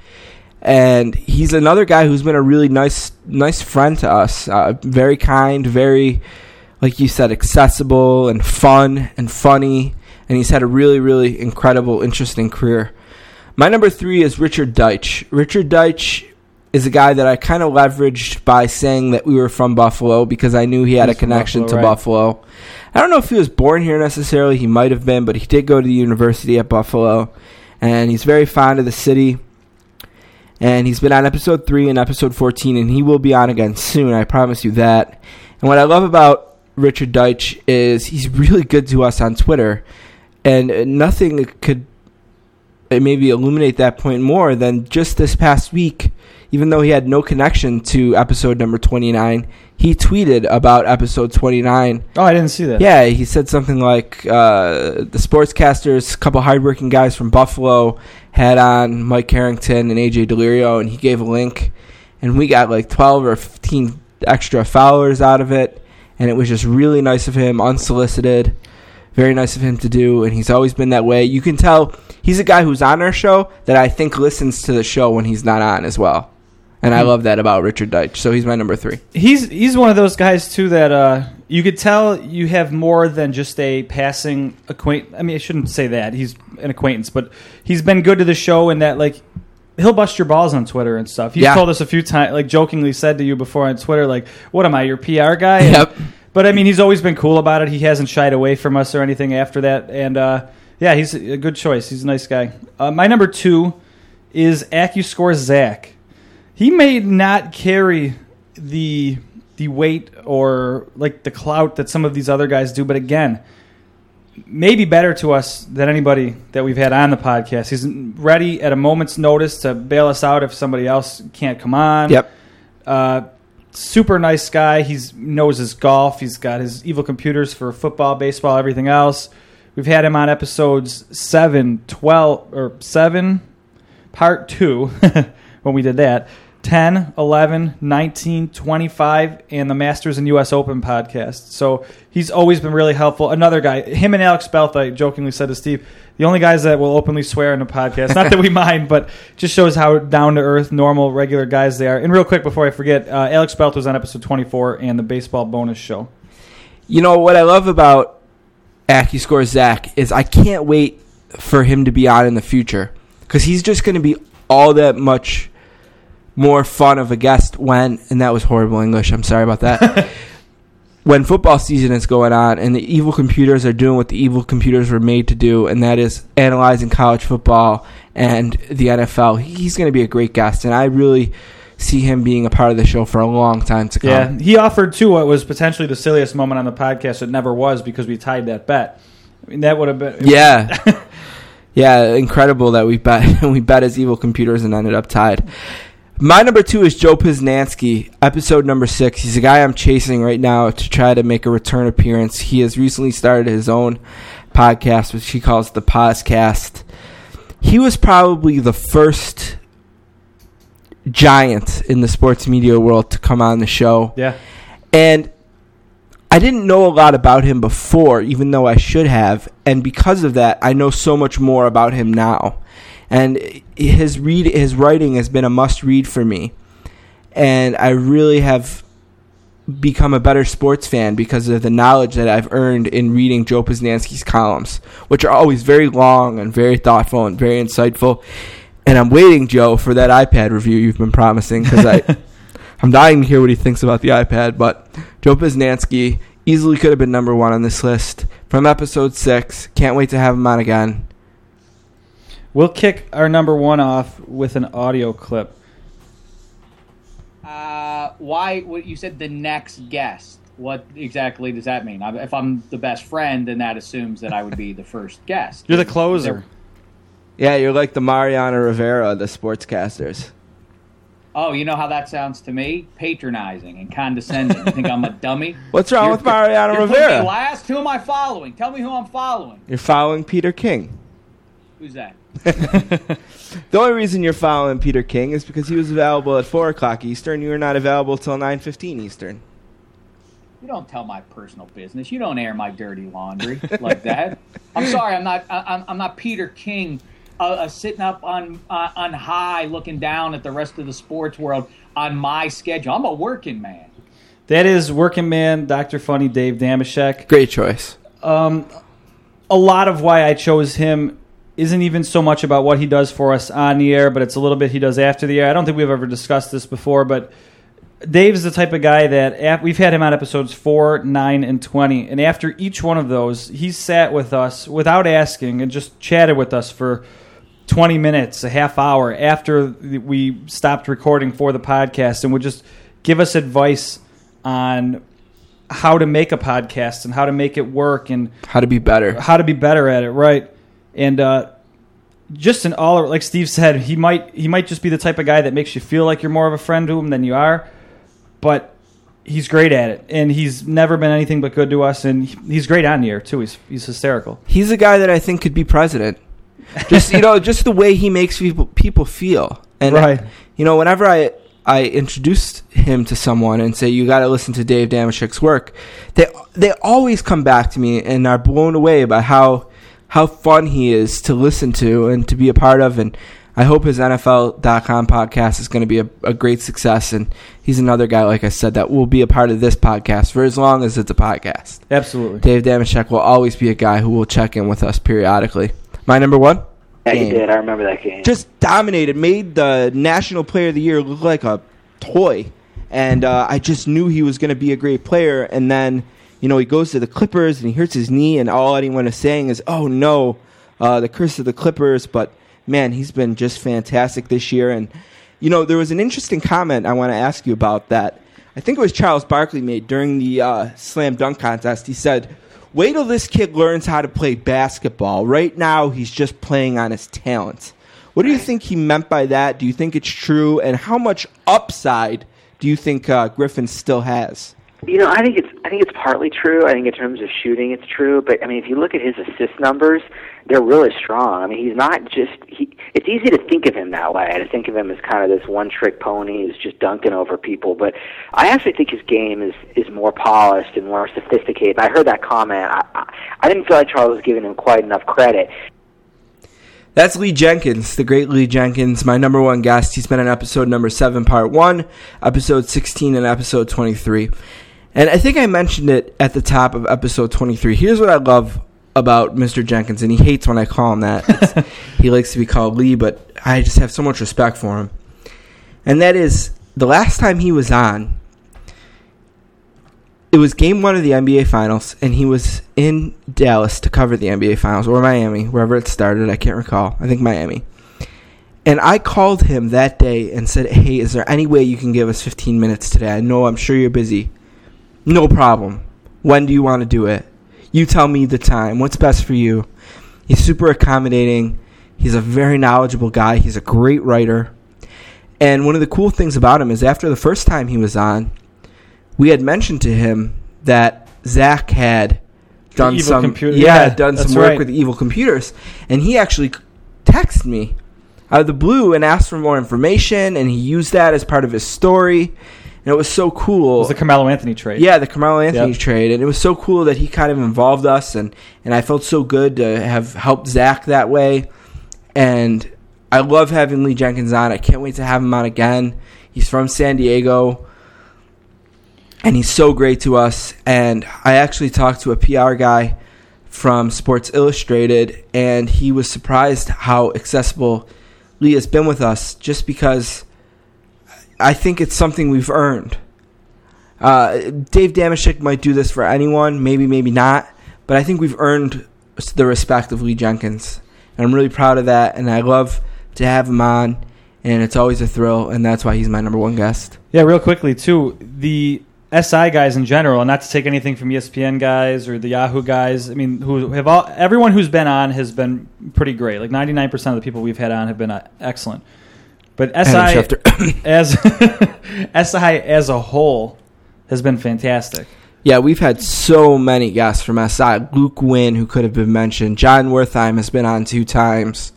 And he's another guy who's been a really nice, nice friend to us. Uh, very kind, very, like you said, accessible and fun and funny. And he's had a really, really incredible, interesting career. My number three is Richard Deitch. Richard Deitch is a guy that I kind of leveraged by saying that we were from Buffalo because I knew he had He's a connection Buffalo, to right. Buffalo. I don't know if he was born here necessarily. He might have been, but he did go to the university at Buffalo, and he's very fond of the city. And he's been on episode three and episode fourteen, and he will be on again soon. I promise you that. And what I love about Richard Deitch is he's really good to us on Twitter, and nothing could maybe illuminate that point more than just this past week even though he had no connection to episode number 29, he tweeted about episode 29. Oh, I didn't see that. Yeah, he said something like uh, the sportscasters, a couple hardworking guys from Buffalo, had on Mike Harrington and AJ Delirio, and he gave a link, and we got like 12 or 15 extra followers out of it, and it was just really nice of him, unsolicited. Very nice of him to do, and he's always been that way. You can tell he's a guy who's on our show that I think listens to the show when he's not on as well. And I love that about Richard Deitch. So he's my number three. He's he's one of those guys too that uh, you could tell you have more than just a passing acquaint. I mean, I shouldn't say that he's an acquaintance, but he's been good to the show in that like he'll bust your balls on Twitter and stuff. He's Yeah. told us a few times, like jokingly said to you before on Twitter, like, "What am I, your PR guy?" And- Yep. But I mean, he's always been cool about it. He hasn't shied away from us or anything after that. And uh, yeah, he's a good choice. He's a nice guy. Uh, my number two is AccuScore Zach. He may not carry the the weight or like the clout that some of these other guys do, but again, maybe better to us than anybody that we've had on the podcast. He's ready at a moment's notice to bail us out if somebody else can't come on. Yep. Uh, super nice guy. He's knows his golf. He's got his evil computers for football, baseball, everything else. We've had him on episodes 7, 12, or 7, part 2, when we did that. 10, 11, 19, 25, and the Masters and U.S. Open podcast. So he's always been really helpful. Another guy, him and Alex Belth, I jokingly said to Steve, the only guys that will openly swear in the podcast. Not that we mind, but just shows how down to earth, normal, regular guys they are. And real quick before I forget, uh, Alex Belth was on episode 24 and the baseball bonus show. You know what I love about AccuScore Zach is I can't wait for him to be on in the future because he's just going to be all that much more fun of a guest when and that was horrible English. I'm sorry about that. when football season is going on and the evil computers are doing what the evil computers were made to do, and that is analyzing college football and the NFL, he's going to be a great guest, and I really see him being a part of the show for a long time to come. Yeah, he offered too what was potentially the silliest moment on the podcast. It never was because we tied that bet. I mean, that would have been Yeah. yeah, incredible that we bet we bet as evil computers and ended up tied. My number two is Joe Posnanski, episode number six. He's a guy I'm chasing right now to try to make a return appearance. He has recently started his own podcast, which he calls the Podcast. He was probably the first giant in the sports media world to come on the show. Yeah, And I didn't know a lot about him before, even though I should have. And because of that, I know so much more about him now. And his read, his writing has been a must read for me. And I really have become a better sports fan because of the knowledge that I've earned in reading Joe Posnanski's columns, which are always very long and very thoughtful and very insightful. And I'm waiting, Joe, for that iPad review you've been promising because I, I'm dying to hear what he thinks about the iPad. But Joe Posnanski easily could have been number one on this list from episode six. Can't wait to have him on again. We'll kick our number one off with an audio clip. Uh, why? What you said? The next guest. What exactly does that mean? If I'm the best friend, then that assumes that I would be the first guest. You're the closer. Yeah, you're like the Mariano Rivera, of the sportscasters. Oh, you know how that sounds to me? Patronizing and condescending. You think I'm a dummy? What's wrong You're- with Mariano you're putting me Rivera? last. Who am I following? Tell me who I'm following. You're following Peter King. Who's that? The only reason you're following Peter King is because he was available at four o'clock Eastern. You were not available till nine fifteen Eastern. You don't tell my personal business. You don't air my dirty laundry like that. I'm sorry. I'm not. I, I'm, I'm not Peter King, uh, uh, sitting up on uh, on high, looking down at the rest of the sports world on my schedule. I'm a working man. That is working man, Doctor Funny, Dave Dameshek. Great choice. Um, a lot of why I chose him isn't even so much about what he does for us on the air, but it's a little bit he does after the air. I don't think we've ever discussed this before, but Dave's the type of guy that af- we've had him on episodes four, nine, and twenty, and after each one of those, he sat with us without asking and just chatted with us for. 20 minutes, a half hour after we stopped recording for the podcast and would just give us advice on how to make a podcast and how to make it work and How to be better. how to be better at it, right? And uh, just an all like Steve said, he might he might just be the type of guy that makes you feel like you're more of a friend to him than you are, but he's great at it, and he's never been anything but good to us, and he's great on the air too. He's he's hysterical. He's a guy that I think could be president. Just you know, just the way he makes people people feel. And Right. you know, whenever I I introduced him to someone and say you got to listen to Dave Dameshek's work, they they always come back to me and are blown away by how how fun he is to listen to and to be a part of and I hope his NFL.com podcast is going to be a, a great success. And he's another guy, like I said, that will be a part of this podcast for as long as it's a podcast. Absolutely. Dave Dameshek will always be a guy who will check in with us periodically. My number one? Yeah, he Game. did. I remember that game. Just dominated, made the National Player of the Year look like a toy. And uh, I just knew he was going to be a great player. And then, you know, he goes to the Clippers and he hurts his knee, and all anyone is saying is, oh no, uh, the curse of the Clippers. But man, he's been just fantastic this year. And, you know, there was an interesting comment I want to ask you about that. I think it was Charles Barkley made during the uh, slam dunk contest. He said, Wait till this kid learns how to play basketball. Right now, he's just playing on his talent. What do you think he meant by that? Do you think it's true? And how much upside do you think uh, Griffin still has? You know, I think it's I think it's partly true. I think in terms of shooting, it's true. But I mean, if you look at his assist numbers, they're really strong. I mean, he's not just he. It's easy to think of him that way. To think of him as kind of this one-trick pony who's just dunking over people. But I actually think his game is is more polished and more sophisticated. I heard that comment. I I, I didn't feel like Charles was giving him quite enough credit. That's Lee Jenkins, the great Lee Jenkins, my number one guest. He's been on episode number seven, part one, episode 16, and episode 23. And I think I mentioned it at the top of episode 23. Here's what I love about Mr. Jenkins, and he hates when I call him that. He likes to be called Lee, but I just have so much respect for him. And that is the last time he was on, it was game one of the NBA Finals, and he was in Dallas to cover the NBA Finals, or Miami, wherever it started. I can't recall. I think Miami. And I called him that day and said, Hey, is there any way you can give us 15 minutes today? I know I'm sure you're busy. No problem. When do you want to do it? You tell me the time. What's best for you? He's super accommodating. He's a very knowledgeable guy. He's a great writer. And one of the cool things about him is after the first time he was on, we had mentioned to him that Zach had done some computer- yeah, yeah, done some work right. with evil computers, and he actually texted me out of the blue and asked for more information, and he used that as part of his story, and it was so cool. It was the Carmelo Anthony trade. Yeah, the Carmelo Anthony Yep. trade, and it was so cool that he kind of involved us, and and I felt so good to have helped Zach that way, and I love having Lee Jenkins on. I can't wait to have him on again. He's from San Diego, and he's so great to us. And I actually talked to a PR guy from Sports Illustrated, and he was surprised how accessible Lee has been with us, just because I think it's something we've earned. Uh, Dave Dameshek might do this for anyone, maybe, maybe not, but I think we've earned the respect of Lee Jenkins, and I'm really proud of that. And I love to have him on, and it's always a thrill, and that's why he's my number one guest. Yeah, real quickly too, the SI guys in general, not to take anything from ESPN guys or the Yahoo guys. I mean, who have all everyone who's been on has been pretty great. Like ninety nine percent of the people we've had on have been uh, excellent. But SI as SI as a whole has been fantastic. Yeah, we've had so many guests from SI. Luke Winn, who could have been mentioned. Jon Wertheim has been on two times.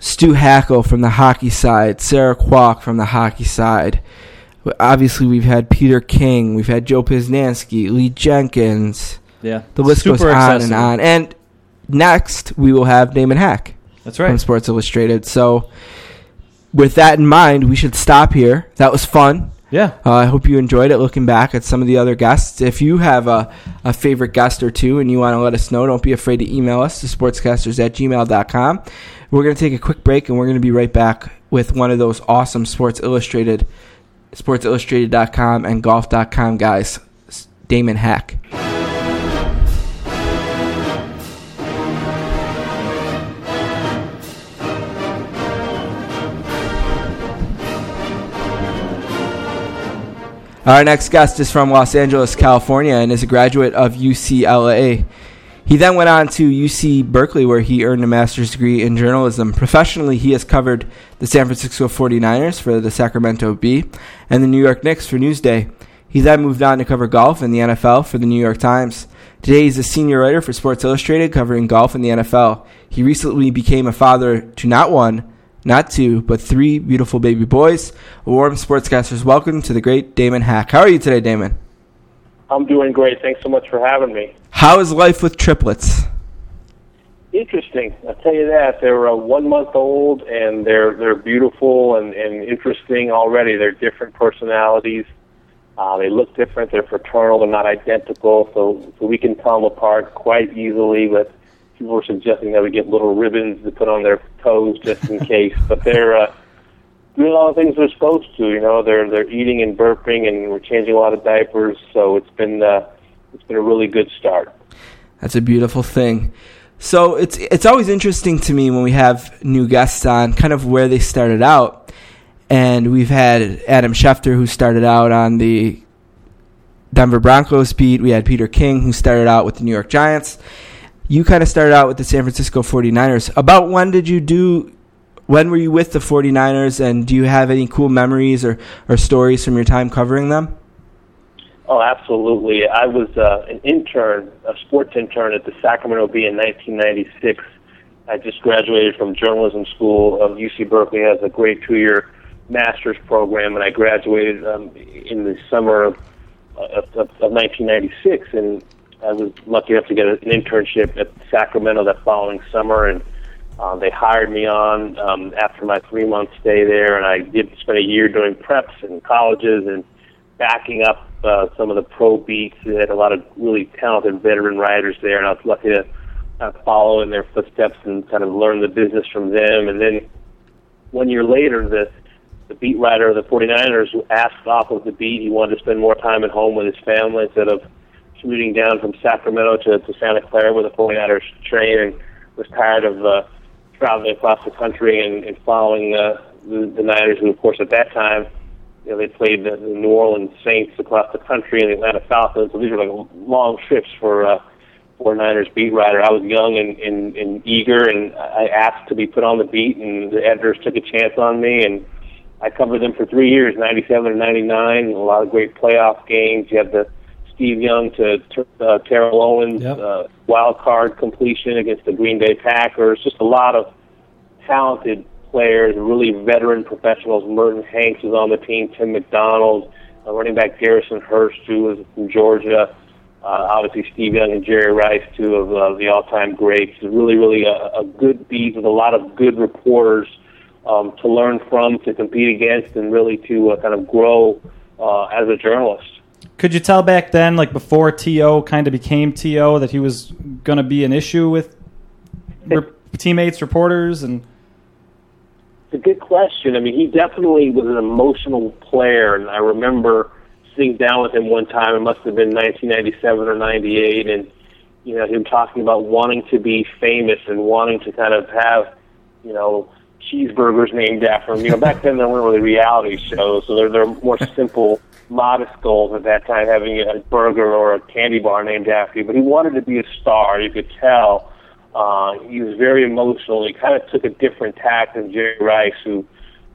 Stu Hackel from the hockey side. Sarah Kwak from the hockey side. Obviously, we've had Peter King. We've had Joe Posnanski, Lee Jenkins. Yeah, The list goes Super on and on. And next, we will have Damon Hack That's right. from. Sports Illustrated. So, with that in mind, we should stop here. That was fun. Yeah, Uh, I hope you enjoyed it looking back at some of the other guests. If you have a, a favorite guest or two and you want to let us know, don't be afraid to email us to sportscasters at gmail.com. We're going to take a quick break and we're going to be right back with one of those awesome Sports Illustrated, sportsillustrated.com and golf.com guys, Damon Hack. Our next guest is from Los Angeles, California, and is a graduate of UCLA. He then went on to UC Berkeley, where he earned a master's degree in journalism. Professionally, he has covered the San Francisco 49ers for the Sacramento Bee and the New York Knicks for Newsday. He then moved on to cover golf and the NFL for the New York Times. Today, he's a senior writer for Sports Illustrated, covering golf and the NFL. He recently became a father to not one, not two, but three beautiful baby boys. A warm sportscasters welcome to the great Damon Hack. How are you today, Damon? I'm doing great. Thanks so much for having me. How is life with triplets? Interesting. I'll tell you that they're uh, one month old and they're they're beautiful and, and interesting already. They're different personalities. Uh, they look different. They're fraternal. They're not identical, so so we can tell them apart quite easily. But people were suggesting that we get little ribbons to put on their toes just in case. But they're uh, doing all the things they're supposed to. You know, they're they're eating and burping, and we're changing a lot of diapers. So it's been uh, it's been a really good start. That's a beautiful thing. So it's it's always interesting to me when we have new guests on, kind of where they started out. And we've had Adam Schefter, who started out on the Denver Broncos beat. We had Peter King, who started out with the New York Giants. You kind of started out with the San Francisco 49ers. About when did you do when were you with the 49ers and do you have any cool memories or, or stories from your time covering them? Oh, absolutely. I was uh, an intern, a sports intern at the Sacramento Bee in 1996. I just graduated from journalism school of UC Berkeley. Has a great two-year master's program, and I graduated um, in the summer of, of, of 1996. And I was lucky enough to get an internship at Sacramento that following summer, and uh, they hired me on um, after my three-month stay there, and I did spend a year doing preps and colleges and backing up uh, some of the pro beats. They had a lot of really talented veteran writers there, and I was lucky to uh, follow in their footsteps and kind of learn the business from them. And then one year later, the the beat writer of the 49ers asked off of the beat. He wanted to spend more time at home with his family instead of commuting down from Sacramento to, to Santa Clara with the 49ers train and was tired of uh, traveling across the country and, and following uh, the, the Niners, who, of course, at that time, you know, they played the, the New Orleans Saints across the country and the Atlanta Falcons. So these were like long trips for uh, for Niners beat writer. I was young and, and, and eager, and I asked to be put on the beat, and the editors took a chance on me, and I covered them for three years, 97 and 99, a lot of great playoff games. You had the Steve Young to uh, Terrell Owens Yep. uh, wild card completion against the Green Bay Packers. Just a lot of talented players, really veteran professionals. Merton Hanks was on the team, Tim McDonald, uh, running back Garrison Hearst, who was from Georgia. Uh, obviously, Steve Young and Jerry Rice, two of uh, the all-time greats. Really, really a, a good beat with a lot of good reporters um, to learn from, to compete against, and really to uh, kind of grow uh, as a journalist. Could you tell back then, like before To kind of became To, that he was going to be an issue with re- teammates, reporters, and It's a good question. I mean, he definitely was an emotional player, and I remember sitting down with him one time. It must have been 1997 or 98, and you know him talking about wanting to be famous and wanting to kind of have, you know, cheeseburgers named after him. You know, back then there weren't really reality shows, so they're they're more simple, modest goals at that time, having a burger or a candy bar named after you. But he wanted to be a star. You could tell. Uh, he was very emotional. He kind of took a different tack than Jerry Rice, who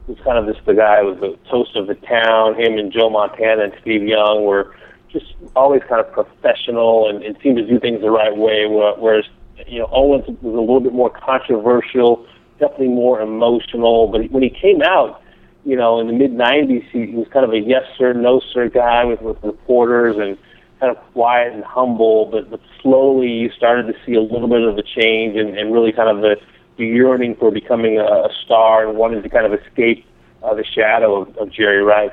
was kind of just the guy who was the toast of the town. Him and Joe Montana and Steve Young were just always kind of professional and, and seemed to do things the right way. Whereas, you know, Owens was a little bit more controversial, definitely more emotional. But when he came out, you know, in the mid '90s, he, was kind of a yes sir, no sir guy with, with reporters and kind of quiet and humble. But but slowly, you started to see a little bit of a change and, and really kind of the, the yearning for becoming a, a star and wanting to kind of escape uh, the shadow of, of Jerry Rice.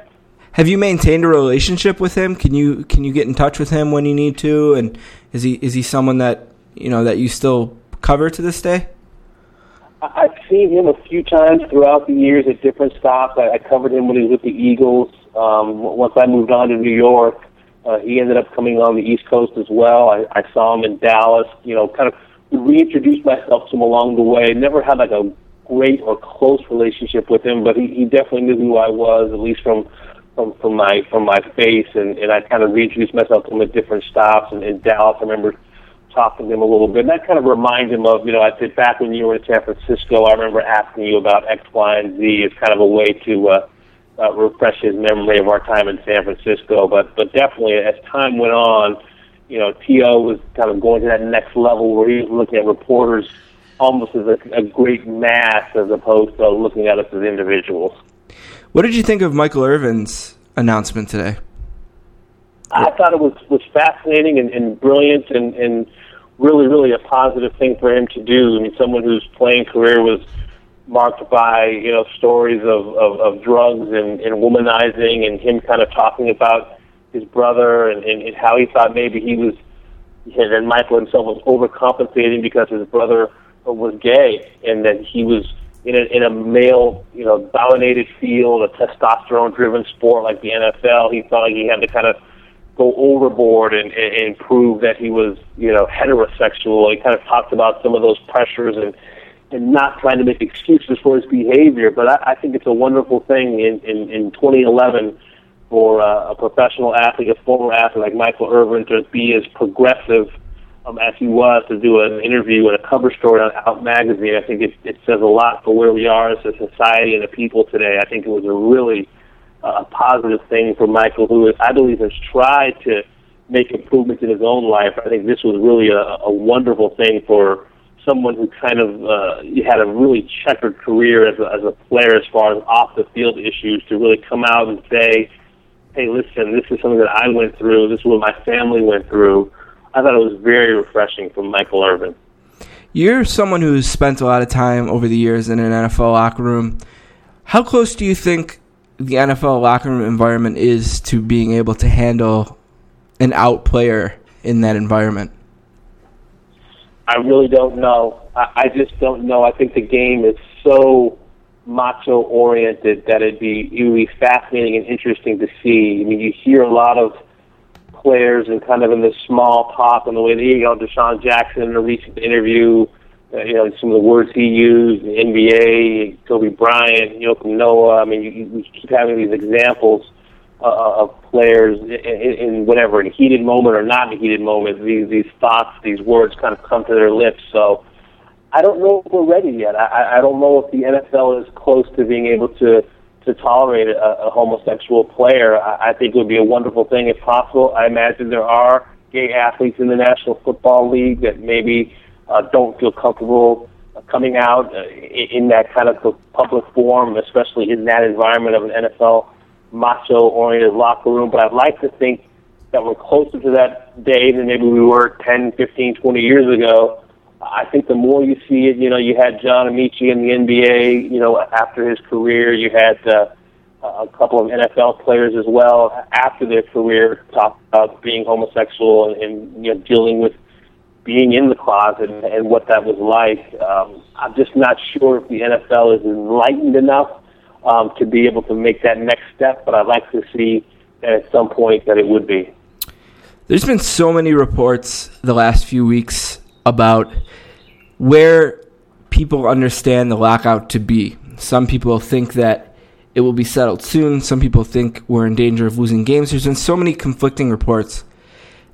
Have you maintained a relationship with him? Can you can you get in touch with him when you need to? And is he is he someone that you know that you still cover to this day? I've seen him a few times throughout the years at different stops. I, I covered him when he was with the Eagles. Um, once I moved on to New York, uh, he ended up coming on the East Coast as well. I, I saw him in Dallas. You know, kind of reintroduced myself to him along the way. Never had like a great or close relationship with him, but he, he definitely knew who I was, at least from from from my from my face, and and I kind of reintroduced myself to him at different stops. And in Dallas, I remember talking to him a little bit. And that kind of reminds him of, you know, I said back when you were in San Francisco, I remember asking you about X, Y, and Z as kind of a way to uh, uh, refresh his memory of our time in San Francisco. But but definitely, as time went on, you know, T.O. was kind of going to that next level where he was looking at reporters almost as a, a great mass as opposed to looking at us as individuals. What did you think of Michael Irvin's announcement today? I thought it was was fascinating and, and brilliant and, and really really a positive thing for him to do. I mean, someone whose playing career was marked by you know stories of of, of drugs and, and womanizing, and him kind of talking about his brother and, and, and how he thought maybe he was and Michael himself was overcompensating because his brother was gay and that he was in a, in a male, you know, dominated field, a testosterone driven sport like the NFL. He felt like he had to kind of go overboard and, and, prove that he was, you know, heterosexual. He kind of talked about some of those pressures and and not trying to make excuses for his behavior. But I, I think it's a wonderful thing in in, in 2011 for uh, a professional athlete, a former athlete like Michael Irvin, to be as progressive um, as he was to do an interview and a cover story on Out Magazine. I think it, it says a lot for where we are as a society and a people today. I think it was a really uh, positive thing for Michael, who I believe has tried to make improvements in his own life. I think this was really a, a wonderful thing for someone who kind of uh, had a really checkered career as a, as a player as far as off the field issues to really come out and say, hey, listen, this is something that I went through. This is what my family went through. I thought it was very refreshing from Michael Irvin. You're someone who's spent a lot of time over the years in an NFL locker room. How close do you think the NFL locker room environment is to being able to handle an out player in that environment? I really don't know. I, I just don't know. I think the game is so macho oriented that it'd be it would be fascinating and interesting to see. I mean, you hear a lot of players and kind of in this small talk and the way that you know DeSean Jackson in a recent interview, uh, you know some of the words he used, the NBA, Kobe Bryant, Joakim Noah. I mean, you, you keep having these examples uh, of players in, in whatever in a heated moment or not in a heated moment. These these thoughts, these words, kind of come to their lips. So. I don't know if we're ready yet. I, I don't know if the NFL is close to being able to to tolerate a, a homosexual player. I, I think it would be a wonderful thing if possible. I imagine there are gay athletes in the National Football League that maybe uh, don't feel comfortable coming out uh, in, that kind of public forum, especially in that environment of an NFL macho-oriented locker room. But I'd like to think that we're closer to that day than maybe we were 10, 15, 20 years ago I think the more you see it, you know, you had John Amaechi in the NBA, you know, after his career. You had uh, a couple of NFL players as well after their career talk about being homosexual and, and you know, dealing with being in the closet and, what that was like. Um, I'm just not sure if the NFL is enlightened enough um, to be able to make that next step, but I'd like to see that at some point that it would be. There's been so many reports the last few weeks about where people understand the lockout to be. Some people think that it will be settled soon. Some people think we're in danger of losing games. There's been so many conflicting reports.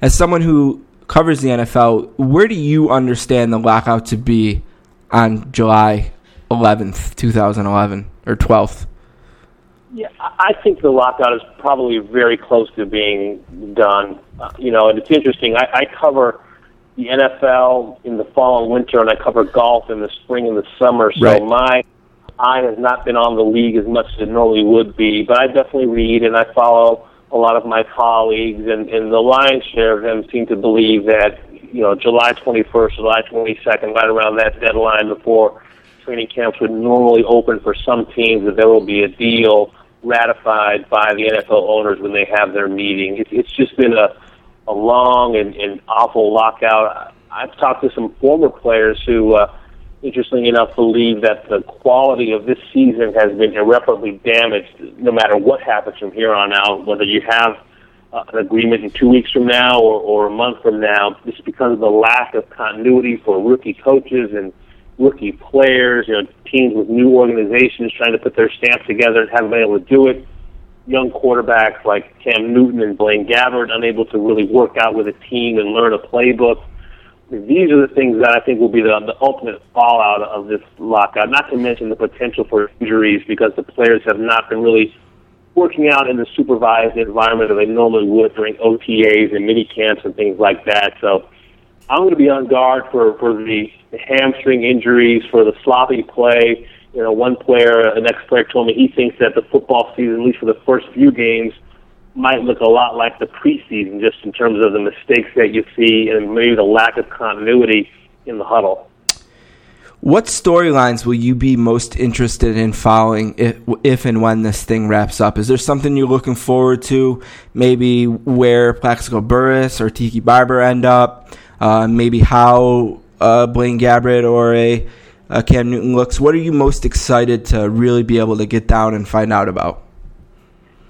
As someone who covers the NFL, where do you understand the lockout to be on July 11th, 2011 or 12th? Yeah, I think the lockout is probably very close to being done. Uh, you know, and it's interesting. I, I cover the NFL in the fall and winter, and I cover golf in the spring and the summer. So Right. my eye has not been on the league as much as it normally would be, but I definitely read and I follow a lot of my colleagues, and, and the lion's share of them seem to believe that you know July 21st, July 22nd, right around that deadline before training camps would normally open for some teams, that there will be a deal ratified by the NFL owners when they have their meeting. It, it's just been a a long and, and awful lockout. I've talked to some former players who, uh, interestingly enough, believe that the quality of this season has been irreparably damaged no matter what happens from here on out, whether you have uh, an agreement in two weeks from now or, or a month from now, just because of the lack of continuity for rookie coaches and rookie players, you know, teams with new organizations trying to put their stamp together and haven't been able to do it young quarterbacks like Cam Newton and Blaine Gabbert unable to really work out with a team and learn a playbook. These are the things that I think will be the, the ultimate fallout of this lockout. Not to mention the potential for injuries because the players have not been really working out in the supervised environment that they normally would during OTAs and mini camps and things like that. So I'm going to be on guard for for the, hamstring injuries, for the sloppy play. You know, one player, an ex-player, told me he thinks that the football season, at least for the first few games, might look a lot like the preseason, just in terms of the mistakes that you see and maybe the lack of continuity in the huddle. What storylines will you be most interested in following if, if and when this thing wraps up? Is there something you're looking forward to? Maybe where Plaxico Burress or Tiki Barber end up? Uh, maybe how uh, Blaine Gabbert or a, a Cam Newton looks? What are you most excited to really be able to get down and find out about?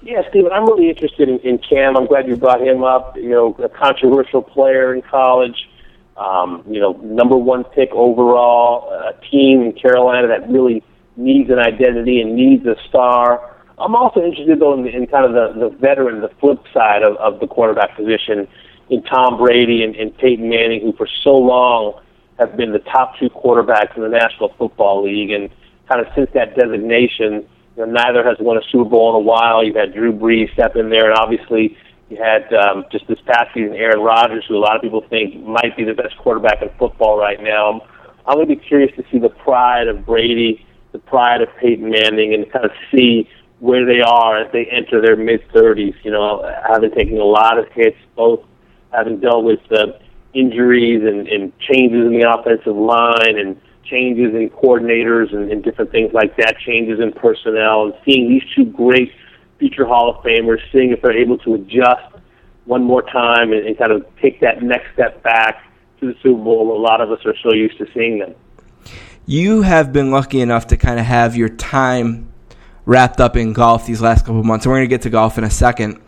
Yeah, Stephen, I'm really interested in, in Cam. I'm glad you brought him up. You know, a controversial player in college. Um, you know, number one pick overall. A team in Carolina that really needs an identity and needs a star. I'm also interested though in, in kind of the, the veteran, the flip side of, of the quarterback position in Tom Brady and, and Peyton Manning, who for so long have been the top two quarterbacks in the National Football League, and kind of since that designation you know, neither has won a Super Bowl in a while. You've had Drew Brees step in there, and obviously you had um, just this past season Aaron Rodgers, who a lot of people think might be the best quarterback in football right now. I'm going to be curious to see the pride of Brady, the pride of Peyton Manning, and kind of see where they are as they enter their mid 30s. You know, having taken a lot of hits, both having dealt with the injuries and, and changes in the offensive line and changes in coordinators and, and different things like that, changes in personnel, and seeing these two great future Hall of Famers, seeing if they're able to adjust one more time and, and kind of take that next step back to the Super Bowl. A lot of us are so used to seeing them. You have been lucky enough to kind of have your time wrapped up in golf these last couple of months, we're going to get to golf in a second.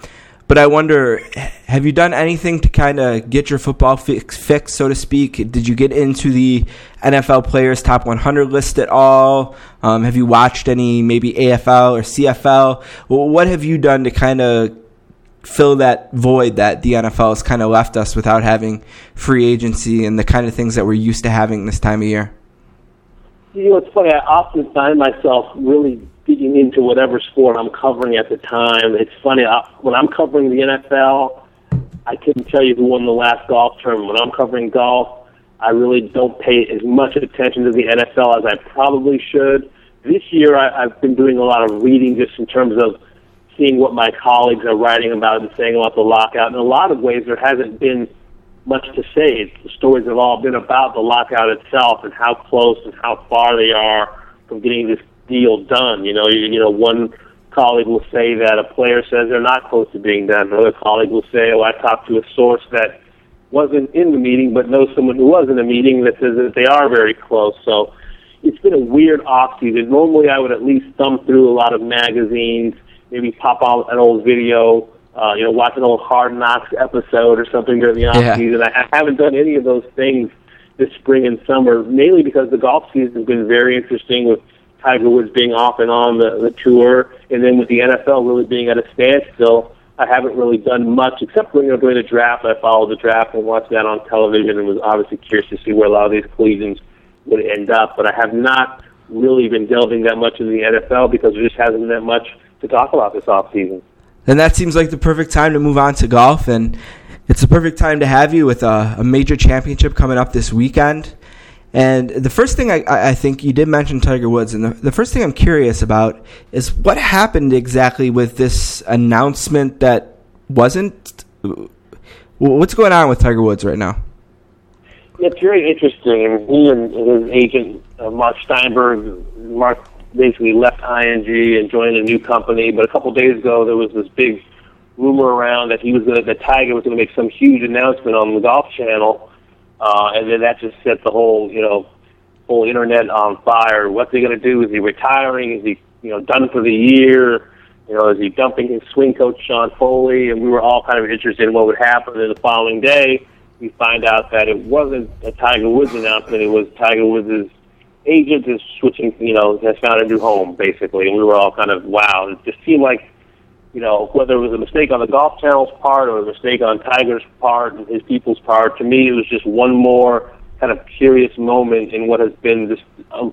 But I wonder, have you done anything to kind of get your football fix, fix, so to speak? Did you get into the NFL players top 100 list at all? Um, have you watched any maybe AFL or CFL? what have you done to kind of fill that void that the NFL has kind of left us without having free agency and the kind of things that we're used to having this time of year? You know, it's funny. I often find myself really digging into whatever sport I'm covering at the time. It's funny I, when I'm covering the NFL, I couldn't tell you who won the last golf tournament. When I'm covering golf, I really don't pay as much attention to the NFL as I probably should. This year, I, I've been doing a lot of reading just in terms of seeing what my colleagues are writing about and saying about the lockout. In a lot of ways, there hasn't been much to say. The stories have all been about the lockout itself and how close and how far they are from getting this deal done. You know, you, you know, one colleague will say that a player says they're not close to being done. Another colleague will say, "Oh, I talked to a source that wasn't in the meeting, but knows someone who was in the meeting that says that they are very close." So it's been a weird off season. Normally, I would at least thumb through a lot of magazines, maybe pop on an old video. Uh, you know, watch an old Hard Knocks episode or something during the off Yeah. season. I, I haven't done any of those things this spring and summer, mainly because the golf season has been very interesting with Tiger Woods being off and on the, the tour, and then with the NFL really being at a standstill, I haven't really done much except you know during the draft. I followed the draft and watched that on television, and was obviously curious to see where a lot of these collegians would end up. But I have not really been delving that much into the NFL because there just hasn't been that much to talk about this off season. then that seems like the perfect time to move on to golf. And it's the perfect time to have you with a, a major championship coming up this weekend. And the first thing I, I think you did mention Tiger Woods, and the, the first thing I'm curious about is what happened exactly with this announcement that wasn't. What's going on with Tiger Woods right now? It's very interesting. He and his agent, uh, Mark Steinberg, Mark basically left IMG and joined a new company. But a couple days ago, there was this big rumor around that he was gonna, that Tiger was going to make some huge announcement on the Golf Channel, uh, and then that just set the whole you know whole internet on fire. What's he going to do? Is he retiring? Is he you know done for the year? You know, is he dumping his swing coach Sean Foley? And we were all kind of interested in what would happen. And the following day, we find out that it wasn't a Tiger Woods announcement. It was Tiger Woods' agent is switching. You know, has found a new home basically. And we were all kind of wow. It just seemed like you know, whether it was a mistake on the Golf Channel's part or a mistake on Tiger's part and his people's part, to me it was just one more kind of curious moment in what has been this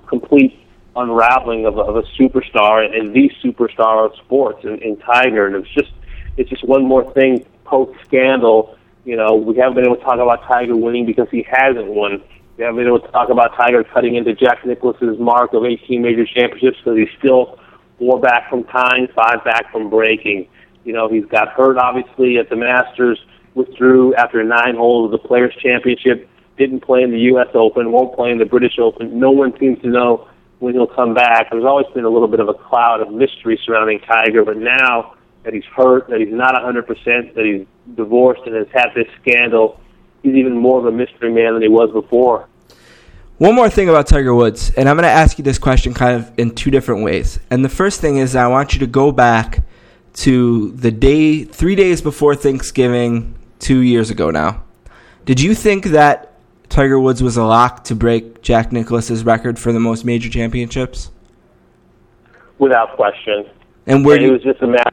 complete unraveling of, a- of a superstar and the superstar of sports in, in Tiger. And it's just it's just one more thing post scandal. You know, we haven't been able to talk about Tiger winning because he hasn't won. We haven't been able to talk about Tiger cutting into Jack Nicklaus's mark of 18 major championships because he's still four back from tying, five back from breaking. You know, he's got hurt obviously at the Masters, withdrew after nine holes of the Players Championship, didn't play in the U.S. Open, won't play in the British Open. No one seems to know when he'll come back. There's always been a little bit of a cloud of mystery surrounding Tiger, but now that he's hurt, that he's not 100%, that he's divorced and has had this scandal, he's even more of a mystery man than he was before. One more thing about Tiger Woods, and I'm going to ask you this question kind of in two different ways. And the first thing is, I want you to go back to the day, three days before Thanksgiving, two years ago now. Did you think that Tiger Woods was a lock to break Jack Nicklaus's record for the most major championships? without question. And where And do it was just a matter.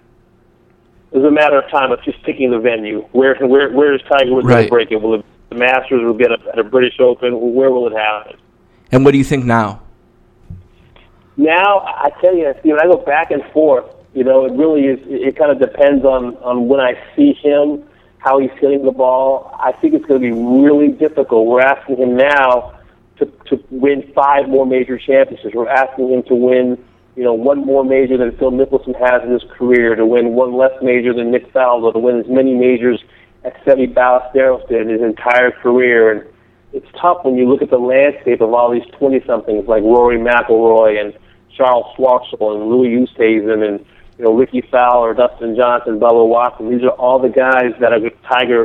It was a matter of time of just picking the venue. Where where where is Tiger Woods going to break it? Will it, the Masters will be at a, at a British Open? Where will it happen? and what do you think now? Now I tell you, Stephen, I go back and forth. You know, it really is. It, it kind of depends on on when I see him, how he's hitting the ball. I think it's going to be really difficult. We're asking him now to to win five more major championships. We're asking him to win, you know, one more major than Phil Mickelson has in his career, to win one less major than Nick Faldo, to win as many majors Seve Ballesteros did his entire career. And it's tough when you look at the landscape of all these twenty-somethings like Rory McIlroy and Charles Schwartzel and Louis Oosthuizen and you know Rickie Fowler, Dustin Johnson, Bubba Watson. These are all the guys that a Tiger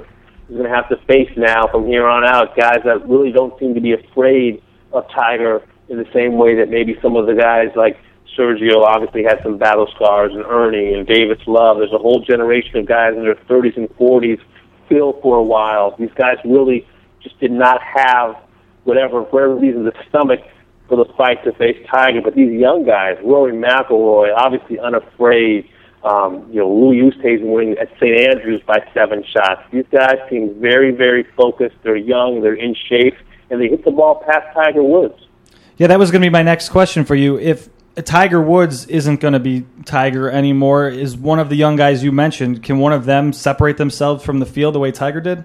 is going to have to face now from here on out. Guys that really don't seem to be afraid of Tiger in the same way that maybe some of the guys like Sergio obviously had some battle scars, and Ernie and Davis Love. There's a whole generation of guys in their 30s and 40s. Phil for a while. These guys really just did not have whatever, for whatever reason, the stomach for the fight to face Tiger. But these young guys, Rory McIlroy, obviously unafraid. Um, you know, Louis Oosthuizen winning at St. Andrews by seven shots. These guys seem very, very focused. They're young. They're in shape, and they hit the ball past Tiger Woods. Yeah, that was going to be my next question for you. If Tiger Woods isn't going to be Tiger anymore, is one of the young guys you mentioned, can one of them separate themselves from the field the way Tiger did?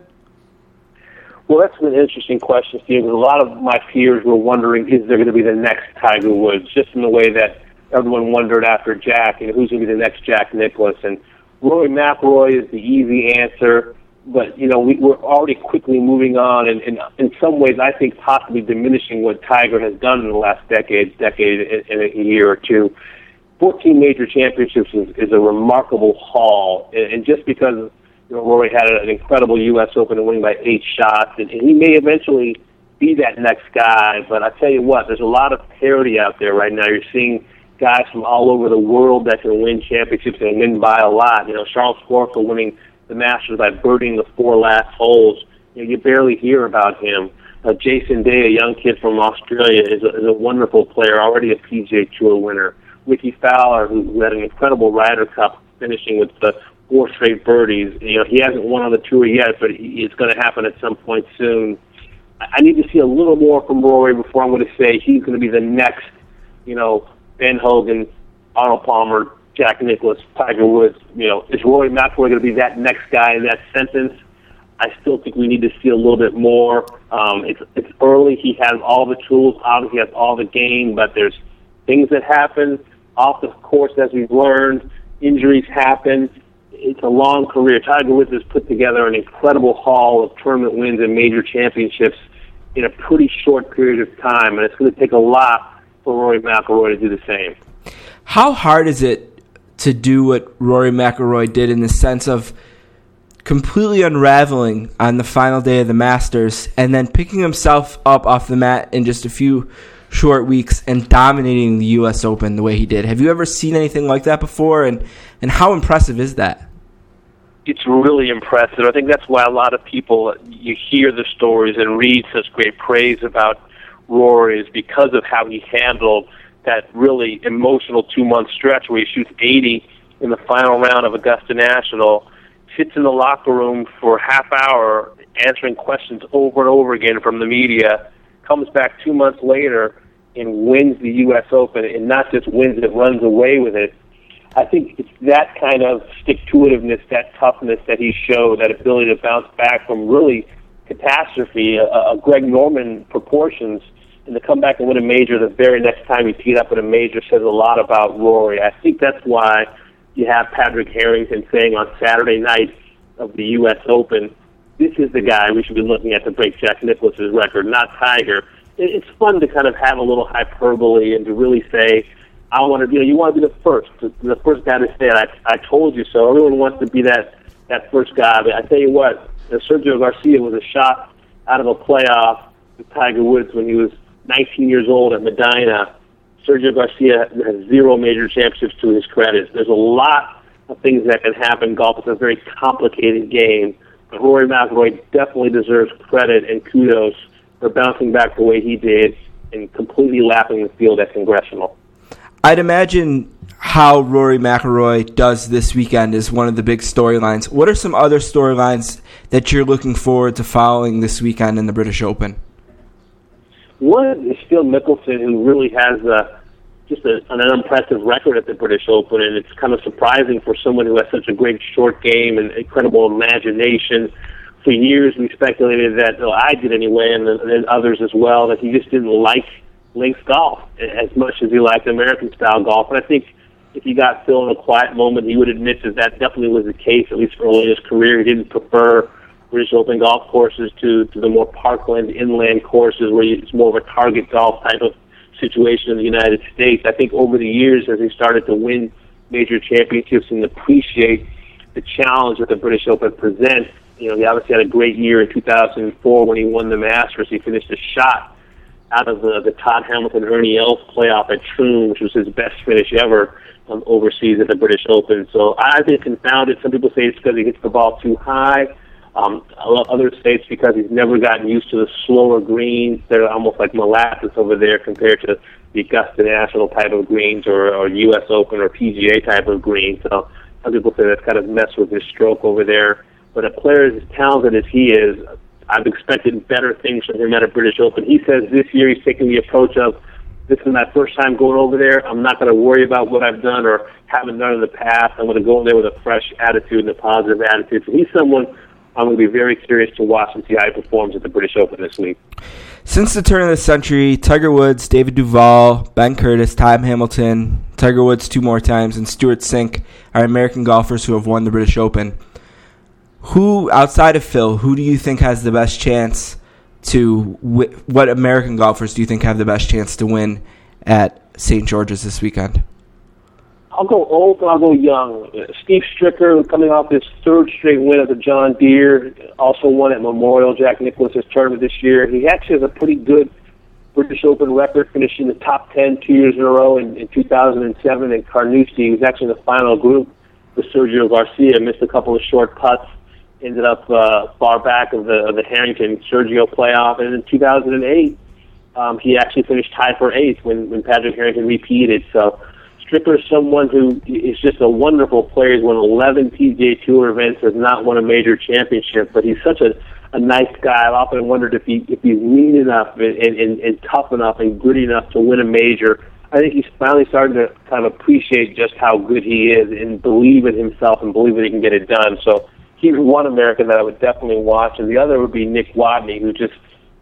Well, that's an interesting question, Steve. Because a lot of my peers were wondering, is there going to be the next Tiger Woods? Just in the way that everyone wondered after Jack, and who's going to be the next Jack Nicklaus? And Rory McIlroy is the easy answer, but you know we, we're already quickly moving on, and, and in some ways, I think possibly diminishing what Tiger has done in the last decade, decade in a year or two. 14 major championships is, is a remarkable haul, and, and just because you know, Rory had an incredible U.S. Open and winning by eight shots, and, and he may eventually be that next guy. But I tell you what, there's a lot of parity out there right now. You're seeing guys from all over the world that can win championships and win by a lot. You know, Charles Schwartzel winning the Masters by birding the four last holes. You, know, you barely hear about him. Uh, Jason Day, a young kid from Australia, is a, is a wonderful player, already a PGA Tour winner. Rickie Fowler, who who had an incredible Ryder Cup, finishing with the four straight birdies. You know, he hasn't won on the tour yet, but he, it's going to happen at some point soon. I I need to see a little more from Rory before I'm going to say he's going to be the next, you know, Ben Hogan, Arnold Palmer, Jack Nicklaus, Tiger Woods. You know, is Rory McIlroy going to be that next guy in that sentence? I still think we need to see a little bit more. Um, it's it's early. He has all the tools. Obviously, he has all the game, but there's things that happen off the course as we've learned. Injuries happen. It's a long career. Tiger Woods has put together an incredible haul of tournament wins and major championships in a pretty short period of time, and it's going to take a lot for Rory McIlroy to do the same. How hard is it to do what Rory McIlroy did in the sense of completely unraveling on the final day of the Masters and then picking himself up off the mat in just a few short weeks and dominating the U.S. Open the way he did? Have you ever seen anything like that before? And and how impressive is that? it's really impressive. I think that's why a lot of people you hear the stories and read such great praise about Rory is because of how he handled that really emotional two month stretch where he shoots 80 in the final round of Augusta National, sits in the locker room for half hour answering questions over and over again from the media, comes back two months later and wins the U.S. Open, and not just wins it, runs away with it. I think it's that kind of stick-to-itiveness, that toughness that he showed, that ability to bounce back from really catastrophe, a, a Greg Norman proportions, and to come back and win a major the very next time he teed up at a major says a lot about Rory. I think that's why you have Patrick Harrington saying on Saturday night of the U.S. Open, this is the guy we should be looking at to break Jack Nicklaus's record, not Tiger. It's fun to kind of have a little hyperbole and to really say, I want to, you know, you want to be the first, the first guy to say it. I, I told you so. Everyone wants to be that that first guy. But I tell you what, uh, Sergio Garcia was a shot out of a playoff with Tiger Woods when he was 19 years old at Medinah. Sergio Garcia has zero major championships to his credit. There's a lot of things that can happen. Golf is a very complicated game. But Rory McIlroy definitely deserves credit and kudos for bouncing back the way he did and completely lapping the field at Congressional. I'd imagine how Rory McIlroy does this weekend is one of the big storylines. What are some other storylines that you're looking forward to following this weekend in the British Open? One is Phil Mickelson, who really has a, just a, an unimpressive record at the British Open, and it's kind of surprising for someone who has such a great short game and incredible imagination. For years, we speculated that, well, I did anyway, and then others as well, that he just didn't like links golf as much as he liked American style golf. And I think if you got Phil in a quiet moment, he would admit that that definitely was the case, at least early in his career. He didn't prefer British Open golf courses to, to the more parkland inland courses where it's more of a target golf type of situation in the United States. I think over the years, as he started to win major championships and appreciate the challenge that the British Open presents, you know, he obviously had a great year in 2004 when he won the Masters. He finished a shot out of the, the Todd Hamilton Ernie Els playoff at Troon, which was his best finish ever um, overseas at the British Open. So I've been confounded. Some people say it's because he hits the ball too high. Um, other states because he's never gotten used to the slower greens. They're almost like molasses over there compared to the Augusta National type of greens or, or U.S. Open or PGA type of greens. So some people say that's kind of messed with his stroke over there. But a player as talented as he is, I've expected better things from him at a British Open. He says this year he's taking the approach of this is my first time going over there. I'm not going to worry about what I've done or haven't done in the past. I'm going to go in there with a fresh attitude and a positive attitude. So he's someone I'm going to be very curious to watch and see how he performs at the British Open this week. Since the turn of the century, Tiger Woods, David Duval, Ben Curtis, Tom Hamilton, Tiger Woods two more times, and Stewart Cink are American golfers who have won the British Open. Who, outside of Phil, who do you think has the best chance to w- what American golfers do you think have the best chance to win at St. George's this weekend? I'll go old, I'll go young. Steve Stricker, coming off his third straight win at the John Deere, also won at Memorial Jack Nicklaus's tournament this year. He actually has a pretty good British Open record, finishing the top 10 two years in a row in, in 2007 in Carnoustie. He was actually in the final group with Sergio Garcia, missed a couple of short putts, ended up uh, far back of the, of the Harrington Sergio playoff. And in 2008, um, he actually finished tied for eighth when, when Patrick Harrington repeated. So Stricker is someone who is just a wonderful player. He's won 11 PGA Tour events, has not won a major championship, but he's such a a nice guy. I've often wondered if he if he's mean enough and, and, and tough enough and gritty enough to win a major. I think he's finally starting to kind of appreciate just how good he is and believe in himself and believe that he can get it done. So he's one American that I would definitely watch, and the other would be Nick Watney, who just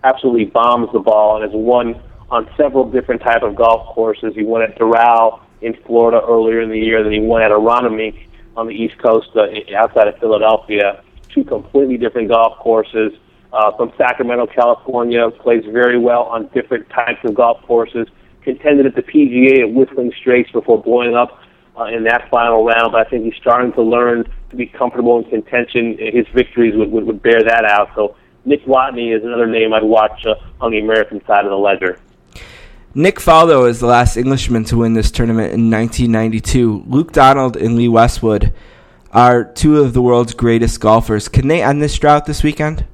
absolutely bombs the ball and has won on several different type of golf courses. He won at Doral in Florida earlier in the year. Then he won at Aronimink on the East Coast uh, outside of Philadelphia. Two completely different golf courses. Uh, from Sacramento, California, plays very well on different types of golf courses. Contended at the PGA at Whistling Straits before blowing up uh, in that final round. But I think he's starting to learn to be comfortable in contention. His victories would, would, would bear that out. So Nick Watney is another name I'd watch uh, on the American side of the ledger. Nick Faldo is the last Englishman to win this tournament in 1992. Luke Donald and Lee Westwood are two of the world's greatest golfers. Can they end this drought this weekend?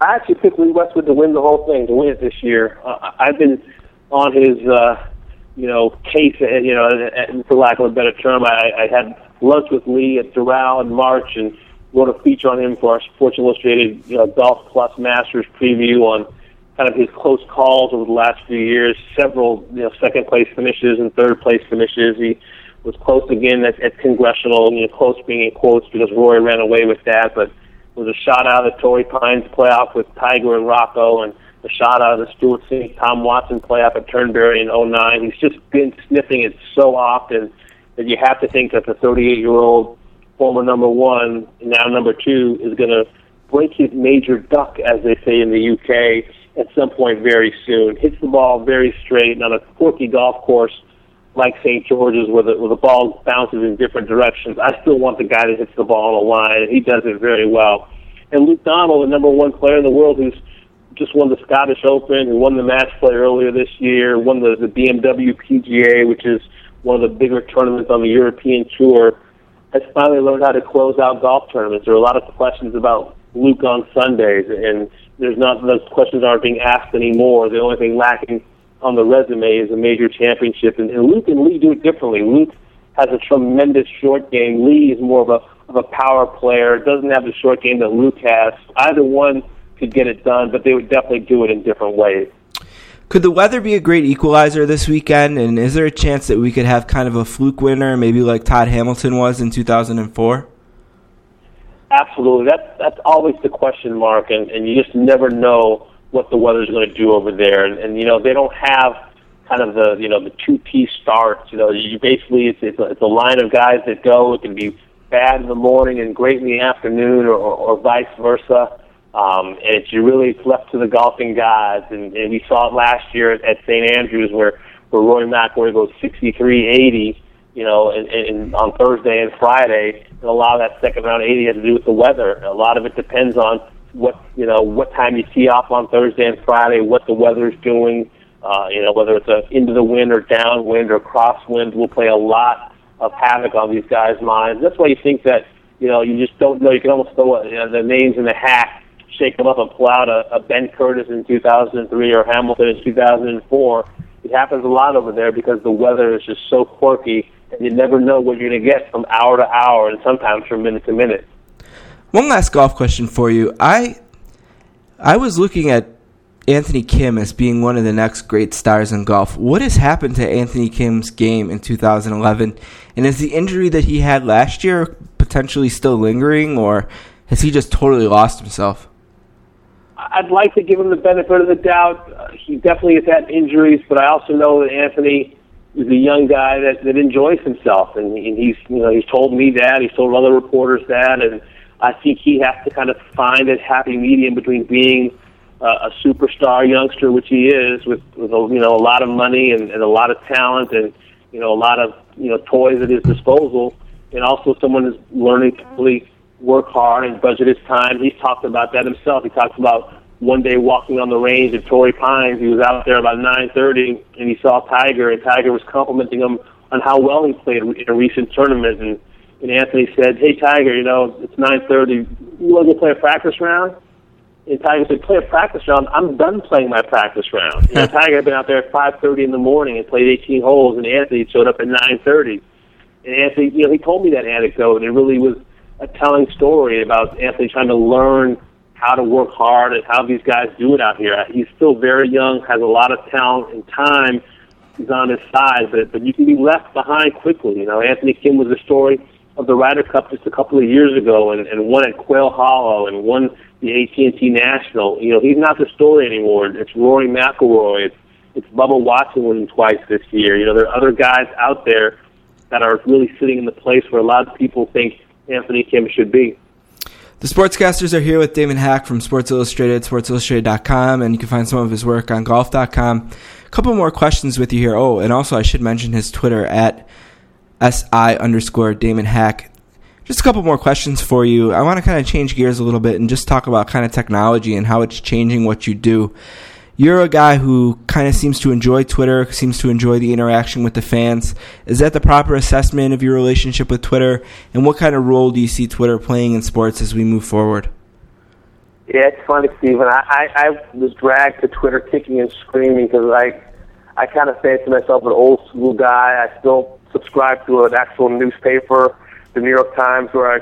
I actually picked Lee Westwood to win the whole thing, to win it this year. Uh, I've been on his uh, you know, case, uh, you know, uh, for lack of a better term. I, I had lunch with Lee at Doral in March and wrote a feature on him for our Sports Illustrated you know, Golf Plus Masters preview on kind of his close calls over the last few years. Several, you know, second place finishes and third place finishes. He was close again at, at Congressional, you know, close being in quotes because Rory ran away with that, but was a shot out of the Torrey Pines playoff with Tiger and Rocco and a shot out of the Stewart Cink Tom Watson playoff at Turnberry in 09. He's just been sniffing it so often that you have to think that the 38 year old former number one, now number two, is going to break his major duck, as they say in the UK, at some point very soon. Hits the ball very straight and on a quirky golf course like St. George's, where the, where the ball bounces in different directions. I still want the guy that hits the ball on the line, and he does it very well. And Luke Donald, the number one player in the world, who's just won the Scottish Open, who won the match play earlier this year, won the, the BMW PGA, which is one of the bigger tournaments on the European Tour, has finally learned how to close out golf tournaments. There are a lot of questions about Luke on Sundays, and there's not those questions aren't being asked anymore. The only thing lacking on the resume is a major championship, and, and Luke and Lee do it differently. Luke has a tremendous short game. Lee is more of a of a power player. Doesn't have the short game that Luke has. Either one could get it done, but they would definitely do it in different ways. Could the weather be a great equalizer this weekend? And is there a chance that we could have kind of a fluke winner, maybe like Todd Hamilton was in 2004? Absolutely. That's that's always the question mark, and, and you just never know what the weather's going to do over there. And, and you know they don't have kind of the you know the two piece starts. You know, you basically it's it's a, it's a line of guys that go. It can be bad in the morning and great in the afternoon, or, or, or vice versa. Um, and it's you really left to the golfing gods, and, and we saw it last year at, at St Andrews where where Rory McIlroy goes 63-80, you know, and, and on Thursday and Friday, and a lot of that second round 80 has to do with the weather. A lot of it depends on what you know what time you tee off on Thursday and Friday, what the weather's doing. Uh, you know, whether it's a into the wind or downwind or crosswind will play a lot of havoc on these guys' minds. That's why you think that you know you just don't know. You can almost throw you know, the names in the hat shake them up and pull out a, a Ben Curtis in 2003 or Hamilton in 2004. It happens a lot over there because the weather is just so quirky, you never know what you're going to get from hour to hour, and sometimes from minute to minute. One last golf question for you. I I was looking at Anthony Kim as being one of the next great stars in golf. What has happened to Anthony Kim's game in 2011? And is the injury that he had last year potentially still lingering, or has he just totally lost himself? I'd like to give him the benefit of the doubt. Uh, he definitely has had injuries, but I also know that Anthony is a young guy that, that enjoys himself, and, and he's you know he's told me that, he's told other reporters that, and I think he has to kind of find a happy medium between being uh, a superstar youngster, which he is, with, with a, you know a lot of money and, and a lot of talent, and you know a lot of you know toys at his disposal, and also someone who's learning to really work hard and budget his time. He's talked about that himself. He talks about one day walking on the range at Torrey Pines. He was out there about 9:30, and he saw Tiger, and Tiger was complimenting him on how well he played in a recent tournament. And, and Anthony said, "Hey Tiger, you know it's 9:30. You want to play a practice round?" And Tiger said, "Play a practice round. I'm done playing my practice round." you know, Tiger had been out there at 5:30 in the morning and played 18 holes, and Anthony showed up at 9:30. And Anthony, you know, he told me that anecdote, and it really was a telling story about Anthony trying to learn how to work hard and how these guys do it out here. He's still very young, has a lot of talent and time. He's on his side, but but you can be left behind quickly. You know, Anthony Kim was the story of the Ryder Cup just a couple of years ago, and, and won at Quail Hollow and won the AT&T National. You know, he's not the story anymore. It's Rory McIlroy. It's it's Bubba Watson winning twice this year. You know, there are other guys out there that are really sitting in the place where a lot of people think Anthony Kim should be. The sportscasters are here with Damon Hack from Sports Illustrated, sportsillustrated.com, and you can find some of his work on golf.com. A couple more questions with you here. Oh, and also I should mention his Twitter at SI underscore Damon Hack. Just a couple more questions for you. I want to kind of change gears a little bit and just talk about kind of technology and how it's changing what you do you're a guy who kind of seems to enjoy Twitter, seems to enjoy the interaction with the fans. Is that the proper assessment of your relationship with Twitter? And what kind of role do you see Twitter playing in sports as we move forward? Yeah, it's funny, Stephen. I, I, I was dragged to Twitter kicking and screaming because I, I kind of fancy myself an old school guy. I still subscribe to an actual newspaper, the New York Times, where I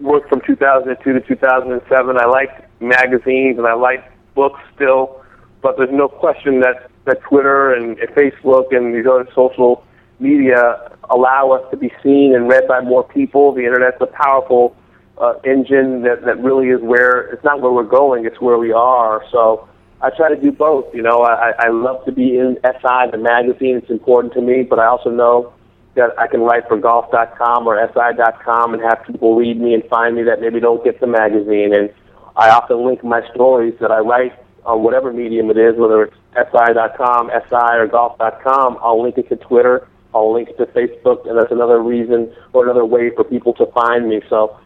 worked from 2002 to 2007. I like magazines and I like books still, but there's no question that that Twitter and, Facebook and these other social media allow us to be seen and read by more people. The internet's a powerful uh, engine that that really is where it's not where we're going; it's where we are. So I try to do both. You know, I, I love to be in SI, the magazine. It's important to me, but I also know that I can write for golf.com or SI.com and have people read me and find me that maybe don't get the magazine. And I often link my stories that I write on whatever medium it is, whether it's SI.com, SI, or golf.com. I'll link it to Twitter. I'll link it to Facebook, and that's another reason or another way for people to find me. So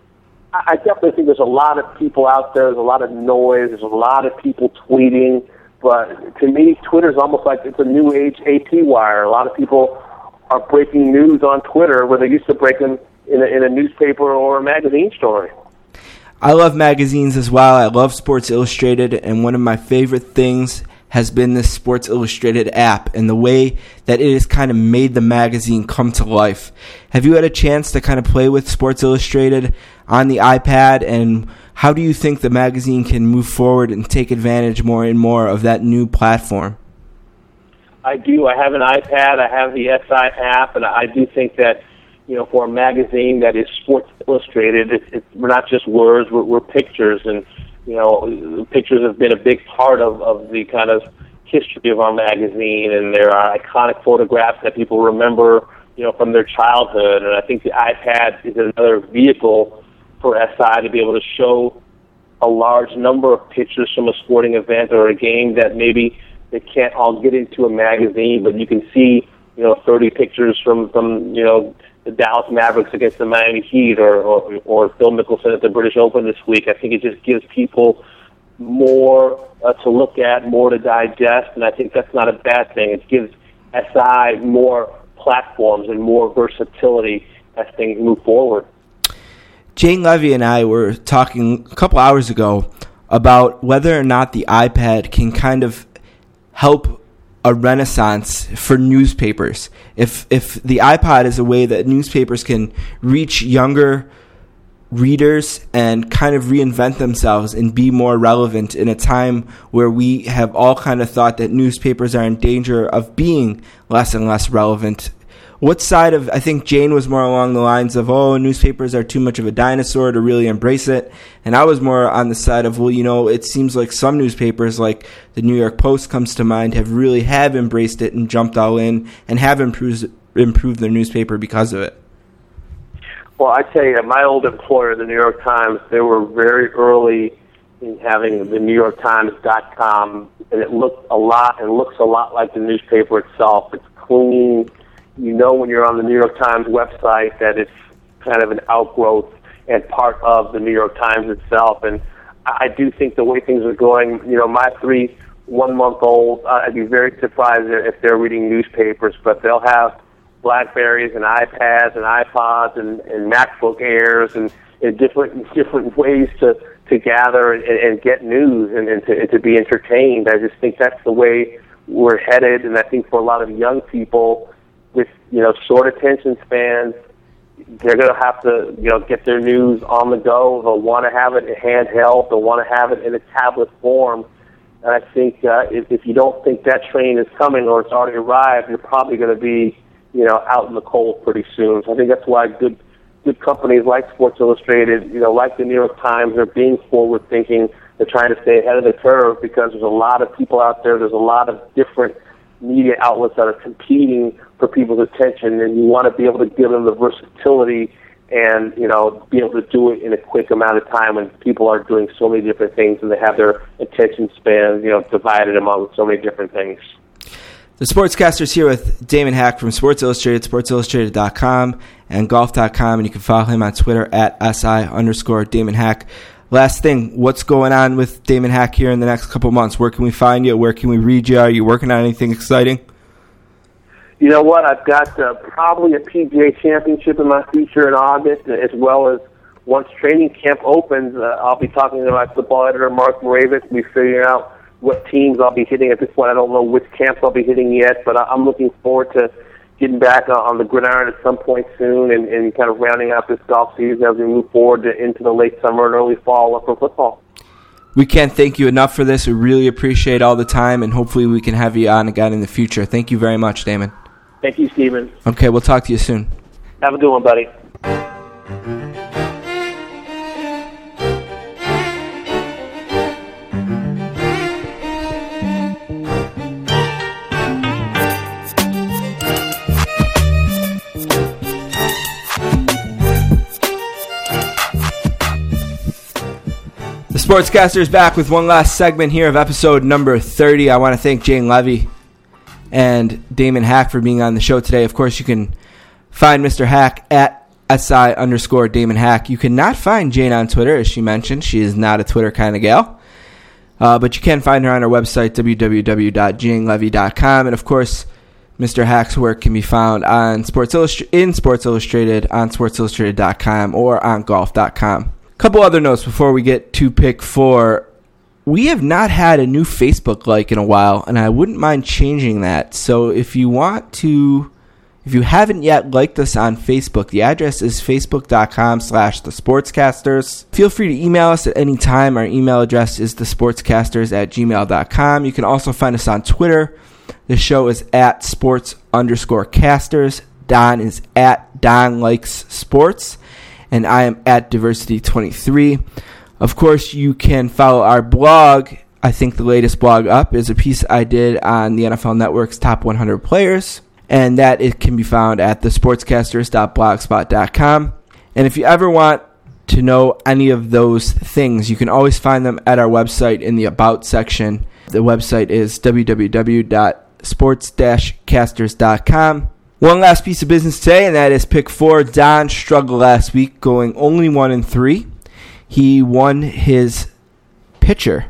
I definitely think there's a lot of people out there. There's a lot of noise. There's a lot of people tweeting. But to me, Twitter's almost like it's a new age AP wire. A lot of people are breaking news on Twitter where they used to break them in a, in a newspaper or a magazine story. I love magazines as well. I love Sports Illustrated, and one of my favorite things has been this Sports Illustrated app and the way that it has kind of made the magazine come to life. Have you had a chance to kind of play with Sports Illustrated on the iPad, and how do you think the magazine can move forward and take advantage more and more of that new platform? I do. I have an iPad. I have the SI app, and I do think that you know, for a magazine that is Sports Illustrated, it's, it's, we're not just words; we're, we're pictures, and you know, pictures have been a big part of of the kind of history of our magazine, and there are iconic photographs that people remember, you know, from their childhood. And I think the iPad is another vehicle for SI to be able to show a large number of pictures from a sporting event or a game that maybe they can't all get into a magazine, but you can see, you know, 30 pictures from from you know the Dallas Mavericks against the Miami Heat or, or, or Phil Mickelson at the British Open this week. I think it just gives people more uh, to look at, more to digest, and I think that's not a bad thing. It gives SI more platforms and more versatility as things move forward. Jane Leavy and I were talking a couple hours ago about whether or not the iPad can kind of help a renaissance for newspapers. If if the iPod is a way that newspapers can reach younger readers and kind of reinvent themselves and be more relevant in a time where we have all kind of thought that newspapers are in danger of being less and less relevant what side of I think Jane was more along the lines of oh newspapers are too much of a dinosaur to really embrace it and I was more on the side of well you know it seems like some newspapers like the New York Post comes to mind have really have embraced it and jumped all in and have improved improved their newspaper because of it. Well, I tell you, my old employer, the New York Times, they were very early in having the New York Times.com, and it looked a lot and looks a lot like the newspaper itself. It's clean you know when you're on the New York Times website that it's kind of an outgrowth and part of the New York Times itself. And I do think the way things are going, you know, my three one month old, uh, I'd be very surprised if they're reading newspapers, but they'll have Blackberries and iPads and iPods and, and MacBook Airs and, and different different ways to to gather and, and get news and, and, to, and to be entertained. I just think that's the way we're headed, and I think for a lot of young people, with you know short attention spans, they're going to have to you know get their news on the go. They'll want to have it handheld. They'll want to have it in a tablet form. And I think uh, if, if you don't think that train is coming or it's already arrived, you're probably going to be you know out in the cold pretty soon. So I think that's why good good companies like Sports Illustrated, you know, like the New York Times, are being forward thinking. They're trying to stay ahead of the curve because there's a lot of people out there. There's a lot of different media outlets that are competing for people's attention, and you want to be able to give them the versatility and you know be able to do it in a quick amount of time when people are doing so many different things and they have their attention spans you know divided among so many different things. The Sportscaster's here with Damon Hack from Sports Illustrated, SportsIllustrated.com, and Golf.com, and you can follow him on Twitter at SI underscore Damon Hack. Last thing, what's going on with Damon Hack here in the next couple months? Where can we find you? Where can we read you? Are you working on anything exciting? You know what? I've got uh, probably a PGA championship in my future in August, as well as once training camp opens, uh, I'll be talking to my football editor, Mark Mravic. We'll be figuring out what teams I'll be hitting at this point. I don't know which camps I'll be hitting yet, but I- I'm looking forward to getting back uh, on the gridiron at some point soon and, and kind of rounding out this golf season as we move forward to, into the late summer and early fall for football. We can't thank you enough for this. We really appreciate all the time, and hopefully we can have you on again in the future. Thank you very much, Damon. Thank you, Stephen. Okay, we'll talk to you soon. Have a good one, buddy. The Sportscaster is back with one last segment here of episode number 30. I want to thank Jane Leavy and Damon Hack for being on the show today. Of course, you can find Mr. Hack at SI underscore Damon Hack. You cannot find Jane on Twitter, as she mentioned. She is not a Twitter kind of gal. Uh, but you can find her on her website, www.janeleavy.com. And of course, Mr. Hack's work can be found on Sports Illustr- in Sports Illustrated, on sportsillustrated.com, or on golf.com. Couple other notes before we get to pick four. We have not had a new Facebook like in a while, and I wouldn't mind changing that. So if you want to, if you haven't yet liked us on Facebook, the address is facebook.com slash the sportscasters. Feel free to email us at any time. Our email address is the sportscasters at gmail.com. You can also find us on Twitter. The show is at sports underscore casters. Don is at Don Likes Sports and I am at Diversity23. Of course, you can follow our blog. I think the latest blog up is a piece I did on the NFL Network's top 100 players, and that it can be found at thesportscasters.blogspot.com. And if you ever want to know any of those things, you can always find them at our website in the About section. The website is www.sports-casters.com. One last piece of business today, and that is pick four. Don struggled last week, going only one and three. He won his pitcher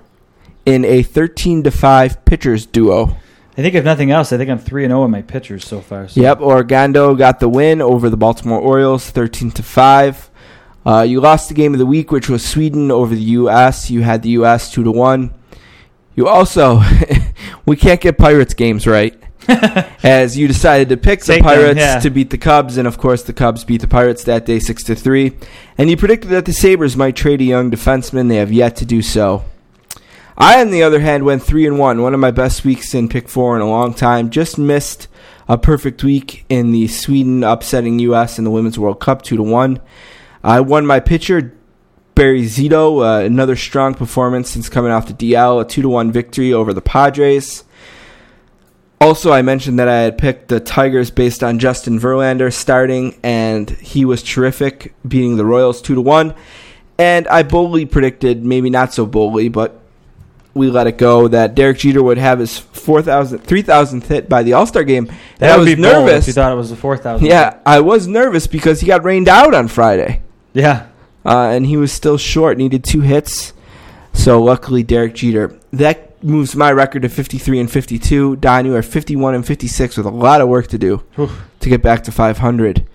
in a thirteen to five pitchers duo. I think if nothing else, I think I'm three and zero in my pitchers so far. So. Yep, Orlando got the win over the Baltimore Orioles, thirteen to five. Uh, you lost the game of the week, which was Sweden over the U.S. You had the U.S. two to one. You also, we can't get Pirates games right. as you decided to pick the Take them, Pirates yeah. to beat the Cubs, and of course the Cubs beat the Pirates that day six to three. And you predicted that the Sabres might trade a young defenseman. They have yet to do so. I, on the other hand, went three and one. One of my best weeks in pick four in a long time. Just missed a perfect week in the Sweden upsetting U.S. in the Women's World Cup two to one. I won my pitcher Barry Zito, uh, another strong performance since coming off the DL, a two to one victory over the Padres. Also, I mentioned that I had picked the Tigers based on Justin Verlander starting, and he was terrific, beating the Royals two to one. And I boldly predicted, maybe not so boldly, but we let it go that Derek Jeter would have his 4,000, 3,000th hit by the All Star game. That I would was be bold nervous. You thought it was the four thousand. Yeah, I was nervous because he got rained out on Friday Yeah. uh, and he was still short. Needed two hits, so luckily Derek Jeter. That moves my record to 53 and 52. Don, you are 51 and 56 with a lot of work to do to get back to 500.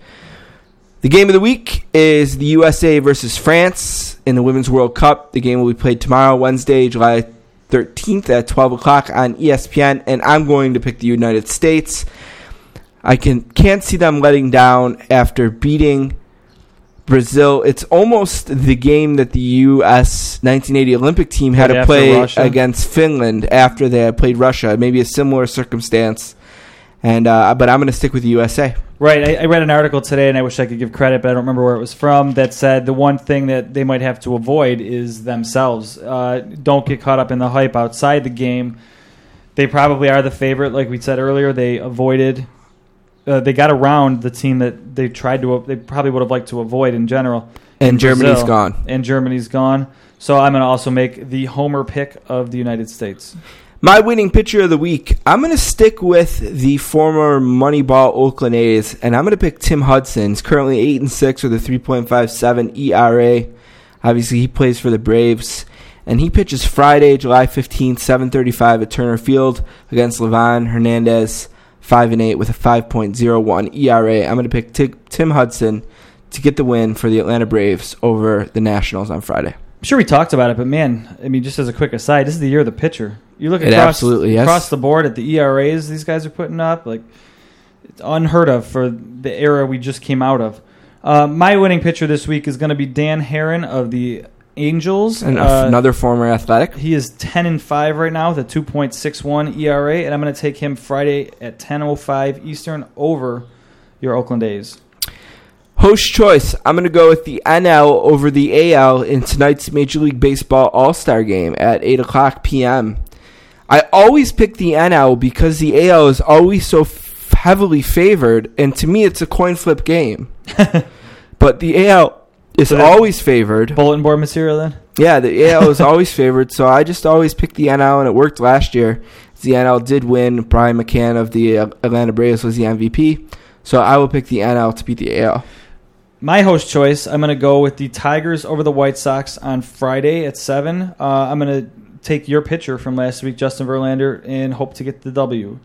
The game of the week is the USA versus France in the Women's World Cup. The game will be played tomorrow, Wednesday, July 13th at 12 o'clock on ESPN, and I'm going to pick the United States. I can can't see them letting down after beating Brazil. It's almost the game that the U.S. 1980 Olympic team had Right to play Russia. against Finland after they had played Russia. Maybe a similar circumstance. And uh, but I'm going to stick with the USA. Right. I, I read an article today, and I wish I could give credit, but I don't remember where it was from. That said, the one thing that they might have to avoid is themselves. Uh, don't get caught up in the hype outside the game. They probably are the favorite, like we said earlier. They avoided. Uh, they got around the team that they tried to. They probably would have liked to avoid in general. And Germany's Brazil. gone. And Germany's gone. So I'm going to also make the homer pick of the United States. My winning pitcher of the week, I'm going to stick with the former Moneyball Oakland A's, and I'm going to pick Tim Hudson. He's currently 8 and 6 with a 3.57 ERA. Obviously, he plays for the Braves, and he pitches Friday, July 15th, 7:35 at Turner Field against Livan Hernandez, 5 and 8 with a 5.01 ERA. I'm going to pick Ti- Tim Hudson to get the win for the Atlanta Braves over the Nationals on Friday. sure we talked about it, but man, I mean, just as a quick aside, this is the year of the pitcher. You look across, absolutely is. across the board at the ERAs these guys are putting up, like it's unheard of for the era we just came out of. Uh, my winning pitcher this week is going to be Dan Haren of the Angels. And Uh, another former athletic. he is ten and five right now with a two point six one ERA, and I'm going to take him Friday at ten oh five Eastern over your Oakland A's. Host choice. I'm going to go with the NL over the AL in tonight's Major League Baseball All Star game at 8 o'clock p.m. I always pick the NL because the AL is always so f- heavily favored, and to me, it's a coin flip game. but the AL is So always favored. Bulletin board material then. Yeah, the AL is always favored, so I just always pick the NL, and it worked last year. The NL did win. Brian McCann of the Atlanta Braves was the MVP, so I will pick the NL to beat the AL. My host choice, I'm going to go with the Tigers over the White Sox on Friday at 7. Uh, I'm going to take your pitcher from last week, Justin Verlander, and hope to get the W.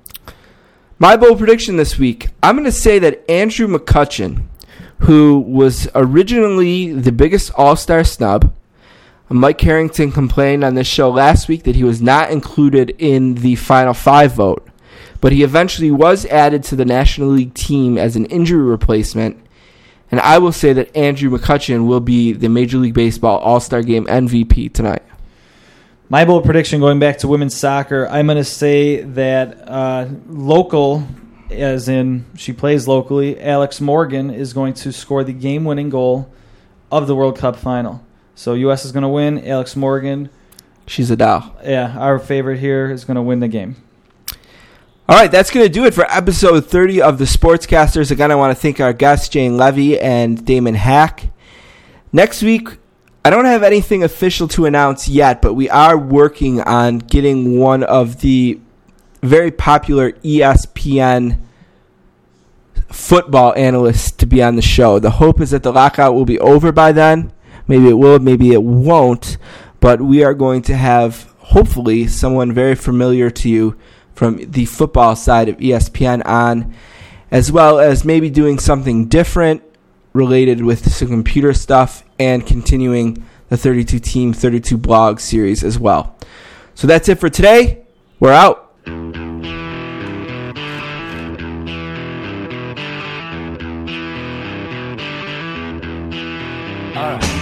My bold prediction this week, I'm going to say that Andrew McCutchen, who was originally the biggest All Star snub, Mike Harrington complained on this show last week that he was not included in the Final Five vote, but he eventually was added to the National League team as an injury replacement. And I will say that Andrew McCutchen will be the Major League Baseball All Star Game MVP tonight. My bold prediction going back to women's soccer, I'm going to say that uh, local, as in she plays locally, Alex Morgan is going to score the game winning goal of the World Cup final. So U.S. is going to win. Alex Morgan, She's a doll. yeah, our favorite here, is going to win the game. All right, that's going to do it for episode 30 of the Sportscasters. Again, I want to thank our guests, Jane Leavy and Damon Hack. Next week, I don't have anything official to announce yet, but we are working on getting one of the very popular ESPN football analyst to be on the show. The hope is that the lockout will be over by then. Maybe it will, maybe it won't. But we are going to have, hopefully, someone very familiar to you from the football side of ESPN on, as well as maybe doing something different related with some computer stuff and continuing the 32 team, 32 blog series as well. So that's it for today. We're out. All right.